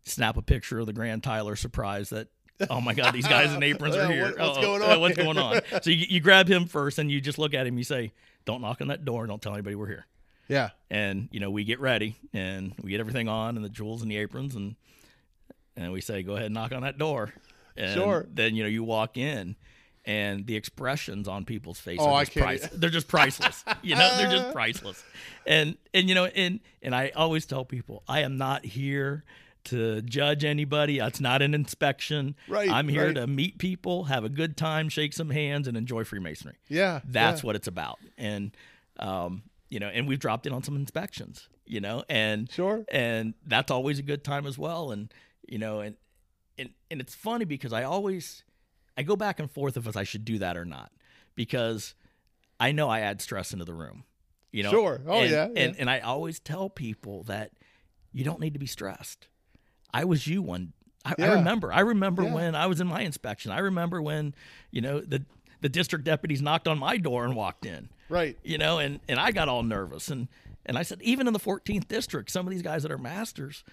Speaker 3: snap a picture of the Grand Tyler surprise that. Oh my God! These guys in <laughs> aprons are here.
Speaker 2: what- what's going
Speaker 3: Uh,
Speaker 2: on
Speaker 3: what's going on? So you, you grab him first, and you just look at him. You say, "Don't knock on that door. Don't tell anybody we're here."
Speaker 2: Yeah.
Speaker 3: And you know we get ready, and we get everything on, and the jewels and the aprons, and and we say, "Go ahead and knock on that door." And
Speaker 2: Sure.
Speaker 3: Then you know you walk in, and the expressions on people's faces
Speaker 2: oh,
Speaker 3: are just priceless. They're just priceless. you know, they're just <laughs> priceless. And and you know, and and I always tell people, I am not here to judge anybody. It's not an inspection.
Speaker 2: Right,
Speaker 3: I'm here
Speaker 2: right.
Speaker 3: to meet people, have a good time, shake some hands, and enjoy Freemasonry.
Speaker 2: Yeah.
Speaker 3: That's
Speaker 2: yeah.
Speaker 3: what it's about. And um, you know, and we've dropped in on some inspections, you know, and
Speaker 2: Sure.
Speaker 3: and that's always a good time as well. And you know, and and and it's funny because I always I go back and forth if I should do that or not because I know I add stress into the room. You know,
Speaker 2: Sure. Oh,
Speaker 3: and,
Speaker 2: yeah,
Speaker 3: and
Speaker 2: yeah.
Speaker 3: and I always tell people that you don't need to be stressed. I was you one. I, I remember. I remember
Speaker 2: Yeah.
Speaker 3: when I was in my inspection. I remember when you know the the district deputies knocked on my door and walked in
Speaker 2: Right.
Speaker 3: you know, and and I got all nervous and and I said even in the 14th district, some of these guys that are masters,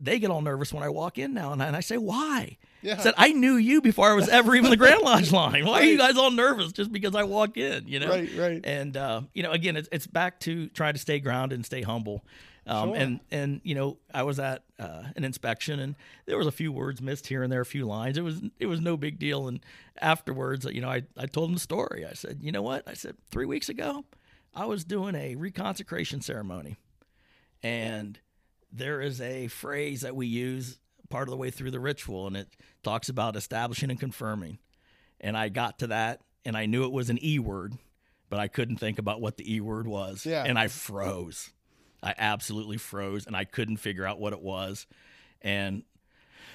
Speaker 3: they get all nervous when I walk in now, and I, and I say why?
Speaker 2: Yeah.
Speaker 3: I said I knew you before I was ever even the Grand <laughs> Lodge line. Why are you guys all nervous just because I walk in? You know,
Speaker 2: Right, right.
Speaker 3: And uh, you know, again, it's it's back to trying to stay grounded and stay humble. Um,
Speaker 2: Sure.
Speaker 3: And and you know, I was at uh, an inspection, and there was a few words missed here and there, a few lines. It was it was no big deal. And afterwards, you know, I I told him the story. I said, you know what? I said three weeks ago, I was doing a reconsecration ceremony, and there is a phrase that we use part of the way through the ritual, and it talks about establishing and confirming. And I got to that, and I knew it was an E word, but I couldn't think about what the E word was.
Speaker 2: Yeah.
Speaker 3: And I froze. I absolutely froze and I couldn't figure out what it was. And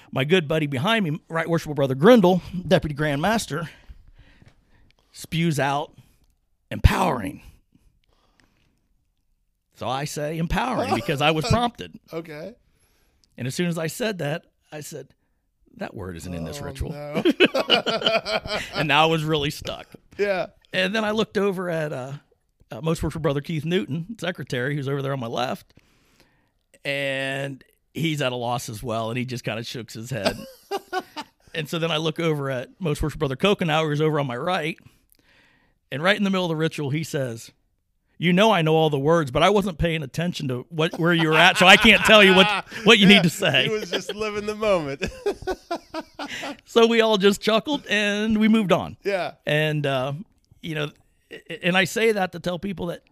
Speaker 3: my good buddy behind me, Right Worshipful Brother Grindle, Deputy Grand Master, spews out empowering. So I say empowering because I was <laughs> prompted.
Speaker 2: Okay.
Speaker 3: And as soon as I said that, I said, that word isn't in this ritual.
Speaker 2: No. <laughs>
Speaker 3: And now I was really stuck. <laughs>
Speaker 2: yeah.
Speaker 3: And then I looked over at uh, uh, Most Worshipful Brother Keith Newton, secretary, who's over there on my left. And he's at a loss as well. And he just kind of shooks his head. <laughs> and so then I look over at Most Worshipful Brother Kokenauer, who's over on my right. And right in the middle of the ritual, he says, you know I know all the words, but I wasn't paying attention to what where you were at, so I can't tell you what what you need to <laughs> say.
Speaker 2: He was just living the moment. <laughs>
Speaker 3: So we all just chuckled and we moved on.
Speaker 2: yeah.
Speaker 3: And uh, you know, and I say that to tell people that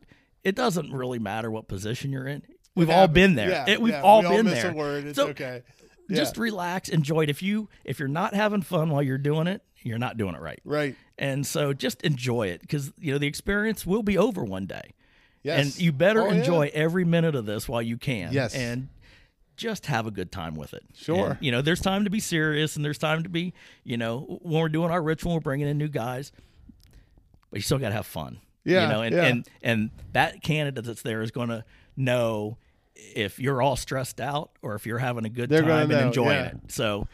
Speaker 3: it doesn't really matter what position you're in. We've all been there.
Speaker 2: Yeah.
Speaker 3: It- we've
Speaker 2: yeah.
Speaker 3: all
Speaker 2: we
Speaker 3: been
Speaker 2: miss
Speaker 3: there.
Speaker 2: A word. It's
Speaker 3: So
Speaker 2: okay.
Speaker 3: Just relax, enjoy it. If you if you're not having fun while you're doing it, you're not doing it right.
Speaker 2: Right.
Speaker 3: And so just enjoy it because you know the experience will be over one day.
Speaker 2: Yes.
Speaker 3: And you better
Speaker 2: Oh, yeah.
Speaker 3: enjoy every minute of this while you can.
Speaker 2: Yes.
Speaker 3: And just have a good time with it.
Speaker 2: Sure.
Speaker 3: And, you know, there's time to be serious and there's time to be, you know, when we're doing our ritual, we're bringing in new guys, but you still got to have fun.
Speaker 2: Yeah,
Speaker 3: You know, and,
Speaker 2: yeah.
Speaker 3: and, and that candidate that's there is going to know if you're all stressed out or if you're having a good
Speaker 2: They're
Speaker 3: time and
Speaker 2: know,
Speaker 3: enjoying
Speaker 2: yeah.
Speaker 3: it. So,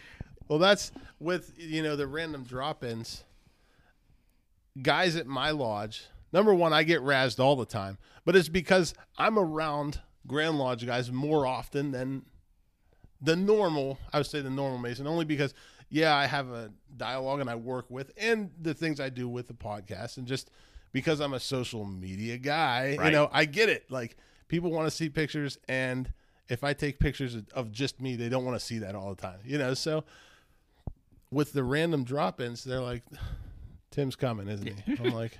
Speaker 2: Well, that's with you know the random drop-ins. Guys at my lodge, number one, I get razzed all the time, but it's because I'm around Grand Lodge guys more often than the normal. I would say the normal Mason, only because yeah, I have a dialogue and I work with, and the things I do with the podcast, and just because I'm a social media guy, you know, I get it. Like people want to see pictures, and if I take pictures of just me, they don't want to see that all the time, you know. So with the random drop-ins, they're like, <sighs> "Tim's coming, isn't he?" I'm <laughs> like,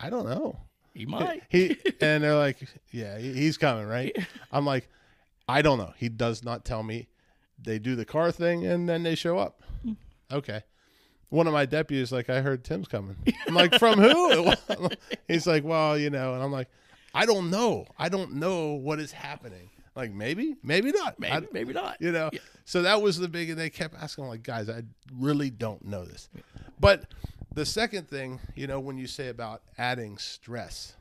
Speaker 2: "I don't know."
Speaker 3: He might.
Speaker 2: He <laughs> and they're like, "Yeah, he's coming, right?" I'm like, "I don't know." He does not tell me. They do the car thing and then they show up. Mm-hmm. Okay. One of my deputies like, "I heard Tim's coming." I'm like, "From who?" <laughs> He's like, "Well, you know," and I'm like, "I don't know. I don't know what is happening." Like maybe, maybe not.
Speaker 3: Maybe,
Speaker 2: I-
Speaker 3: maybe not.
Speaker 2: you know so that was the big and they kept asking like guys i really don't know this but the second thing you know when you say about adding stress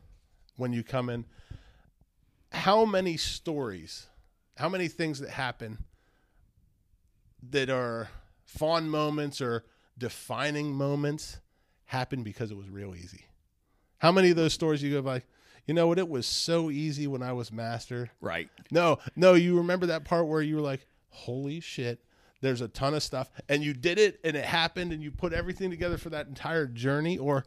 Speaker 2: when you come in how many stories how many things that happen that are fond moments or defining moments happen because it was real easy how many of those stories you go like you know what it was so easy when i was master
Speaker 3: Right.
Speaker 2: no, no, you remember that part where you were like, "Holy shit, there's a ton of stuff." And you did it and it happened and you put everything together for that entire journey or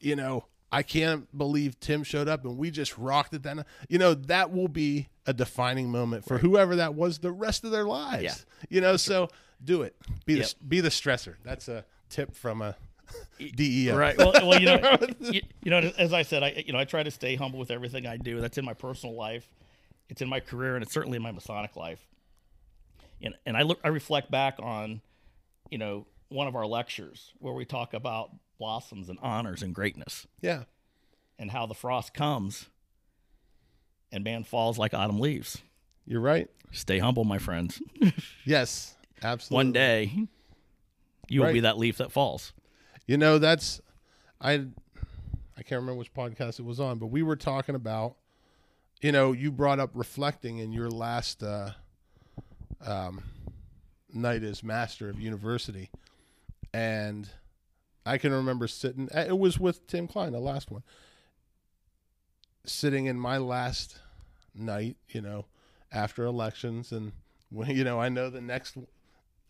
Speaker 2: you know, I can't believe Tim showed up and we just rocked it then. You know, that will be a defining moment for whoever that was the rest of their lives.
Speaker 3: Yeah.
Speaker 2: You know, so do it. Be
Speaker 3: Yep.
Speaker 2: the be the stressor. That's a tip from a <laughs> DEO.
Speaker 3: Right. Well, well, you know, <laughs> you, you know, as I said, I you know, I try to stay humble with everything I do. That's in my personal life, it's in my career, and it's certainly in my Masonic life. And and I look, I reflect back on, you know, one of our lectures where we talk about blossoms and honors and greatness,
Speaker 2: Yeah.
Speaker 3: and how the frost comes, and man falls like autumn leaves.
Speaker 2: You're right.
Speaker 3: Stay humble, my friends. <laughs>
Speaker 2: Yes. Absolutely.
Speaker 3: One day, you will be that leaf that falls.
Speaker 2: You know, that's I I can't remember which podcast it was on, but we were talking about you know, you brought up reflecting in your last uh um night as master of university. And I can remember sitting it was with Tim Klein, the last one. Sitting in my last night, you know, after elections and <laughs> you know, I know the next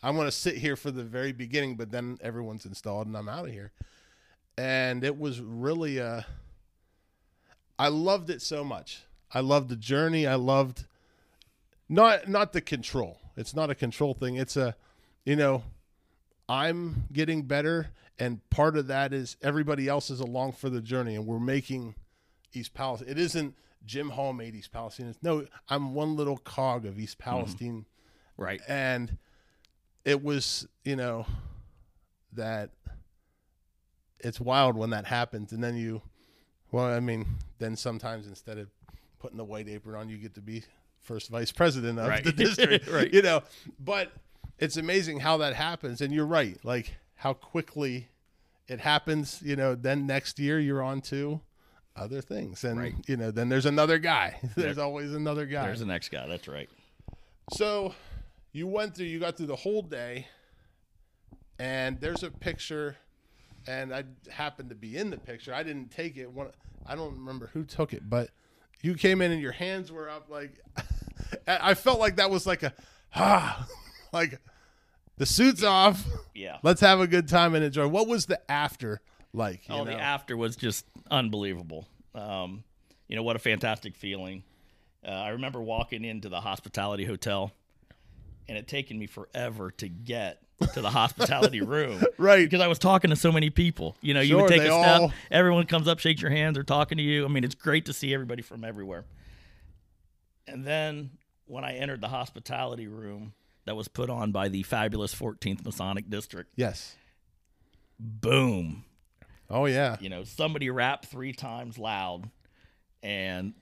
Speaker 2: I'm going to sit here for the very beginning, but then everyone's installed and I'm out of here. And it was really uh I loved it so much. I loved the journey. I loved not not the control. It's not a control thing. It's a you know, I'm getting better and part of that is everybody else is along for the journey and we're making East Palestine. It isn't Jim Hall made East Palestine. No, I'm one little cog of East mm-hmm. Palestine
Speaker 3: Right.
Speaker 2: and it was you know that it's wild when that happens and then you well i mean then sometimes instead of putting the white apron on, you get to be first vice president of
Speaker 3: Right.
Speaker 2: the <laughs> district,
Speaker 3: Right.
Speaker 2: You know, but it's amazing how that happens, and you're right, like how quickly it happens. You know, then next year you're on to other things, and
Speaker 3: Right.
Speaker 2: you know, then there's another guy. <laughs> there's always another guy.
Speaker 3: There's the next guy. That's right.
Speaker 2: So you went through, you got through the whole day, and there's a picture, and I happened to be in the picture. I didn't take it. One, I don't remember who took it, but you came in and your hands were up. Like I <laughs> I felt like that was like a ah, <laughs> like the suit's off.
Speaker 3: Yeah. <laughs>
Speaker 2: Let's have a good time and enjoy. What was the after like? you
Speaker 3: Oh, the after was just unbelievable. Um, you know what a fantastic feeling. Uh, I remember walking into the hospitality hotel, and it taken me forever to get to the hospitality <laughs> room,
Speaker 2: Right.
Speaker 3: Because I was talking to so many people. You know, you would take a step,
Speaker 2: all-
Speaker 3: everyone comes up, shakes your hands, they're talking to you. I mean, it's great to see everybody from everywhere. And then when I entered the hospitality room that was put on by the fabulous 14th Masonic District,
Speaker 2: Yes.
Speaker 3: boom,
Speaker 2: Oh yeah.
Speaker 3: you know, somebody rapped three times loud and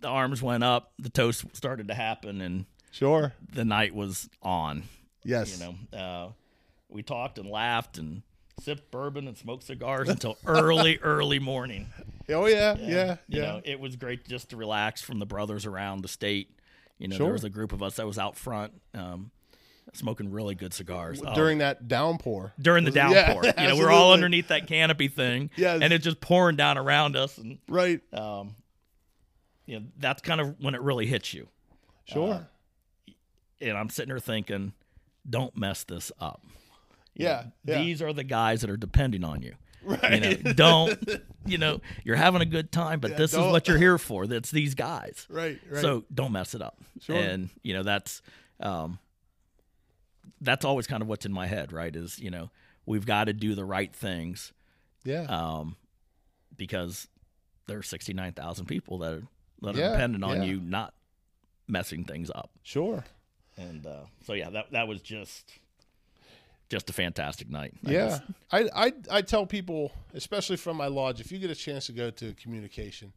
Speaker 3: the arms went up, the toast started to happen, and
Speaker 2: Sure.
Speaker 3: the night was on.
Speaker 2: Yes.
Speaker 3: You know, uh, we talked and laughed and sipped bourbon and smoked cigars until early, <laughs> early morning.
Speaker 2: Oh yeah. Yeah. Yeah.
Speaker 3: You know, it was great just to relax from the brothers around the state. You know,
Speaker 2: Sure.
Speaker 3: there was a group of us that was out front. Um, smoking really good cigars Oh,
Speaker 2: During that downpour.
Speaker 3: during the <laughs>
Speaker 2: Yeah,
Speaker 3: downpour. you know, we're all underneath that canopy thing, <laughs>
Speaker 2: Yes.
Speaker 3: and it's just pouring down around us, and
Speaker 2: Right.
Speaker 3: um, you know that's kind of when it really hits you.
Speaker 2: Sure.
Speaker 3: And I'm sitting there thinking, don't mess this up. You
Speaker 2: yeah.
Speaker 3: know,
Speaker 2: yeah.
Speaker 3: These are the guys that are depending on you.
Speaker 2: Right.
Speaker 3: You know, don't <laughs> you know you're having a good time, but
Speaker 2: Yeah,
Speaker 3: this is
Speaker 2: don't-
Speaker 3: what you're <laughs> here for. That's these guys.
Speaker 2: right. Right.
Speaker 3: So don't mess it up.
Speaker 2: Sure.
Speaker 3: And you know that's um, that's always kind of what's in my head, right? Is you know we've got to do the right things
Speaker 2: yeah.
Speaker 3: um, because there are 69,000 people that are that are
Speaker 2: Yeah,
Speaker 3: dependent on
Speaker 2: yeah.
Speaker 3: you not messing things up.
Speaker 2: sure.
Speaker 3: And uh, so yeah, that that was just just a fantastic night. I
Speaker 2: Yeah. I, I I tell people, especially from my lodge, if you get a chance to go to communication,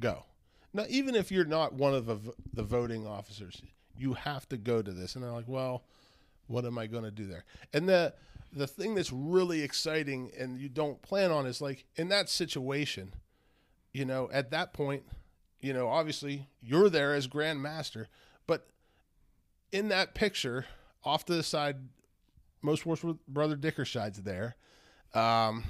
Speaker 2: go. Now, even if you're not one of the, the voting officers, you have to go to this. And they're like, well, what am I going to do there? And the the thing that's really exciting and you don't plan on is like in that situation, you know, at that point, you know, obviously you're there as Grand Master, but in that picture, off to the side, most worshipful brother Dickershide's there. Um,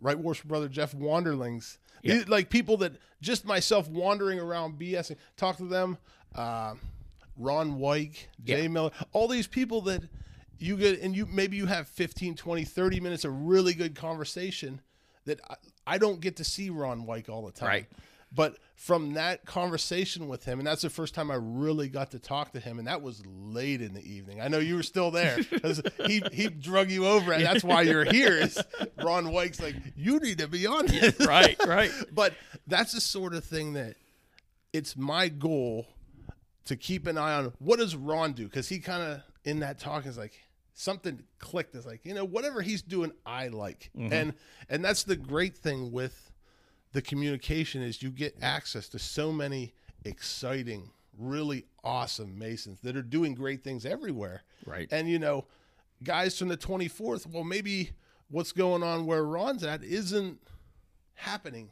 Speaker 2: right worshipful brother Jeff Wanderlings.
Speaker 3: Yeah.
Speaker 2: These- Like people that just myself wandering around BSing, talk to them. Um, Ron White, Jay
Speaker 3: Yeah.
Speaker 2: Miller, all these people that you get, and you maybe you have 15, 20, 30 minutes of really good conversation that I, I don't get to see Ron White all the time.
Speaker 3: Right.
Speaker 2: But from that conversation with him, and that's the first time I really got to talk to him, and that was late in the evening. I know you were still there he he drug you over, and that's why you're here. Is Ron White's like you need to be on this,
Speaker 3: right, right. <laughs>
Speaker 2: but that's the sort of thing that it's my goal to keep an eye on what does Ron do because he kind of in that talk is like something clicked is like you know whatever he's doing I like mm-hmm. and and that's the great thing with the communication is you get access to so many exciting really awesome masons that are doing great things everywhere
Speaker 3: Right.
Speaker 2: and you know guys from the 24th well maybe what's going on where Ron's at isn't happening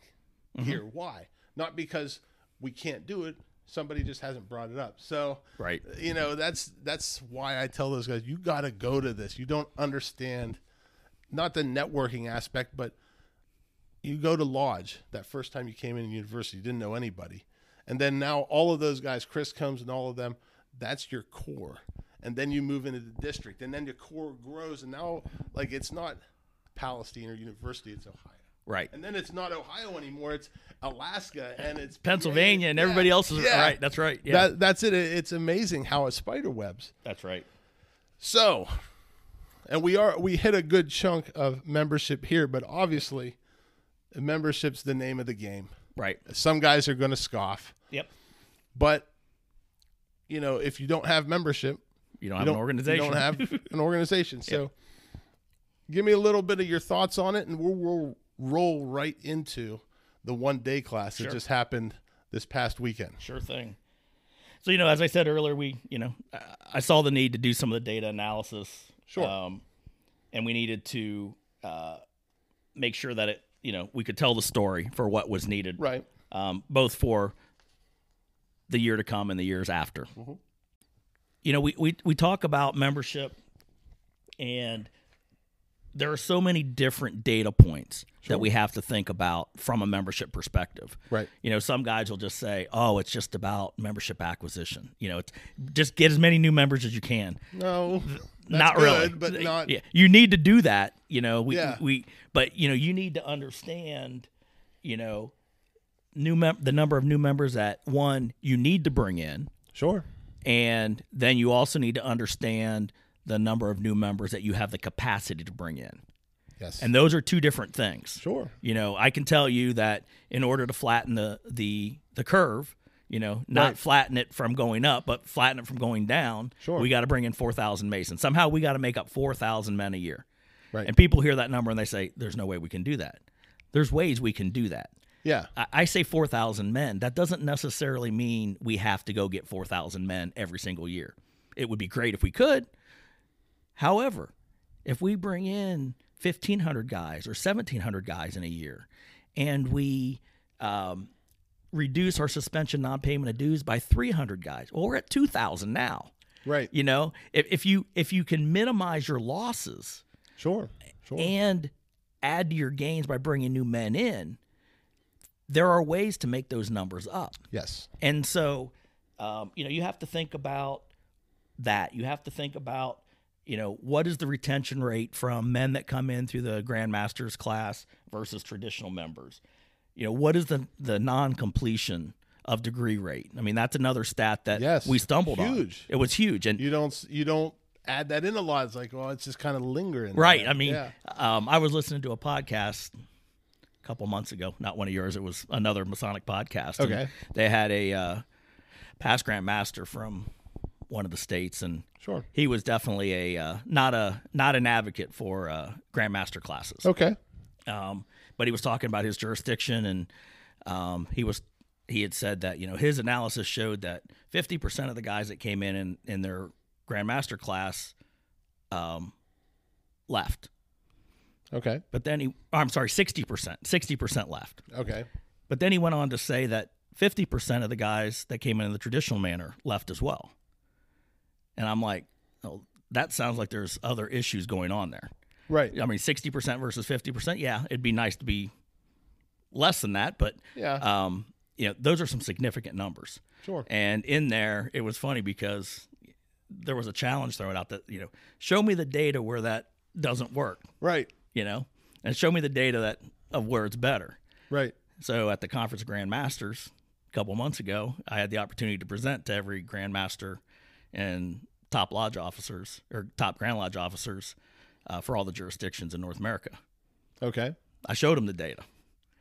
Speaker 2: mm-hmm. here. Why? Not because we can't do it. Somebody just hasn't brought it up. So,
Speaker 3: Right.
Speaker 2: you know, that's that's why I tell those guys, you got to go to this. You don't understand not the networking aspect, but you go to lodge that first time you came in university, you didn't know anybody. And then now all of those guys, Chris comes and all of them, that's your core. And then you move into the district and then your core grows and now like it's not Palestine or university, it's Ohio.
Speaker 3: Right.
Speaker 2: And then it's not Ohio anymore. It's Alaska and it's <laughs>
Speaker 3: Pennsylvania and
Speaker 2: Yeah,
Speaker 3: everybody else is
Speaker 2: yeah.
Speaker 3: right. That's right. Yeah.
Speaker 2: That, that's it. It's amazing how it spider webs.
Speaker 3: that's right.
Speaker 2: So, and we are we hit a good chunk of membership here, but obviously, membership's the name of the game.
Speaker 3: Right.
Speaker 2: Some guys are going to scoff,
Speaker 3: Yep.
Speaker 2: but you know, if you don't have membership,
Speaker 3: You don't
Speaker 2: you
Speaker 3: have
Speaker 2: don't,
Speaker 3: an organization.
Speaker 2: You don't have <laughs> an organization. So, give me a little bit of your thoughts on it, and we'll, we'll roll right into the one day class that just happened this past weekend.
Speaker 3: Sure thing. So you know, as I said earlier, we you know I- I saw the need to do some of the data analysis.
Speaker 2: Sure.
Speaker 3: Um, and we needed to uh, make sure that it you know we could tell the story for what was needed.
Speaker 2: Right.
Speaker 3: Um, both for the year to come and the years after. You know, we, we we talk about membership, and there are so many different data points that we have to think about from a membership perspective.
Speaker 2: Right.
Speaker 3: You know, some guys will just say, "Oh, it's just about membership acquisition." You know, it's just get as many new members as you can.
Speaker 2: No,
Speaker 3: not
Speaker 2: good,
Speaker 3: really,
Speaker 2: but not.
Speaker 3: Yeah, you need to do that. You know, we
Speaker 2: Yeah.
Speaker 3: we, but you know, you need to understand. You know, new mem- the number of new members that one you need to bring in,
Speaker 2: Sure.
Speaker 3: and then you also need to understand the number of new members that you have the capacity to bring in.
Speaker 2: Yes.
Speaker 3: And those are two different things.
Speaker 2: sure.
Speaker 3: You know, I can tell you that in order to flatten the the the curve, you know, not
Speaker 2: Right.
Speaker 3: flatten it from going up, but flatten it from going down,
Speaker 2: Sure.
Speaker 3: we got to bring in 4,000 Masons. Somehow we got to make up 4,000 men a year.
Speaker 2: Right.
Speaker 3: And people hear that number and they say, there's no way we can do that. There's ways we can do that.
Speaker 2: Yeah.
Speaker 3: I, I say 4,000 men. That doesn't necessarily mean we have to go get 4,000 men every single year. It would be great if we could. However, if we bring in 1,500 guys or 1,700 guys in a year and we um, reduce our suspension non payment of dues by 300 guys, well, we're at 2,000 now.
Speaker 2: Right.
Speaker 3: You know, if, if you if you can minimize your losses
Speaker 2: Sure. Sure.
Speaker 3: and add to your gains by bringing new men in, there are ways to make those numbers up.
Speaker 2: yes.
Speaker 3: And so, um, you know, you have to think about that. You have to think about, you know, what is the retention rate from men that come in through the Grandmasters class versus traditional members? You know, what is the the non completion of degree rate? I mean, that's another stat that
Speaker 2: Yes.
Speaker 3: we stumbled on.
Speaker 2: Huge.
Speaker 3: It was huge, and
Speaker 2: You don't. You don't add that in a lot. It's like, well, it's just kind of lingering.
Speaker 3: Right.
Speaker 2: there.
Speaker 3: I mean,
Speaker 2: Yeah.
Speaker 3: um, I was listening to a podcast a couple months ago, not one of yours. It was another Masonic podcast.
Speaker 2: Okay.
Speaker 3: They had a uh, past Grand Master from one of the states, and
Speaker 2: Sure.
Speaker 3: he was definitely a uh, not a not an advocate for uh, Grandmaster classes.
Speaker 2: Okay.
Speaker 3: Um, but he was talking about his jurisdiction, and um, he was he had said that you know his analysis showed that fifty percent of the guys that came in in, in their Grandmaster class um, left.
Speaker 2: Okay.
Speaker 3: But then he, I'm sorry, 60%, 60% left.
Speaker 2: Okay.
Speaker 3: But then he went on to say that 50% of the guys that came in in the traditional manner left as well. And I'm like, oh, that sounds like there's other issues going on there.
Speaker 2: Right.
Speaker 3: I mean, 60% versus 50%. Yeah, it'd be nice to be less than that, but
Speaker 2: Yeah.
Speaker 3: um, you know, those are some significant numbers.
Speaker 2: Sure.
Speaker 3: And in there, it was funny because there was a challenge thrown out that, you know, show me the data where that doesn't work
Speaker 2: Right.
Speaker 3: you know, and show me the data that of where it's better.
Speaker 2: Right.
Speaker 3: So at the conference of Grand Masters a couple months ago, I had the opportunity to present to every Grand Master and top lodge officers or top Grand Lodge officers uh, for all the jurisdictions in North America.
Speaker 2: Okay.
Speaker 3: I showed them the data,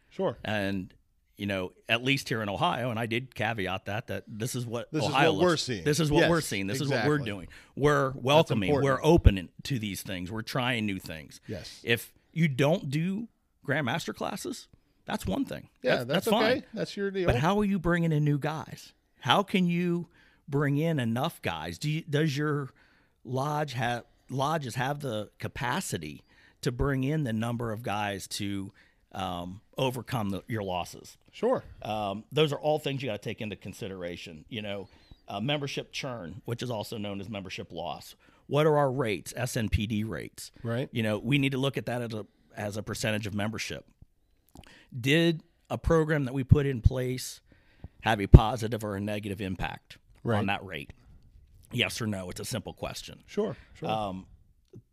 Speaker 2: Sure.
Speaker 3: and you know, at least here in Ohio, and I did caveat that that this is what
Speaker 2: This is
Speaker 3: Ohio
Speaker 2: what we're seeing.
Speaker 3: This is what
Speaker 2: Yes,
Speaker 3: we're seeing. This is what we're doing. We're welcoming. We're open to these things. We're trying new things.
Speaker 2: Yes.
Speaker 3: If you don't do grandmaster classes, that's one thing.
Speaker 2: Yeah.
Speaker 3: That-
Speaker 2: That's,
Speaker 3: fine.
Speaker 2: okay. That's your deal.
Speaker 3: But how are you bringing in new guys? How can you bring in enough guys? Do you, does your lodge have lodges have the capacity to bring in the number of guys to um, overcome the, your losses?
Speaker 2: sure.
Speaker 3: Um, those are all things you got to take into consideration. You know, uh, membership churn, which is also known as membership loss. What are our rates, SNPD rates?
Speaker 2: Right.
Speaker 3: You know, we need to look at that as a as a percentage of membership. Did a program that we put in place have a positive or a negative impact
Speaker 2: Right.
Speaker 3: on that rate? Yes or no? It's a simple question.
Speaker 2: Sure. Sure.
Speaker 3: Um,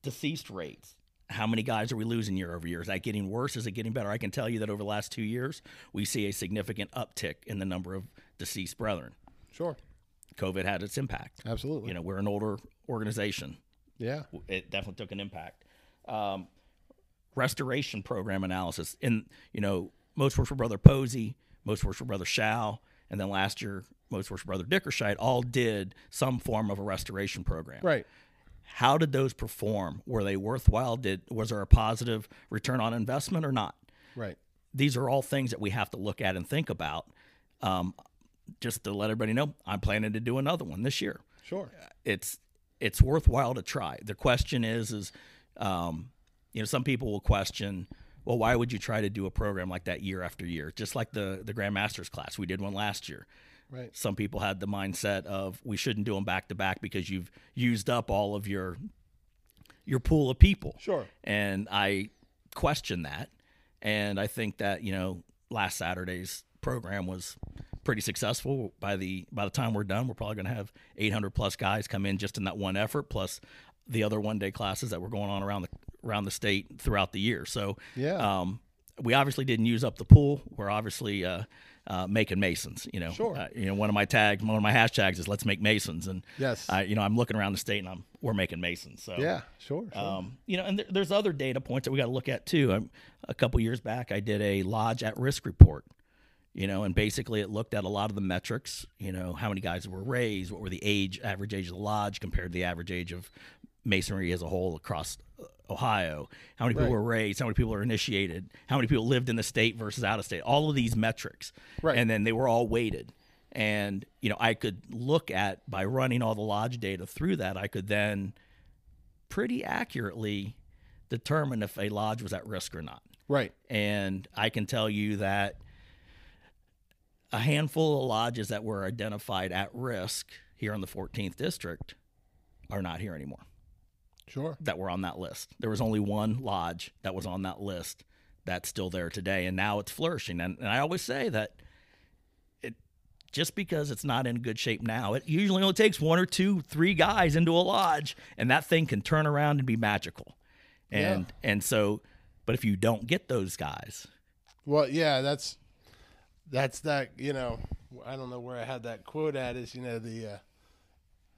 Speaker 3: deceased rates. How many guys are we losing year over year? Is that getting worse? Is it getting better? I can tell you that over the last two years, we see a significant uptick in the number of deceased brethren.
Speaker 2: sure.
Speaker 3: COVID had its impact.
Speaker 2: Absolutely.
Speaker 3: You know, we're an older organization.
Speaker 2: yeah.
Speaker 3: It definitely took an impact. Um, restoration program analysis. In you know, most worship brother Posey, most worship brother Shao, and then last year, most worship brother Dickershite all did some form of a restoration program
Speaker 2: Right.
Speaker 3: how did those perform were they worthwhile did was there a positive return on investment or not
Speaker 2: Right.
Speaker 3: these are all things that we have to look at and think about um, just to let everybody know, I'm planning to do another one this year.
Speaker 2: Sure.
Speaker 3: It's it's worthwhile to try. The question is, is um, you know, some people will question, well, why would you try to do a program like that year after year? Just like the the Grandmasters class, we did one last year.
Speaker 2: Right.
Speaker 3: Some people had the mindset of we shouldn't do them back to back because you've used up all of your your pool of people.
Speaker 2: Sure.
Speaker 3: And I question that. And I think that, you know, last Saturday's program was pretty successful. By the by the time we're done, we're probably going to have 800 plus guys come in just in that one effort, plus the other one day classes that were going on around the around the state throughout the year. So
Speaker 2: Yeah.
Speaker 3: um, we obviously didn't use up the pool. We're obviously uh, uh, making masons. You know,
Speaker 2: Sure.
Speaker 3: Uh, you know, one of my tags, one of my hashtags is "Let's make masons," and
Speaker 2: Yes.
Speaker 3: I, you know, I'm looking around the state and I'm we're making masons. So
Speaker 2: Yeah. Sure. sure.
Speaker 3: um, you know, and there, there's other data points that we got to look at too. Um, a couple years back, I did a lodge at risk report. You know, and basically it looked at a lot of the metrics. You know, how many guys were raised, what were the age, average age of the lodge compared to the average age of masonry as a whole across Ohio. How many people were raised? How many people are initiated? How many people lived in the state versus out of state? All of these metrics,
Speaker 2: Right.
Speaker 3: And then they were all weighted. And you know, I could look at by running all the lodge data through that, I could then pretty accurately determine if a lodge was at risk or not.
Speaker 2: right.
Speaker 3: And I can tell you that a handful of lodges that were identified at risk here in the 14th district are not here anymore
Speaker 2: Sure.
Speaker 3: that were on that list. There was only one lodge that was on that list that's still there today, and now it's flourishing. And, and I always say that it just because it's not in good shape now, it usually only takes one or two, three guys into a lodge, and that thing can turn around and be magical. And and so, but if you don't get those guys,
Speaker 2: Well, yeah, that's that's that. You know, I don't know where I had that quote at. Is you know the. Uh,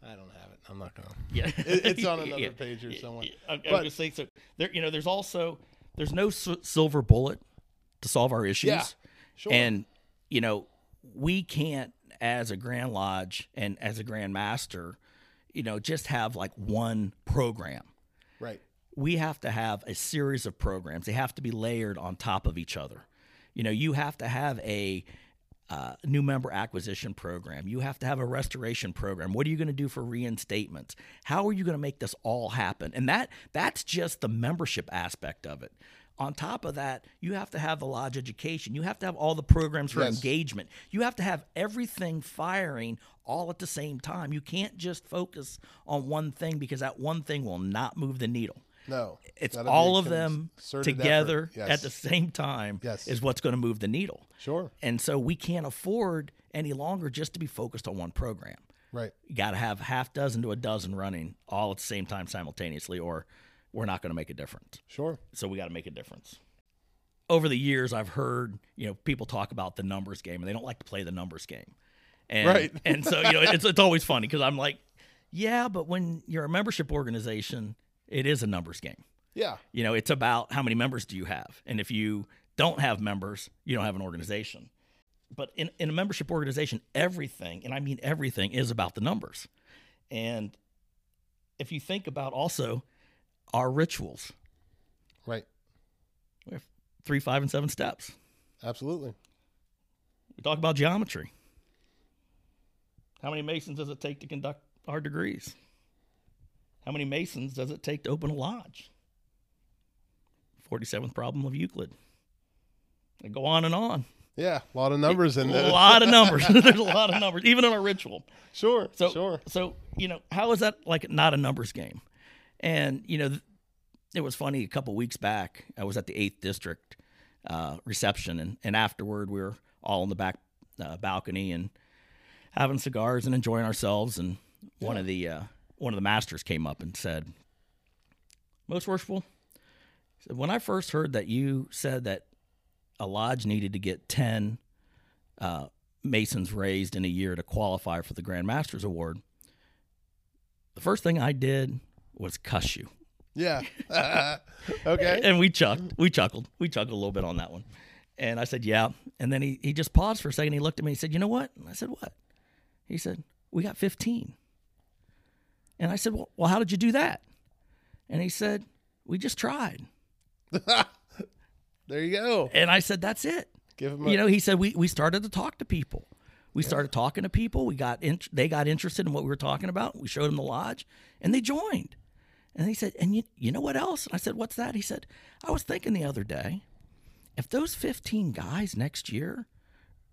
Speaker 2: I don't have it. I'm not gonna.
Speaker 3: yeah, <laughs>
Speaker 2: It- it's on <laughs> another
Speaker 3: Yeah.
Speaker 2: page or somewhere.
Speaker 3: I, I
Speaker 2: But-
Speaker 3: was just saying, so there, you know, there's also there's no s- silver bullet to solve our issues.
Speaker 2: Yeah, sure.
Speaker 3: And you know, we can't, as a Grand Lodge and as a Grand Master, you know, just have like one program.
Speaker 2: Right.
Speaker 3: We have to have a series of programs. They have to be layered on top of each other. You know, you have to have a uh, new member acquisition program. You have to have a restoration program. What are you going to do for reinstatements? How are you going to make this all happen? And that that's just the membership aspect of it. On top of that, you have to have the lodge education. You have to have all the programs for
Speaker 2: Yes.
Speaker 3: engagement. You have to have everything firing all at the same time. You can't just focus on one thing because that one thing will not move the needle.
Speaker 2: No.
Speaker 3: It's all of them together.
Speaker 2: Yes.
Speaker 3: at the same time
Speaker 2: Yes.
Speaker 3: is what's going to move the needle.
Speaker 2: Sure.
Speaker 3: And so we can't afford any longer just to be focused on one program.
Speaker 2: Right.
Speaker 3: You got to have half dozen to a dozen running all at the same time simultaneously, or we're not going to make a difference.
Speaker 2: Sure.
Speaker 3: So we got to make a difference. Over the years, I've heard you know people talk about the numbers game, and they don't like to play the numbers game. And,
Speaker 2: Right.
Speaker 3: and so you know it's it's always funny because I'm like, yeah, but when you're a membership organization, it is a numbers game.
Speaker 2: Yeah.
Speaker 3: You know, it's about how many members do you have. And if you don't have members, you don't have an organization. But in, in a membership organization, everything, and I mean everything, is about the numbers. And if you think about also our rituals,
Speaker 2: Right.
Speaker 3: we have three, five, and seven steps.
Speaker 2: Absolutely.
Speaker 3: We talk about geometry. How many masons does it take to conduct our degrees? How many masons does it take to open a lodge? 47th problem of Euclid. I go on and on.
Speaker 2: Yeah. A lot of numbers in there.
Speaker 3: A lot of numbers. <laughs> <laughs> There's a lot of numbers, even in a ritual.
Speaker 2: Sure.
Speaker 3: So,
Speaker 2: sure.
Speaker 3: so you know, how is that like not a numbers game? And you know, it was funny. A couple weeks back, I was at the eighth district uh, reception, and and afterward, we were all in the back uh, balcony and having cigars and enjoying ourselves. And one of the uh, one of the masters came up and said, "Most worshipful." Said, "When I first heard that you said that a lodge needed to get ten uh, masons raised in a year to qualify for the Grand Masters Award, the first thing I did was cuss you."
Speaker 2: Yeah. <laughs> okay. <laughs>
Speaker 3: And we chuckled. We chuckled. We chuckled a little bit on that one. And I said, Yeah. And then he, he just paused for a second. He looked at me and he said, You know what? And I said, What? He said, We got 15. And I said, Well, well how did you do that? And he said, We just tried. <laughs>
Speaker 2: There you go.
Speaker 3: And I said, That's it.
Speaker 2: Give him a
Speaker 3: You know, he said, We, we started to talk to people. We started talking to people. We got in, they got interested in what we were talking about. We showed them the lodge, and they joined. And he said, "And you, you know what else?" And I said, "What's that?" He said, "I was thinking the other day, if those 15 guys next year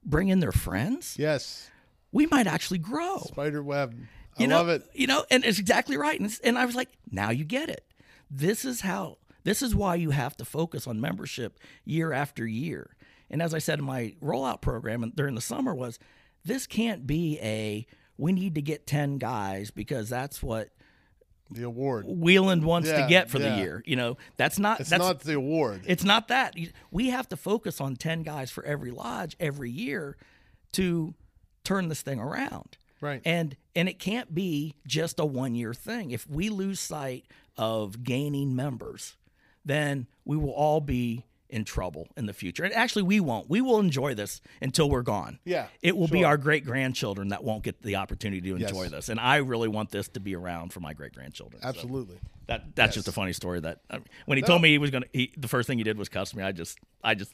Speaker 3: bring in their friends,
Speaker 2: Yes.
Speaker 3: we might actually grow."
Speaker 2: Spider web. I
Speaker 3: You know,
Speaker 2: love it.
Speaker 3: You know, and it's exactly right. And, and I was like, now you get it. This is how. This is why you have to focus on membership year after year. And as I said in my rollout program and during the summer was, this can't be a we need to get ten guys because that's what
Speaker 2: The award.
Speaker 3: Wheeland wants
Speaker 2: Yeah,
Speaker 3: to get for
Speaker 2: yeah.
Speaker 3: the year. You know, that's not
Speaker 2: It's
Speaker 3: that's
Speaker 2: not the award.
Speaker 3: it's not that. We have to focus on 10 guys for every lodge every year to turn this thing around.
Speaker 2: Right.
Speaker 3: And and it can't be just a one year thing. If we lose sight of gaining members, then we will all be in trouble in the future. And actually we won't. We will enjoy this until we're gone.
Speaker 2: Yeah,
Speaker 3: It will be our great grandchildren that won't get the opportunity to enjoy
Speaker 2: Yes.
Speaker 3: this. And I really want this to be around for my great grandchildren. So-
Speaker 2: Absolutely.
Speaker 3: that that's just a funny story. That I mean, when he told me he was gonna, he, the first thing he did was cuss me. I just I just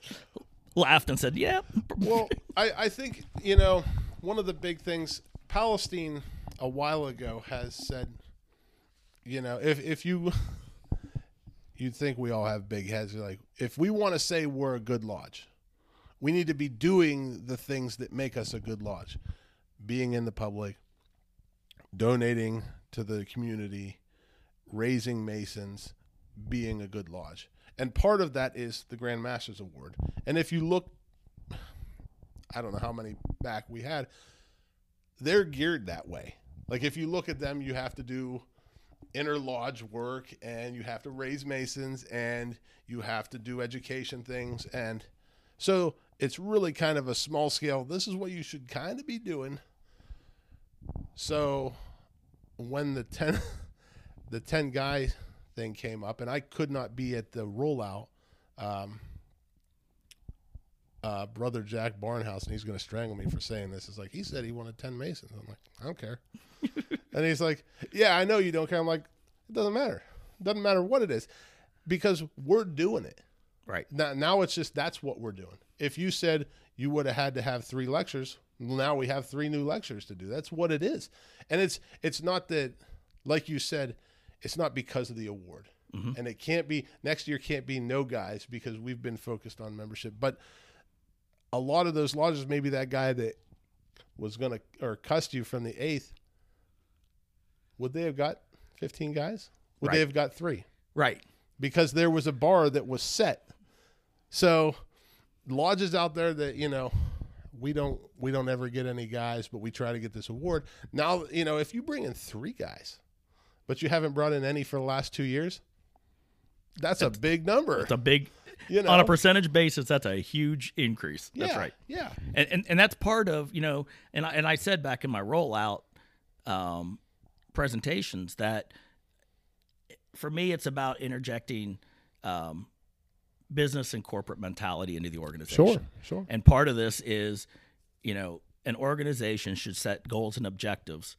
Speaker 3: laughed and said, "Yeah,
Speaker 2: Well, I, I think, you know, one of the big things, Palestine a while ago has said, you know, if, if you, <laughs> you'd think we all have big heads. Like, if we want to say we're a good lodge, we need to be doing the things that make us a good lodge, being in the public, donating to the community, raising masons, being a good lodge. And part of that is the Grand Masters Award. And if you look <sighs> I don't know how many back we had. They're geared that way. Like if you look at them, you have to do inner lodge work and you have to raise masons and you have to do education things and so it's really kind of a small scale. This is what you should kind of be doing. So when the 10 <laughs> the 10 guy thing came up and I could not be at the rollout um, uh, brother Jack Barnhouse, and he's going to strangle me for saying this. Is like he said he wanted ten Masons. I'm like, I don't care. <laughs> and he's like, Yeah, I know you don't care. I'm like, it doesn't matter. It doesn't matter what it is, because we're doing it
Speaker 3: right,
Speaker 2: now. Now it's just that's what we're doing. If you said you would have had to have three lectures, now we have three new lectures to do. That's what it is, and it's it's not that, like you said, it's not because of the award. And it can't be next year. Can't be no guys because we've been focused on membership. But a lot of those lodges, maybe that guy that was going to or cussed you from the eighth, would they have got 15 guys? Would
Speaker 3: Right.
Speaker 2: they have got three?
Speaker 3: right,
Speaker 2: Because there was a bar that was set. So lodges out there that, you know, we don't we don't ever get any guys, but we try to get this award. Now, you know, if you bring in three guys, but you haven't brought in any for the last two years, that's a big number.
Speaker 3: it's a big
Speaker 2: You know?
Speaker 3: on a percentage basis. That's a huge increase. That's
Speaker 2: yeah,
Speaker 3: right,
Speaker 2: Yeah.
Speaker 3: and, and and that's part of you know, and I, and I said back in my rollout um, presentations that for me it's about interjecting um, business and corporate mentality into the organization.
Speaker 2: Sure, sure.
Speaker 3: And part of this is, you know, an organization should set goals and objectives.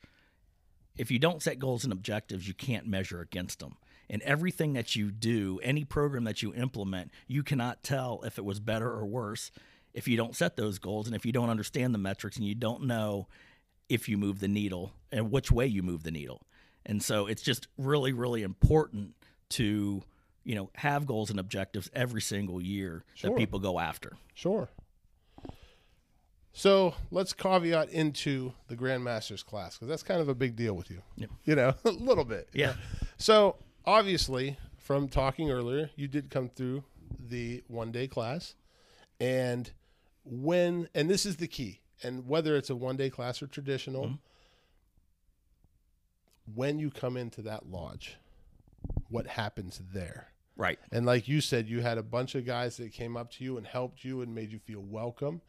Speaker 3: If you don't set goals and objectives, you can't measure against them. And everything that you do, any program that you implement, you cannot tell if it was better or worse if you don't set those goals and if you don't understand the metrics and you don't know if you move the needle and which way you move the needle. And so it's just really, really important to, you know, have goals and objectives every single year
Speaker 2: Sure.
Speaker 3: that people go after.
Speaker 2: Sure. So let's caveat into the Grandmasters class because that's kind of a big deal with you.
Speaker 3: Yep.
Speaker 2: You know, <laughs> a little bit.
Speaker 3: Yeah.
Speaker 2: So obviously, from talking earlier, you did come through the one day class. And when, and this is the key, and whether it's a one day class or traditional, mm-hmm. when you come into that lodge, what happens there?
Speaker 3: Right.
Speaker 2: And like you said, you had a bunch of guys that came up to you and helped you and made you feel welcome.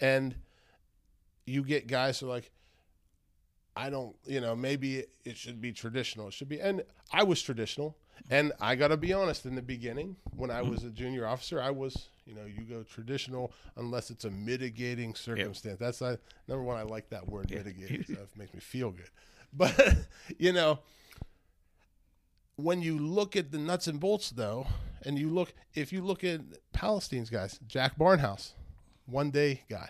Speaker 2: And you get guys who are like, I don't, you know, maybe it, should be traditional. It should be. And I was traditional. And I got to be honest, in the beginning, when I was a junior officer, I was, you know, you go traditional unless it's a mitigating circumstance. That's I, number one, I like that word mitigating. <laughs> So it makes me feel good. But, <laughs> you know, when you look at the nuts and bolts though and you look if you look at palestine's guys jack barnhouse one day guy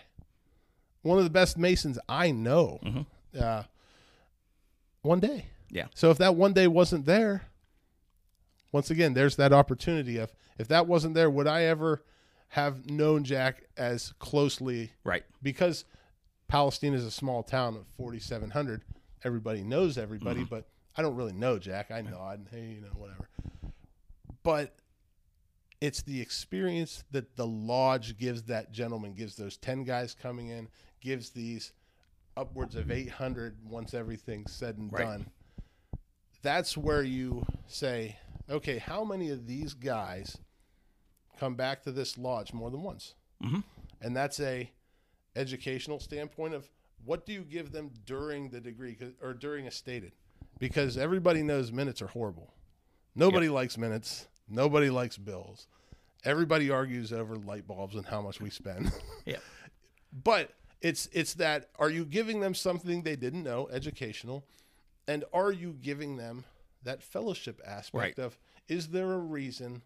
Speaker 2: one of the best masons I know. Uh, one day.
Speaker 3: Yeah.
Speaker 2: So if that one day wasn't there, once again, there's that opportunity of if that wasn't there, would I ever have known Jack as closely?
Speaker 3: Right.
Speaker 2: Because Palestine is a small town of 4,700. Everybody knows everybody, mm-hmm. but I don't really know Jack. I nod, hey, you know, whatever. But it's the experience that the lodge gives that gentleman, gives those 10 guys coming in, gives these upwards of 800 once everything's said and
Speaker 3: Right.
Speaker 2: done. That's where you say, okay, how many of these guys come back to this lodge more than once?
Speaker 3: Mhm.
Speaker 2: And that's a educational standpoint of what do you give them during the degree or during a stated? Because everybody knows minutes are horrible. Nobody likes minutes. Nobody likes bills. Everybody argues over light bulbs and how much we spend.
Speaker 3: Yeah. <laughs>
Speaker 2: but it's it's that are you giving them something they didn't know, educational, and are you giving them that fellowship aspect
Speaker 3: Right.
Speaker 2: of is there a reason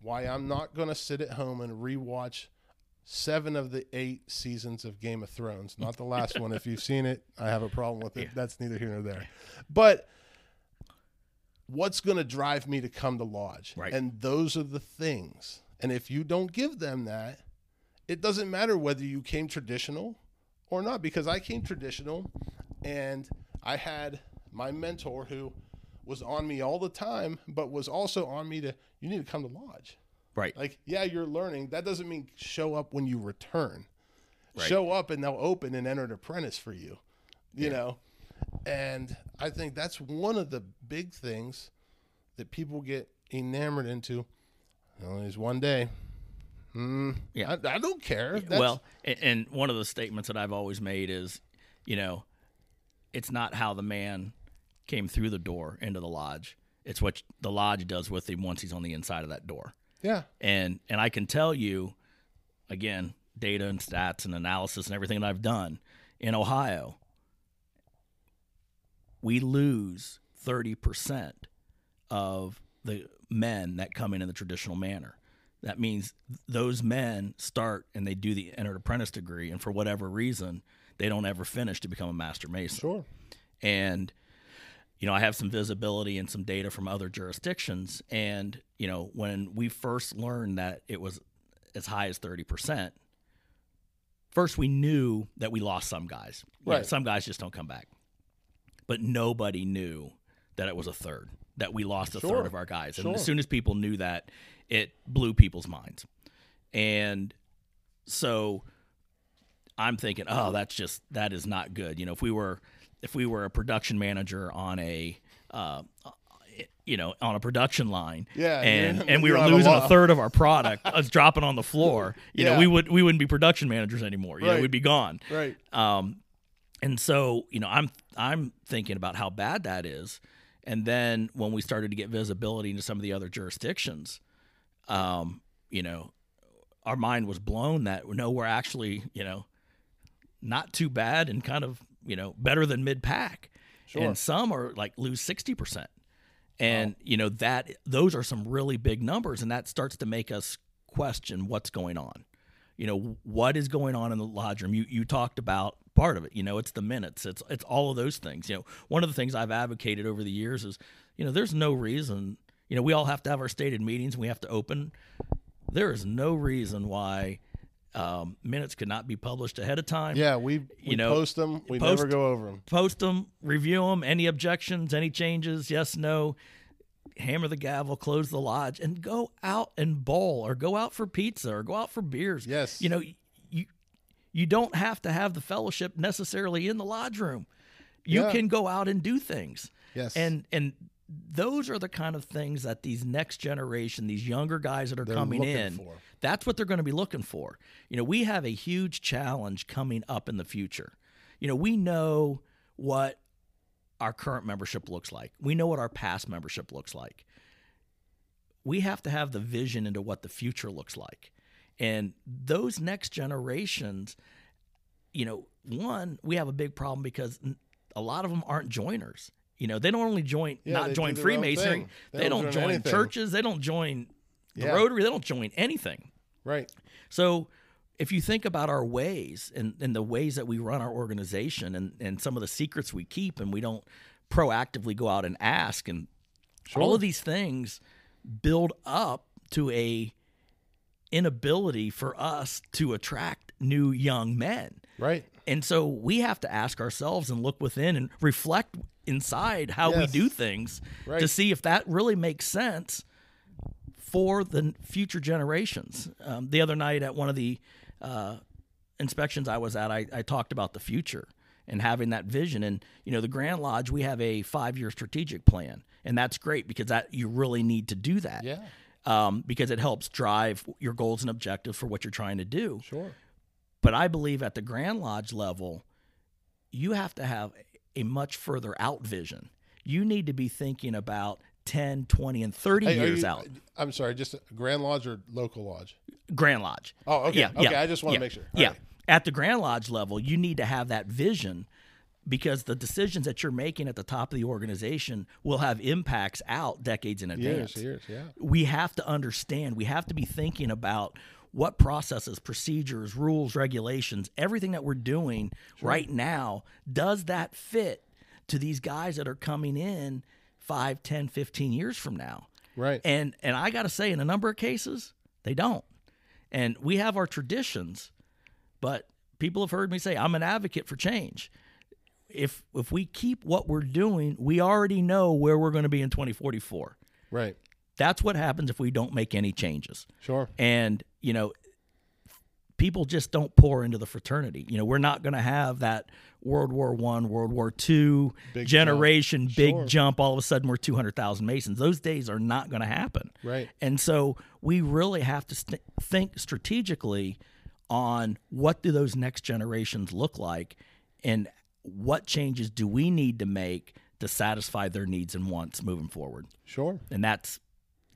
Speaker 2: why I'm not going to sit at home and rewatch seven of the eight seasons of Game of Thrones? Not the last one. If you've seen it, I have a problem with it. That's neither here nor there. But what's going to drive me to come to lodge?
Speaker 3: Right.
Speaker 2: And those are the things. And if you don't give them that, it doesn't matter whether you came traditional or not because I came traditional and I had my mentor who was on me all the time but was also on me to you need to come to lodge.
Speaker 3: Right.
Speaker 2: Like, yeah, you're learning. That doesn't mean show up when you return.
Speaker 3: Right.
Speaker 2: Show up and they'll open and enter an apprentice for you. You know? And I think that's one of the big things that people get enamored into. Only there's one day. Hmm.
Speaker 3: Yeah.
Speaker 2: I, I don't care. That's,
Speaker 3: well, and, and one of the statements that I've always made is, you know, it's not how the man came through the door into the lodge. It's what the lodge does with him once he's on the inside of that door.
Speaker 2: yeah.
Speaker 3: And and I can tell you, again, data and stats and analysis and everything that I've done in Ohio, we lose thirty percent of the men that come in in the traditional manner. That means those men start and they do the entered apprentice degree, and for whatever reason, they don't ever finish to become a master mason
Speaker 2: Sure.
Speaker 3: and you know i have some visibility and some data from other jurisdictions and you know when we first learned that it was as high as 30% first we knew that we lost some guys You know,
Speaker 2: Right.
Speaker 3: some guys just don't come back but nobody knew that it was a third that we lost a
Speaker 2: Sure.
Speaker 3: third of our guys and as soon as people knew that it blew people's minds and so I'm thinking, oh, that's just that is not good. You know, if we were if we were a production manager on a uh, you know on a production line,
Speaker 2: Yeah,
Speaker 3: and and we were
Speaker 2: don't a
Speaker 3: losing a third of our product, <laughs> us dropping on the floor, you know, we would we wouldn't be production managers anymore. You know, we'd be gone.
Speaker 2: Right.
Speaker 3: Um, and so you know, I'm I'm thinking about how bad that is, and then when we started to get visibility into some of the other jurisdictions, um, you know, our mind was blown that no, we're actually you know not too bad and kind of you know better than mid pack,
Speaker 2: Sure.
Speaker 3: and some are like lose sixty percent, and you know that those are some really big numbers, and that starts to make us question what's going on. You know what is going on in the lodge room. You you talked about part of it. You know it's the minutes. It's it's all of those things. You know one of the things I've advocated over the years is you know there's no reason. You know we all have to have our stated meetings. We have to open. There is no reason why um, minutes could not be published ahead of time
Speaker 2: Yeah, we, we
Speaker 3: You know,
Speaker 2: post them. We
Speaker 3: post-
Speaker 2: never go over them.
Speaker 3: post them, review them. Any objections, any changes, yes, no. Hammer the gavel, close the lodge, and go out and bowl, or go out for pizza, or go out for beers.
Speaker 2: Yes.
Speaker 3: you know, you you don't have to have the fellowship necessarily in the lodge room. You
Speaker 2: Yeah.
Speaker 3: can go out and do things.
Speaker 2: Yes.
Speaker 3: and and those are the kind of things that these next generation, these younger guys that are
Speaker 2: They're
Speaker 3: coming in,
Speaker 2: for.
Speaker 3: that's what they're going to be looking for. You know, we have a huge challenge coming up in the future. You know, we know what our current membership looks like. We know what our past membership looks like. We have to have the vision into what the future looks like. And those next generations, you know, one, we have a big problem because a lot of them aren't joiners. You know, they don't only join
Speaker 2: Yeah,
Speaker 3: not join
Speaker 2: do their own
Speaker 3: Freemasonry,
Speaker 2: thing.
Speaker 3: they, don't, join,
Speaker 2: anything.
Speaker 3: churches, they don't join the
Speaker 2: Yeah.
Speaker 3: Rotary, they don't join anything.
Speaker 2: Right.
Speaker 3: So, if you think about our ways and, and the ways that we run our organization and, and some of the secrets we keep and we don't proactively go out and ask and all of these things build up to a inability for us to attract new young men.
Speaker 2: Right.
Speaker 3: And so we have to ask ourselves and look within and reflect inside how we do things
Speaker 2: Right.
Speaker 3: to see if that really makes sense for the future generations. Um, the other night at one of the uh, inspections I was at, I, I talked about the future and having that vision. And you know, the Grand Lodge, we have a five-year strategic plan, and that's great because that you really need to do that.
Speaker 2: Yeah.
Speaker 3: Um, because it helps drive your goals and objectives for what you're trying to do.
Speaker 2: Sure.
Speaker 3: But I believe at the Grand Lodge level, you have to have a much further out vision. You need to be thinking about 10, 20, and 30
Speaker 2: Hey,
Speaker 3: years
Speaker 2: you-
Speaker 3: out.
Speaker 2: I'm sorry, just Grand Lodge or local lodge?
Speaker 3: Grand Lodge.
Speaker 2: Oh, okay.
Speaker 3: Yeah,
Speaker 2: okay.
Speaker 3: yeah,
Speaker 2: I just want to make sure. All
Speaker 3: yeah.
Speaker 2: right.
Speaker 3: At the Grand Lodge level, you need to have that vision because the decisions that you're making at the top of the organization will have impacts out decades in advance.
Speaker 2: Years, years, yeah.
Speaker 3: we have to understand, we have to be thinking about what processes, procedures, rules, regulations, everything that we're doing right now, does that fit to these guys that are coming in 5, 10, 15 years from now?
Speaker 2: Right.
Speaker 3: And and I got to say in a number of cases, they don't. And we have our traditions, but people have heard me say I'm an advocate for change. If if we keep what we're doing, we already know where we're going to be in 2044.
Speaker 2: right.
Speaker 3: That's what happens if we don't make any changes.
Speaker 2: Sure.
Speaker 3: And, you know, people just don't pour into the fraternity. You know, we're not going to have that World War One, World War Two generation
Speaker 2: jump.
Speaker 3: big
Speaker 2: Sure.
Speaker 3: jump. All of a sudden, we're two hundred thousand Masons. Those days are not going to happen.
Speaker 2: Right.
Speaker 3: And so we really have to st- think strategically on what do those next generations look like, and what changes do we need to make to satisfy their needs and wants moving forward
Speaker 2: Sure.
Speaker 3: and that's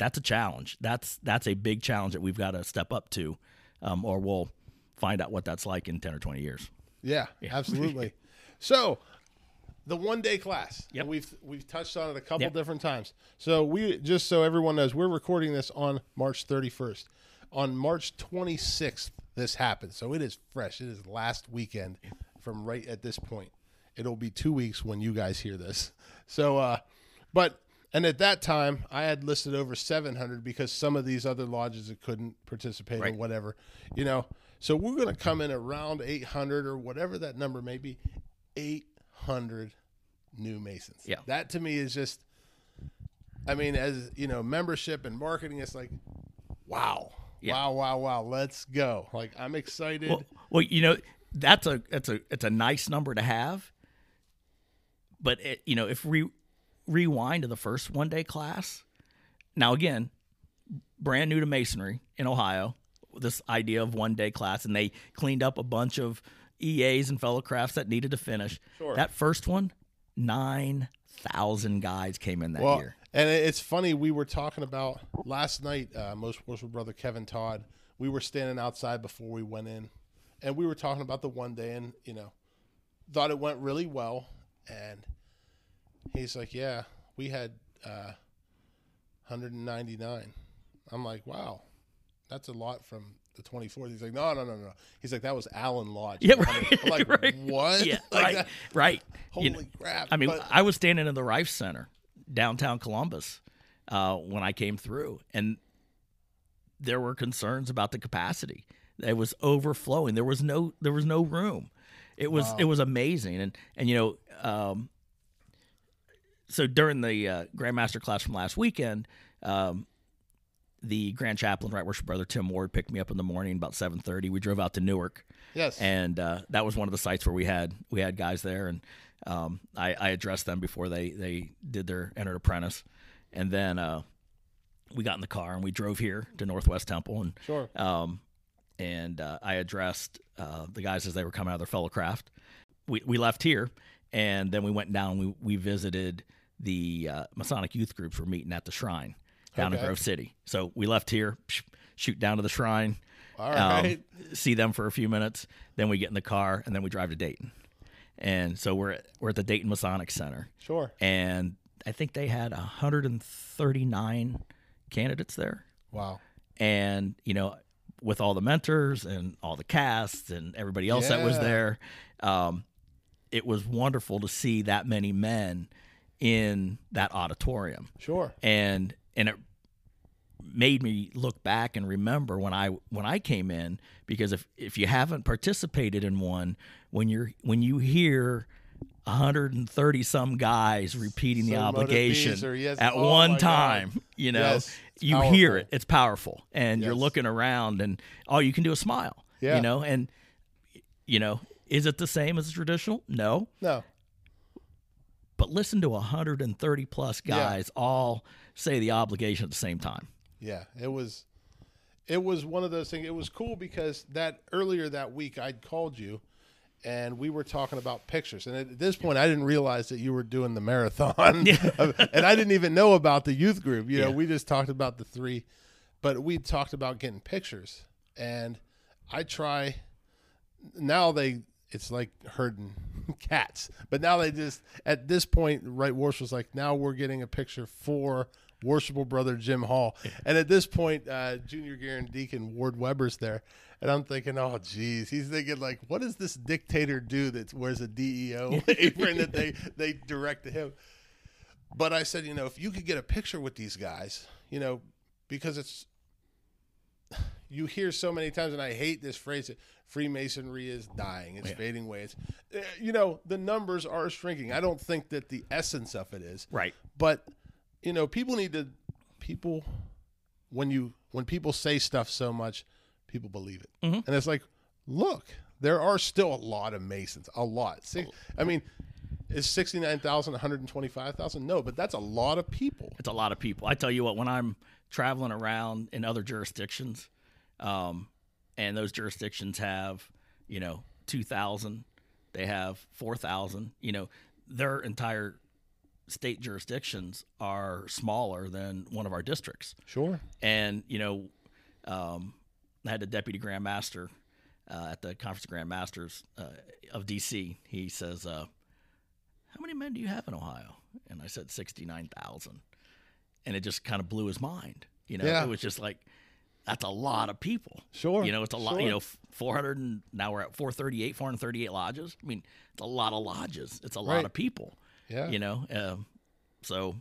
Speaker 3: that's a challenge. That's that's a big challenge that we've got to step up to, um, or we'll find out what that's like in ten or twenty years.
Speaker 2: Yeah, absolutely. <laughs> so, the one day class.
Speaker 3: Yep.
Speaker 2: and We've we've touched on it a couple
Speaker 3: Yep.
Speaker 2: different times. So we just so everyone knows, we're recording this on March 31st. On March 26th, this happened. So it is fresh. It is last weekend from right at this point. It'll be two weeks when you guys hear this. So, uh, but and at that time, I had listed over 700 because some of these other lodges that couldn't participate or whatever, you know. So we're going to come in around 800 or whatever that number may be. 800 new Masons.
Speaker 3: Yeah.
Speaker 2: That to me is just, I mean, as you know, membership and marketing, it's like, wow,
Speaker 3: Yeah.
Speaker 2: wow, wow, wow. Let's go. Like I'm excited.
Speaker 3: Well, well, you know that's a that's a it's a nice number to have, but it, you know if we rewind to the first one day class, now again, brand new to masonry in Ohio, this idea of one day class, and they cleaned up a bunch of EAs and fellow crafts that needed to finish.
Speaker 2: Sure.
Speaker 3: That first one, nine thousand guys came in that
Speaker 2: Well,
Speaker 3: year.
Speaker 2: and it's funny. We were talking about last night. Uh, most worshipful brother Kevin Todd. We were standing outside before we went in, and we were talking about the one day, and you know, thought it went really well. And he's like, "Yeah, we had uh, 199." I'm like, "Wow, that's a lot from." The 24th. He's like, no, no, no, no. He's like, that was Allen Lodge.
Speaker 3: Yeah,
Speaker 2: I'm
Speaker 3: right,
Speaker 2: like, <laughs>
Speaker 3: right.
Speaker 2: what?
Speaker 3: Yeah,
Speaker 2: Like
Speaker 3: right,
Speaker 2: that-
Speaker 3: right.
Speaker 2: Holy
Speaker 3: You know,
Speaker 2: crap.
Speaker 3: I mean,
Speaker 2: But-
Speaker 3: I was standing in the Rife Center, downtown Columbus, uh, when I came through, and there were concerns about the capacity. It was overflowing. There was no there was no room. It was it was amazing, and and you know, um, so during the uh, Grandmaster class from last weekend. Um, the Grand Chaplain, Right Worship Brother Tim Ward, picked me up in the morning about seven thirty. We drove out to Newark,
Speaker 2: yes.
Speaker 3: and uh, that was one of the sites where we had we had guys there, and um, I, I addressed them before they they did their entered apprentice, and then uh, we got in the car and we drove here to Northwest Temple, and
Speaker 2: sure.
Speaker 3: um, and uh, I addressed uh, the guys as they were coming out of their fellow craft. We we left here, and then we went down. We we visited the uh, Masonic youth groups were meeting at the shrine down in Grove City. So we left here, shoot down to the shrine,
Speaker 2: All
Speaker 3: um, see them for a few minutes. Then we get in the car and then we drive to Dayton. And so we're at, we're at the Dayton Masonic Center,
Speaker 2: sure.
Speaker 3: and I think they had 139 candidates there.
Speaker 2: Wow.
Speaker 3: And you know, with all the mentors and all the casts and everybody else that was there. Um, it was wonderful to see that many men in that auditorium.
Speaker 2: Sure.
Speaker 3: and and it made me look back and remember when I when I came in because if if you haven't participated in one when you're when you hear 130 some guys repeating the obligation
Speaker 2: or yes-
Speaker 3: at
Speaker 2: oh
Speaker 3: one
Speaker 2: my God.
Speaker 3: time you know
Speaker 2: Yes,
Speaker 3: you hear it. it's powerful. And you're looking around and all you can do is smile
Speaker 2: Yeah.
Speaker 3: you know and you know is it the same as traditional? No.
Speaker 2: No.
Speaker 3: But listen to 130 plus
Speaker 2: Yeah.
Speaker 3: guys all say the obligation at the same time
Speaker 2: Yeah, it was it was one of those things. It was cool because that earlier that week I'd called you and we were talking about pictures. And at this point I didn't realize that you were doing the marathon. <laughs> and I didn't even know about the youth group. You know,
Speaker 3: Yeah.
Speaker 2: we just talked about the three, but we talked about getting pictures. And I try now they it's like herding <laughs> cats. But now they just at this point, right Warsh was like, now we're getting a picture for worshipful brother Jim Hall. And at this point, uh, Junior Grand Deacon Ward Weber's there. And I'm thinking, oh geez, he's thinking like, what does this dictator do that wears a DEO <laughs> apron that they they direct to him? But I said, you know, if you could get a picture with these guys, you know, because it's you hear so many times, and I hate this phrase that Freemasonry is dying, it's
Speaker 3: Yeah.
Speaker 2: fading away. It's, uh, you know, the numbers are shrinking. I don't think that the essence of it is,
Speaker 3: right
Speaker 2: but you know, people need to people when you when people say stuff so much, people believe it,
Speaker 3: Mhm.
Speaker 2: and it's like, look, there are still a lot of Masons, a lot. Six, I mean. Is 69,000 125,000? No, but that's a lot of people.
Speaker 3: it's a lot of people. I tell you what, when I'm traveling around in other jurisdictions, um, and those jurisdictions have, you know, two thousand, they have four thousand. You know, their entire state jurisdictions are smaller than one of our districts.
Speaker 2: Sure.
Speaker 3: And you know, um, I had a deputy grand master uh, at the conference of grand masters uh, of DC. He says, uh, "How many men do you have in Ohio?" And I said, 69,000. And it just kind of blew his mind. You know,
Speaker 2: Yeah.
Speaker 3: it was just like, that's a lot of people.
Speaker 2: Sure.
Speaker 3: You know, it's a lot,
Speaker 2: Sure.
Speaker 3: you know, 400 and now we're at 438, 438 lodges. I mean, it's a lot of lodges. It's a lot of people,
Speaker 2: Yeah.
Speaker 3: you know? Um, so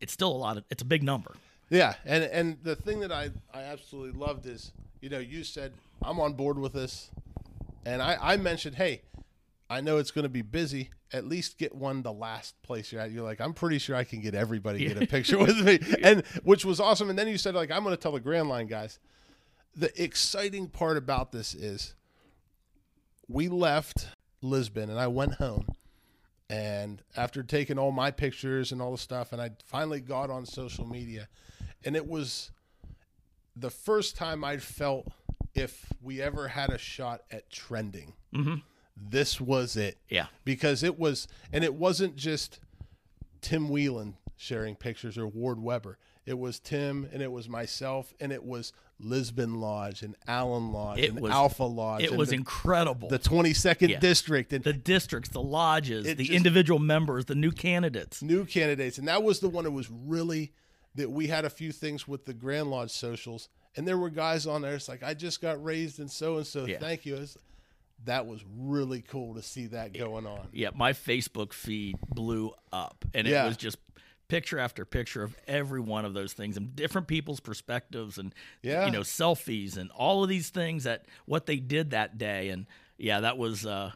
Speaker 3: it's still a lot of, it's a big number.
Speaker 2: Yeah, and and the thing that I I absolutely loved is you know you said I'm on board with this, and I I mentioned hey, I know it's going to be busy. At least get one the last place you're at. You're like I'm pretty sure I can get everybody to get a picture with me, <laughs> and which was awesome. And then you said like I'm going to tell the Grand Line guys. The exciting part about this is we left Lisbon and I went home. And after taking all my pictures and all the stuff, and I finally got on social media, and it was the first time I felt if we ever had a shot at trending, mm-hmm. This was it.
Speaker 3: Yeah.
Speaker 2: Because it was, and it wasn't just Tim Whelan sharing pictures or Ward Weber. It was Tim and it was myself and it was Lisbon Lodge and Allen Lodge
Speaker 3: It
Speaker 2: and
Speaker 3: was-
Speaker 2: Alpha Lodge.
Speaker 3: It was
Speaker 2: the,
Speaker 3: incredible.
Speaker 2: the 22nd
Speaker 3: Yeah.
Speaker 2: district and
Speaker 3: the districts, the lodges, the
Speaker 2: just-
Speaker 3: individual members, the new candidates.
Speaker 2: new candidates. And that was the one that was really that we had a few things with the Grand Lodge socials. And there were guys on there. It's like, I just got raised in so and so. Thank you. It's- that was really cool to see that going on.
Speaker 3: Yeah, my Facebook feed blew up, and
Speaker 2: Yeah.
Speaker 3: it was just picture after picture of every one of those things and different people's perspectives and
Speaker 2: Yeah.
Speaker 3: you know selfies and all of these things that what they did that day and yeah that was uh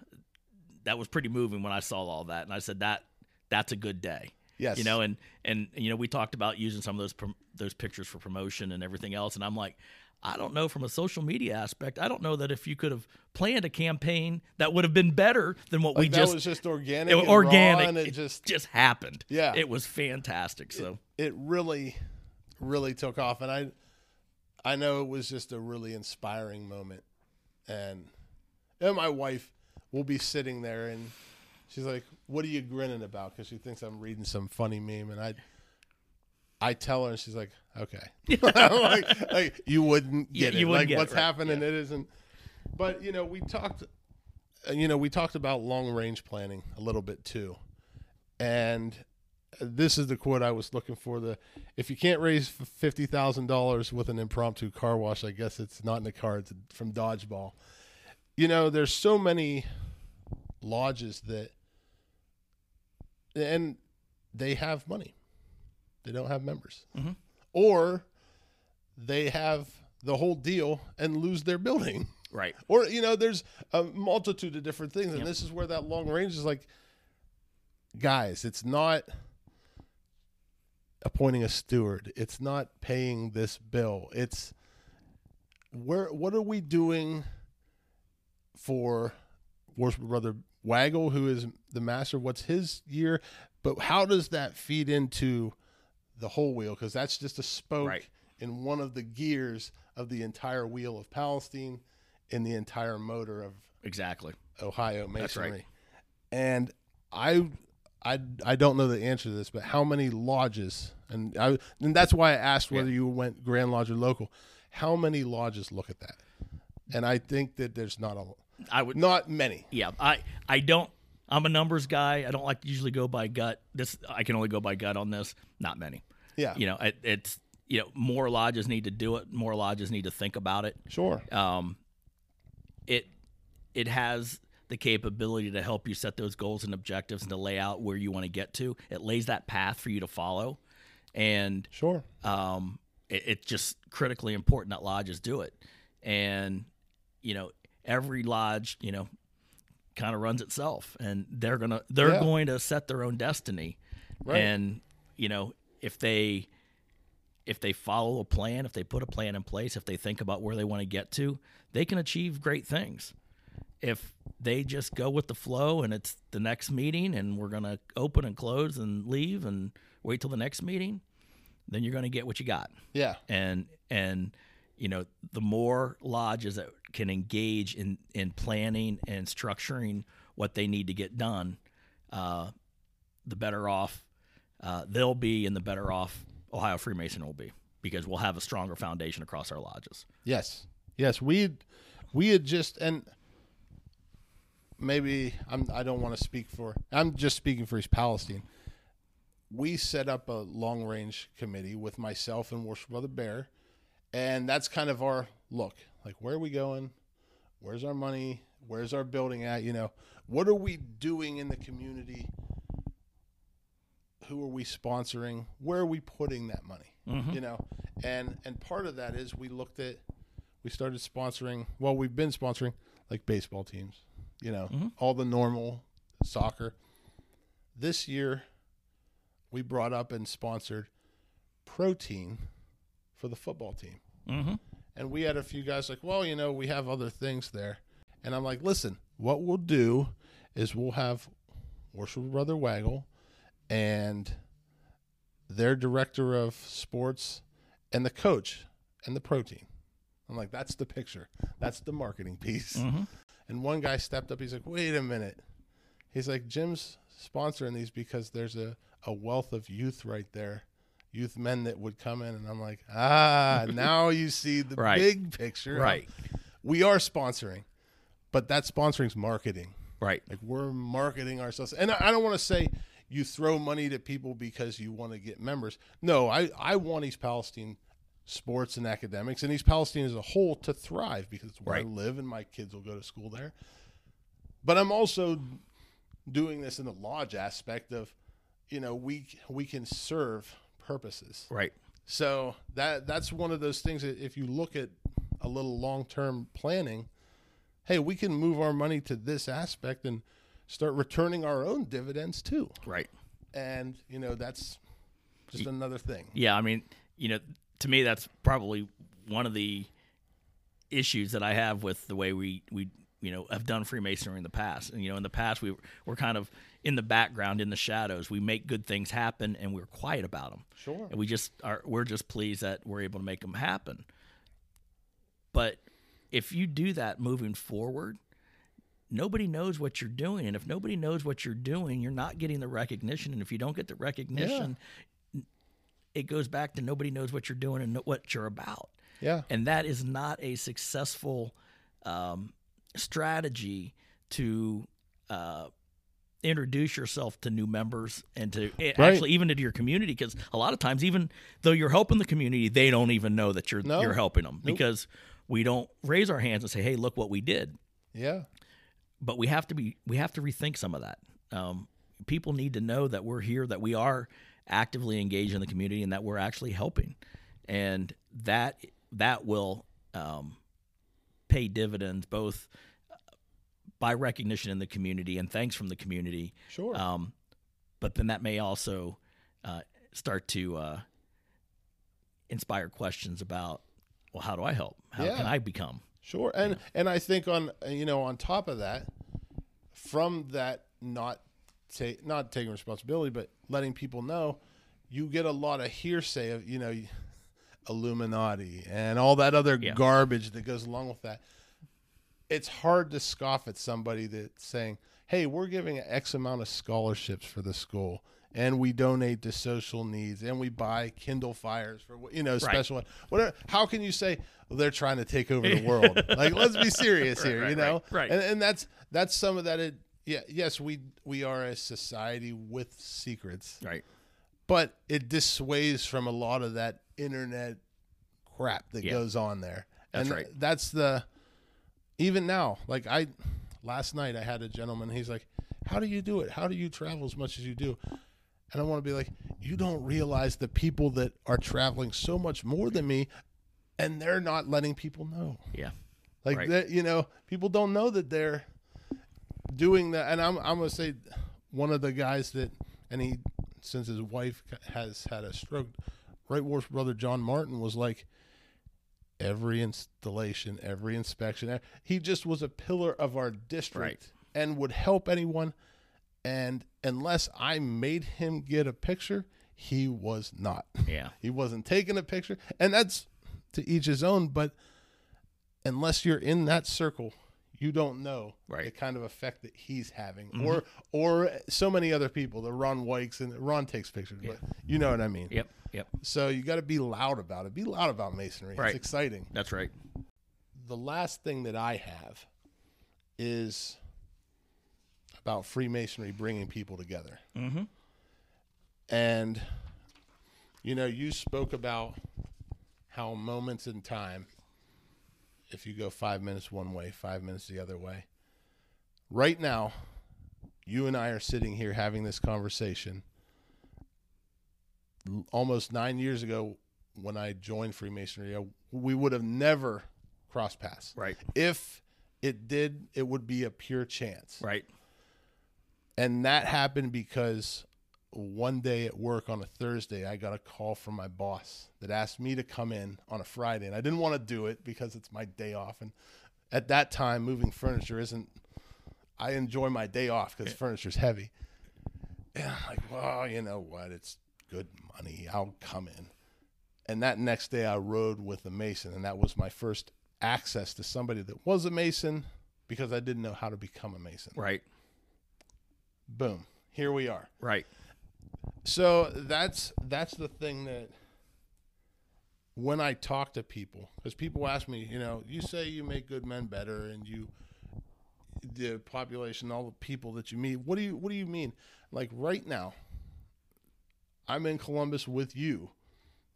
Speaker 3: that was pretty moving when I saw all that and I said that that's a good day
Speaker 2: Yes.
Speaker 3: you know and and you know we talked about using some of those prom- those pictures for promotion and everything else and I'm like I don't know from a social media aspect I don't know that if you could have planned a campaign that would have been better than what we
Speaker 2: Like, that
Speaker 3: just
Speaker 2: was just organic.
Speaker 3: it was
Speaker 2: and raw,
Speaker 3: organic.
Speaker 2: and it
Speaker 3: it
Speaker 2: just
Speaker 3: just happened.
Speaker 2: Yeah.
Speaker 3: it was fantastic. So
Speaker 2: it really really took off and i i know it was just a really inspiring moment and and my wife will be sitting there and she's like what are you grinning about because she thinks i'm reading some funny meme and i i tell her and she's like okay. <laughs> Like, like, you wouldn't get
Speaker 3: you
Speaker 2: it
Speaker 3: wouldn't
Speaker 2: like
Speaker 3: get it,
Speaker 2: what's
Speaker 3: right,
Speaker 2: happening? It isn't. But you know we talked uh, you know we talked about long range planning a little bit too. And this is the quote I was looking for. The if you can't raise fifty thousand dollars with an impromptu car wash, I guess it's not in the cards from dodgeball. You know, there's so many lodges that, and they have money, they don't have members,
Speaker 3: Mhm.
Speaker 2: or they have the whole deal and lose their building.
Speaker 3: Right. <laughs>
Speaker 2: Or you know, there's a multitude of different things, and
Speaker 3: Yep.
Speaker 2: this is where that long range is like, guys, it's not appointing a steward. It's not paying this bill. It's where what are we doing for Worship Brother Waggle, who is the master? What's his year? But how does that feed into the whole wheel? Because that's just a spoke
Speaker 3: Right.
Speaker 2: in one of the gears of the entire wheel of Palestine in the entire motor of
Speaker 3: Exactly.
Speaker 2: Ohio
Speaker 3: That's right.
Speaker 2: And I, I, I don't know the answer to this, but how many lodges? And I, and that's why I asked whether
Speaker 3: Yeah.
Speaker 2: you went Grand Lodge or local. How many lodges look at that? And I think that there's not a,
Speaker 3: I would
Speaker 2: not many.
Speaker 3: yeah i i don't i'm a numbers guy i don't like to usually go by gut this i can only go by gut on this not many
Speaker 2: Yeah,
Speaker 3: you know it, it's you know more lodges need to do it more lodges need to think about it
Speaker 2: sure.
Speaker 3: um it it has the capability to help you set those goals and objectives and to lay out where you want to get to it lays that path for you to follow and
Speaker 2: Sure.
Speaker 3: um, it, it's just critically important that lodges do it. And, you know, every lodge, you know, kind of runs itself and they're going to, they're
Speaker 2: Yeah.
Speaker 3: going to set their own destiny.
Speaker 2: Right.
Speaker 3: And, you know, if they, if they follow a plan, if they put a plan in place, if they think about where they want to get to, they can achieve great things. If they just go with the flow and it's the next meeting and we're going to open and close and leave and wait till the next meeting, then you're going to get what you got.
Speaker 2: Yeah.
Speaker 3: And and you know, the more lodges that can engage in in planning and structuring what they need to get done, uh, the better off uh, they'll be, and the better off Ohio Freemason will be because we'll have a stronger foundation across our lodges.
Speaker 2: Yes. Yes. We, we had just and maybe I'm. I don't want to speak for. I'm just speaking for East Palestine. We set up a long range committee with myself and Worship Brother Bear, and that's kind of our look. Like, where are we going? Where's our money? Where's our building at? You know, what are we doing in the community? Who are we sponsoring? Where are we putting that money? You know, and and part of that is we looked at we started sponsoring well we've been sponsoring like baseball teams you know all the normal soccer this year we brought up and sponsored protein for the football team
Speaker 3: Mm-hmm.
Speaker 2: and we had a few guys like well you know we have other things there and i'm like listen what we'll do is we'll have worship brother waggle and their director of sports and the coach and the protein i'm like that's the picture that's the marketing piece
Speaker 3: Mm-hmm.
Speaker 2: and one guy stepped up he's like wait a minute he's like jim's sponsoring these because there's a, a wealth of youth right there youth men that would come in and i'm like ah <laughs> now you see the
Speaker 3: Right.
Speaker 2: big picture
Speaker 3: Right.
Speaker 2: we are sponsoring but that sponsoring's marketing
Speaker 3: Right.
Speaker 2: like we're marketing ourselves and i, I don't want to say you throw money to people because you want to get members no i i want east palestine sports and academics and east palestine as a whole to thrive because it's where
Speaker 3: Right.
Speaker 2: i live and my kids will go to school there but i'm also doing this in the lodge aspect of you know we we can serve purposes
Speaker 3: Right.
Speaker 2: so that that's one of those things that if you look at a little long-term planning, hey, we can move our money to this aspect and start returning our own dividends too.
Speaker 3: Right.
Speaker 2: And you know, that's just another thing.
Speaker 3: Yeah, I mean, you know, to me, that's probably one of the issues that I have with the way we we you know have done Freemasonry in the past. And you know, in the past, we we're kind of in the background, in the shadows. We make good things happen, and we're quiet about them.
Speaker 2: Sure.
Speaker 3: And we just are we're just pleased that we're able to make them happen. But if you do that moving forward, nobody knows what you're doing, and if nobody knows what you're doing, you're not getting the recognition. And if you don't get the recognition, it goes back to nobody knows what you're doing and what you're about.
Speaker 2: Yeah.
Speaker 3: And that is not a successful um, strategy to uh, introduce yourself to new members and to eh, actually even into your community because a lot of times even though you're helping the community they don't even know that you're
Speaker 2: No.
Speaker 3: you're helping them
Speaker 2: Nope.
Speaker 3: because we don't raise our hands and say hey look what we did
Speaker 2: Yeah.
Speaker 3: But we have to be we have to rethink some of that. Um, people need to know that we're here, that we are actively engaged in the community, and that we're actually helping, and that that will um, pay dividends both by recognition in the community and thanks from the community.
Speaker 2: Sure.
Speaker 3: Um, but then that may also uh, start to uh, inspire questions about, well, how do I help? How
Speaker 2: Yeah.
Speaker 3: can I become?
Speaker 2: Sure, and and I think on you know on top of that, from that not take not taking responsibility, but letting people know, you get a lot of hearsay of you know, <laughs> Illuminati and all that other
Speaker 3: Yeah.
Speaker 2: garbage that goes along with that. It's hard to scoff at somebody that's saying, "Hey, we're giving X amount of scholarships for the school." And we donate to social needs, and we buy Kindle Fires for you know special one. Whatever. How can you say they're trying to take over the world? <laughs> like, let's be serious here,
Speaker 3: right,
Speaker 2: you know.
Speaker 3: right, right.
Speaker 2: And and that's that's some of that. It, yeah. Yes, we we are a society with secrets,
Speaker 3: Right.
Speaker 2: but it dissuades from a lot of that internet crap that
Speaker 3: Yeah.
Speaker 2: goes on there.
Speaker 3: That's
Speaker 2: and
Speaker 3: right.
Speaker 2: That's the even now. Like I last night, I had a gentleman. He's like, "How do you do it? How do you travel as much as you do?" And I want to be like, "You don't realize the people that are traveling so much more than me, and they're not letting people know."
Speaker 3: Yeah.
Speaker 2: Like
Speaker 3: Right.
Speaker 2: that, you know, people don't know that they're doing that. And I'm, I'm gonna say, one of the guys that, and he, since his wife has had a stroke, Right Wharf's brother John Martin was like, every installation, every inspection, he just was a pillar of our district and would help anyone. And unless I made him get a picture, he was not.
Speaker 3: Yeah. <laughs>
Speaker 2: He wasn't taking a picture, and that's to each his own. But unless you're in that circle, you don't know
Speaker 3: Right.
Speaker 2: the kind of effect that he's having, mm-hmm. or or so many other people. The Ron Wikes and Ron takes pictures, but you know what I mean.
Speaker 3: Yep. Yep.
Speaker 2: So you got to be loud about it. Be loud about masonry.
Speaker 3: Right.
Speaker 2: It's exciting.
Speaker 3: That's right.
Speaker 2: The last thing that I have is about Freemasonry bringing people together.
Speaker 3: Mm-hmm.
Speaker 2: And, you know, you spoke about how moments in time, if you go five minutes one way, five minutes the other way. Right now, you and I are sitting here having this conversation. Almost nine years ago, when I joined Freemasonry, we would have never crossed paths.
Speaker 3: Right.
Speaker 2: If it did, it would be a pure chance.
Speaker 3: Right.
Speaker 2: And that happened because one day at work on a Thursday, I got a call from my boss that asked me to come in on a Friday. And I didn't want to do it because it's my day off. And at that time, moving furniture isn't, I enjoy my day off because furniture's heavy. And I'm like, well, you know what? It's good money. I'll come in. And that next day, I rode with a Mason. And that was my first access to somebody that was a Mason because I didn't know how to become a Mason.
Speaker 3: Right.
Speaker 2: Boom. Here we are.
Speaker 3: Right.
Speaker 2: So that's that's the thing that when I talk to people, because people ask me, you know, you say you make good men better, and you the population, all the people that you meet. What do you what do you mean? Like right now, I'm in Columbus with you,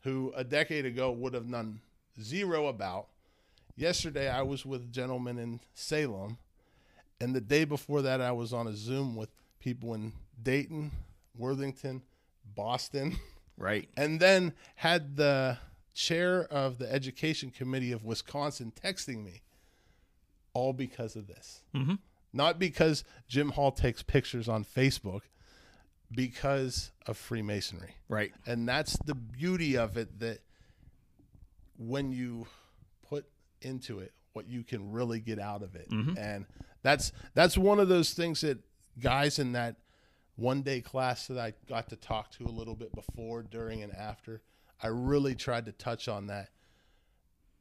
Speaker 2: who a decade ago would have known zero about. Yesterday, I was with a gentleman in Salem, and the day before that, I was on a Zoom with people in Dayton, Worthington, Boston,
Speaker 3: Right. <laughs>
Speaker 2: and then had the chair of the education committee of Wisconsin texting me, all because of this.
Speaker 3: Mm-hmm.
Speaker 2: Not because Jim Hall takes pictures on Facebook, because of Freemasonry.
Speaker 3: Right.
Speaker 2: And that's the beauty of it that when you put into it what you can really get out of it. And that's that's one of those things that guys in that one day class that I got to talk to a little bit before, during and after, I really tried to touch on that.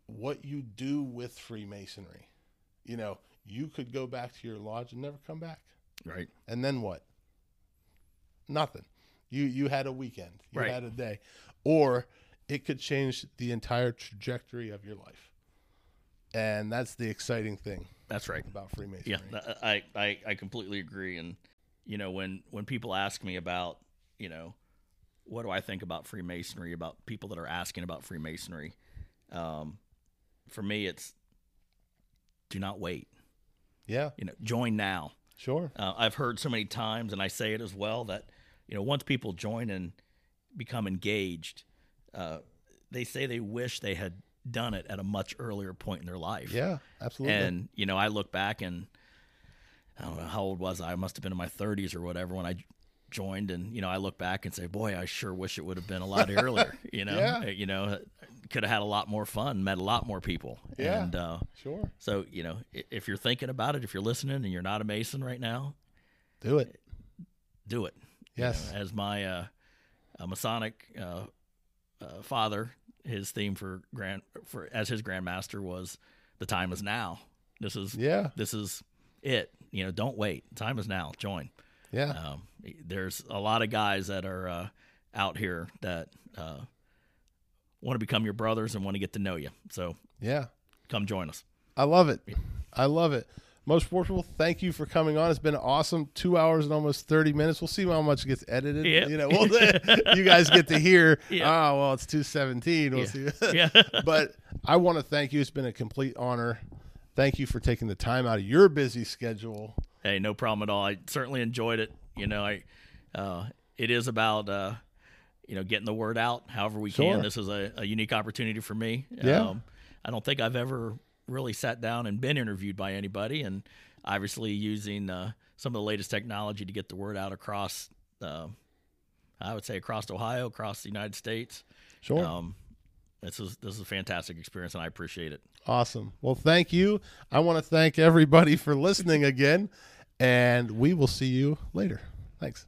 Speaker 2: What you do with Freemasonry. You know, you could go back to your lodge and never come back.
Speaker 3: Right.
Speaker 2: And then what? Nothing. You you had a weekend. You
Speaker 3: Right.
Speaker 2: had a day. Or it could change the entire trajectory of your life. And that's the exciting thing
Speaker 3: That's right.
Speaker 2: about Freemasonry.
Speaker 3: Yeah, I, I, I completely agree. And you know, when when people ask me about, you know, what do I think about Freemasonry, about people that are asking about Freemasonry, um, for me, it's do not wait.
Speaker 2: Yeah,
Speaker 3: You know, join now.
Speaker 2: sure.
Speaker 3: Uh, I've heard so many times, and I say it as well, that you know once people join and become engaged, uh, they say they wish they had done it at a much earlier point in their life.
Speaker 2: Yeah, absolutely.
Speaker 3: And you know, I look back and I don't know how old was I? I must have been in my 30s or whatever when I joined, and you know, I look back and say, boy, I sure wish it would have been a lot earlier. <laughs> You know,
Speaker 2: Yeah.
Speaker 3: You know, could have had a lot more fun, met a lot more people.
Speaker 2: Yeah.
Speaker 3: And uh,
Speaker 2: sure.
Speaker 3: so, you know, if you're thinking about it, if you're listening and you're not a Mason right now,
Speaker 2: Do it.
Speaker 3: do it. You
Speaker 2: Yes.
Speaker 3: know, as my uh, uh, Masonic uh, uh, father, his theme for grand for as his grandmaster was, "The time is now. This is
Speaker 2: Yeah.
Speaker 3: this is it. You know, don't wait. Time is now. Join."
Speaker 2: Yeah.
Speaker 3: Um, there's a lot of guys that are uh, out here that uh, want to become your brothers and want to get to know you. So
Speaker 2: yeah.
Speaker 3: come join us.
Speaker 2: I love it. I love it. Most worshipful, thank you for coming on. It's been awesome. Two hours and almost thirty minutes. We'll see how much gets edited.
Speaker 3: Yep.
Speaker 2: You know, we'll, <laughs> you guys get to hear.
Speaker 3: Yep.
Speaker 2: Oh well, it's two seventeen. We'll
Speaker 3: Yeah.
Speaker 2: see. <laughs>
Speaker 3: Yeah. <laughs>
Speaker 2: but I want to thank you. It's been a complete honor. Thank you for taking the time out of your busy schedule.
Speaker 3: Hey, no problem at all. I certainly enjoyed it. You know, I uh, it is about uh, you know getting the word out however we
Speaker 2: Sure.
Speaker 3: can. This is a, a unique opportunity for me.
Speaker 2: Yeah.
Speaker 3: Um, I don't think I've ever really sat down and been interviewed by anybody, and obviously using uh, some of the latest technology to get the word out across. Uh, I would say across Ohio, across the United States.
Speaker 2: Sure.
Speaker 3: Um, this is this is a fantastic experience, and I appreciate it.
Speaker 2: Awesome. Well, thank you. I want to thank everybody for listening again, and we will see you later. Thanks.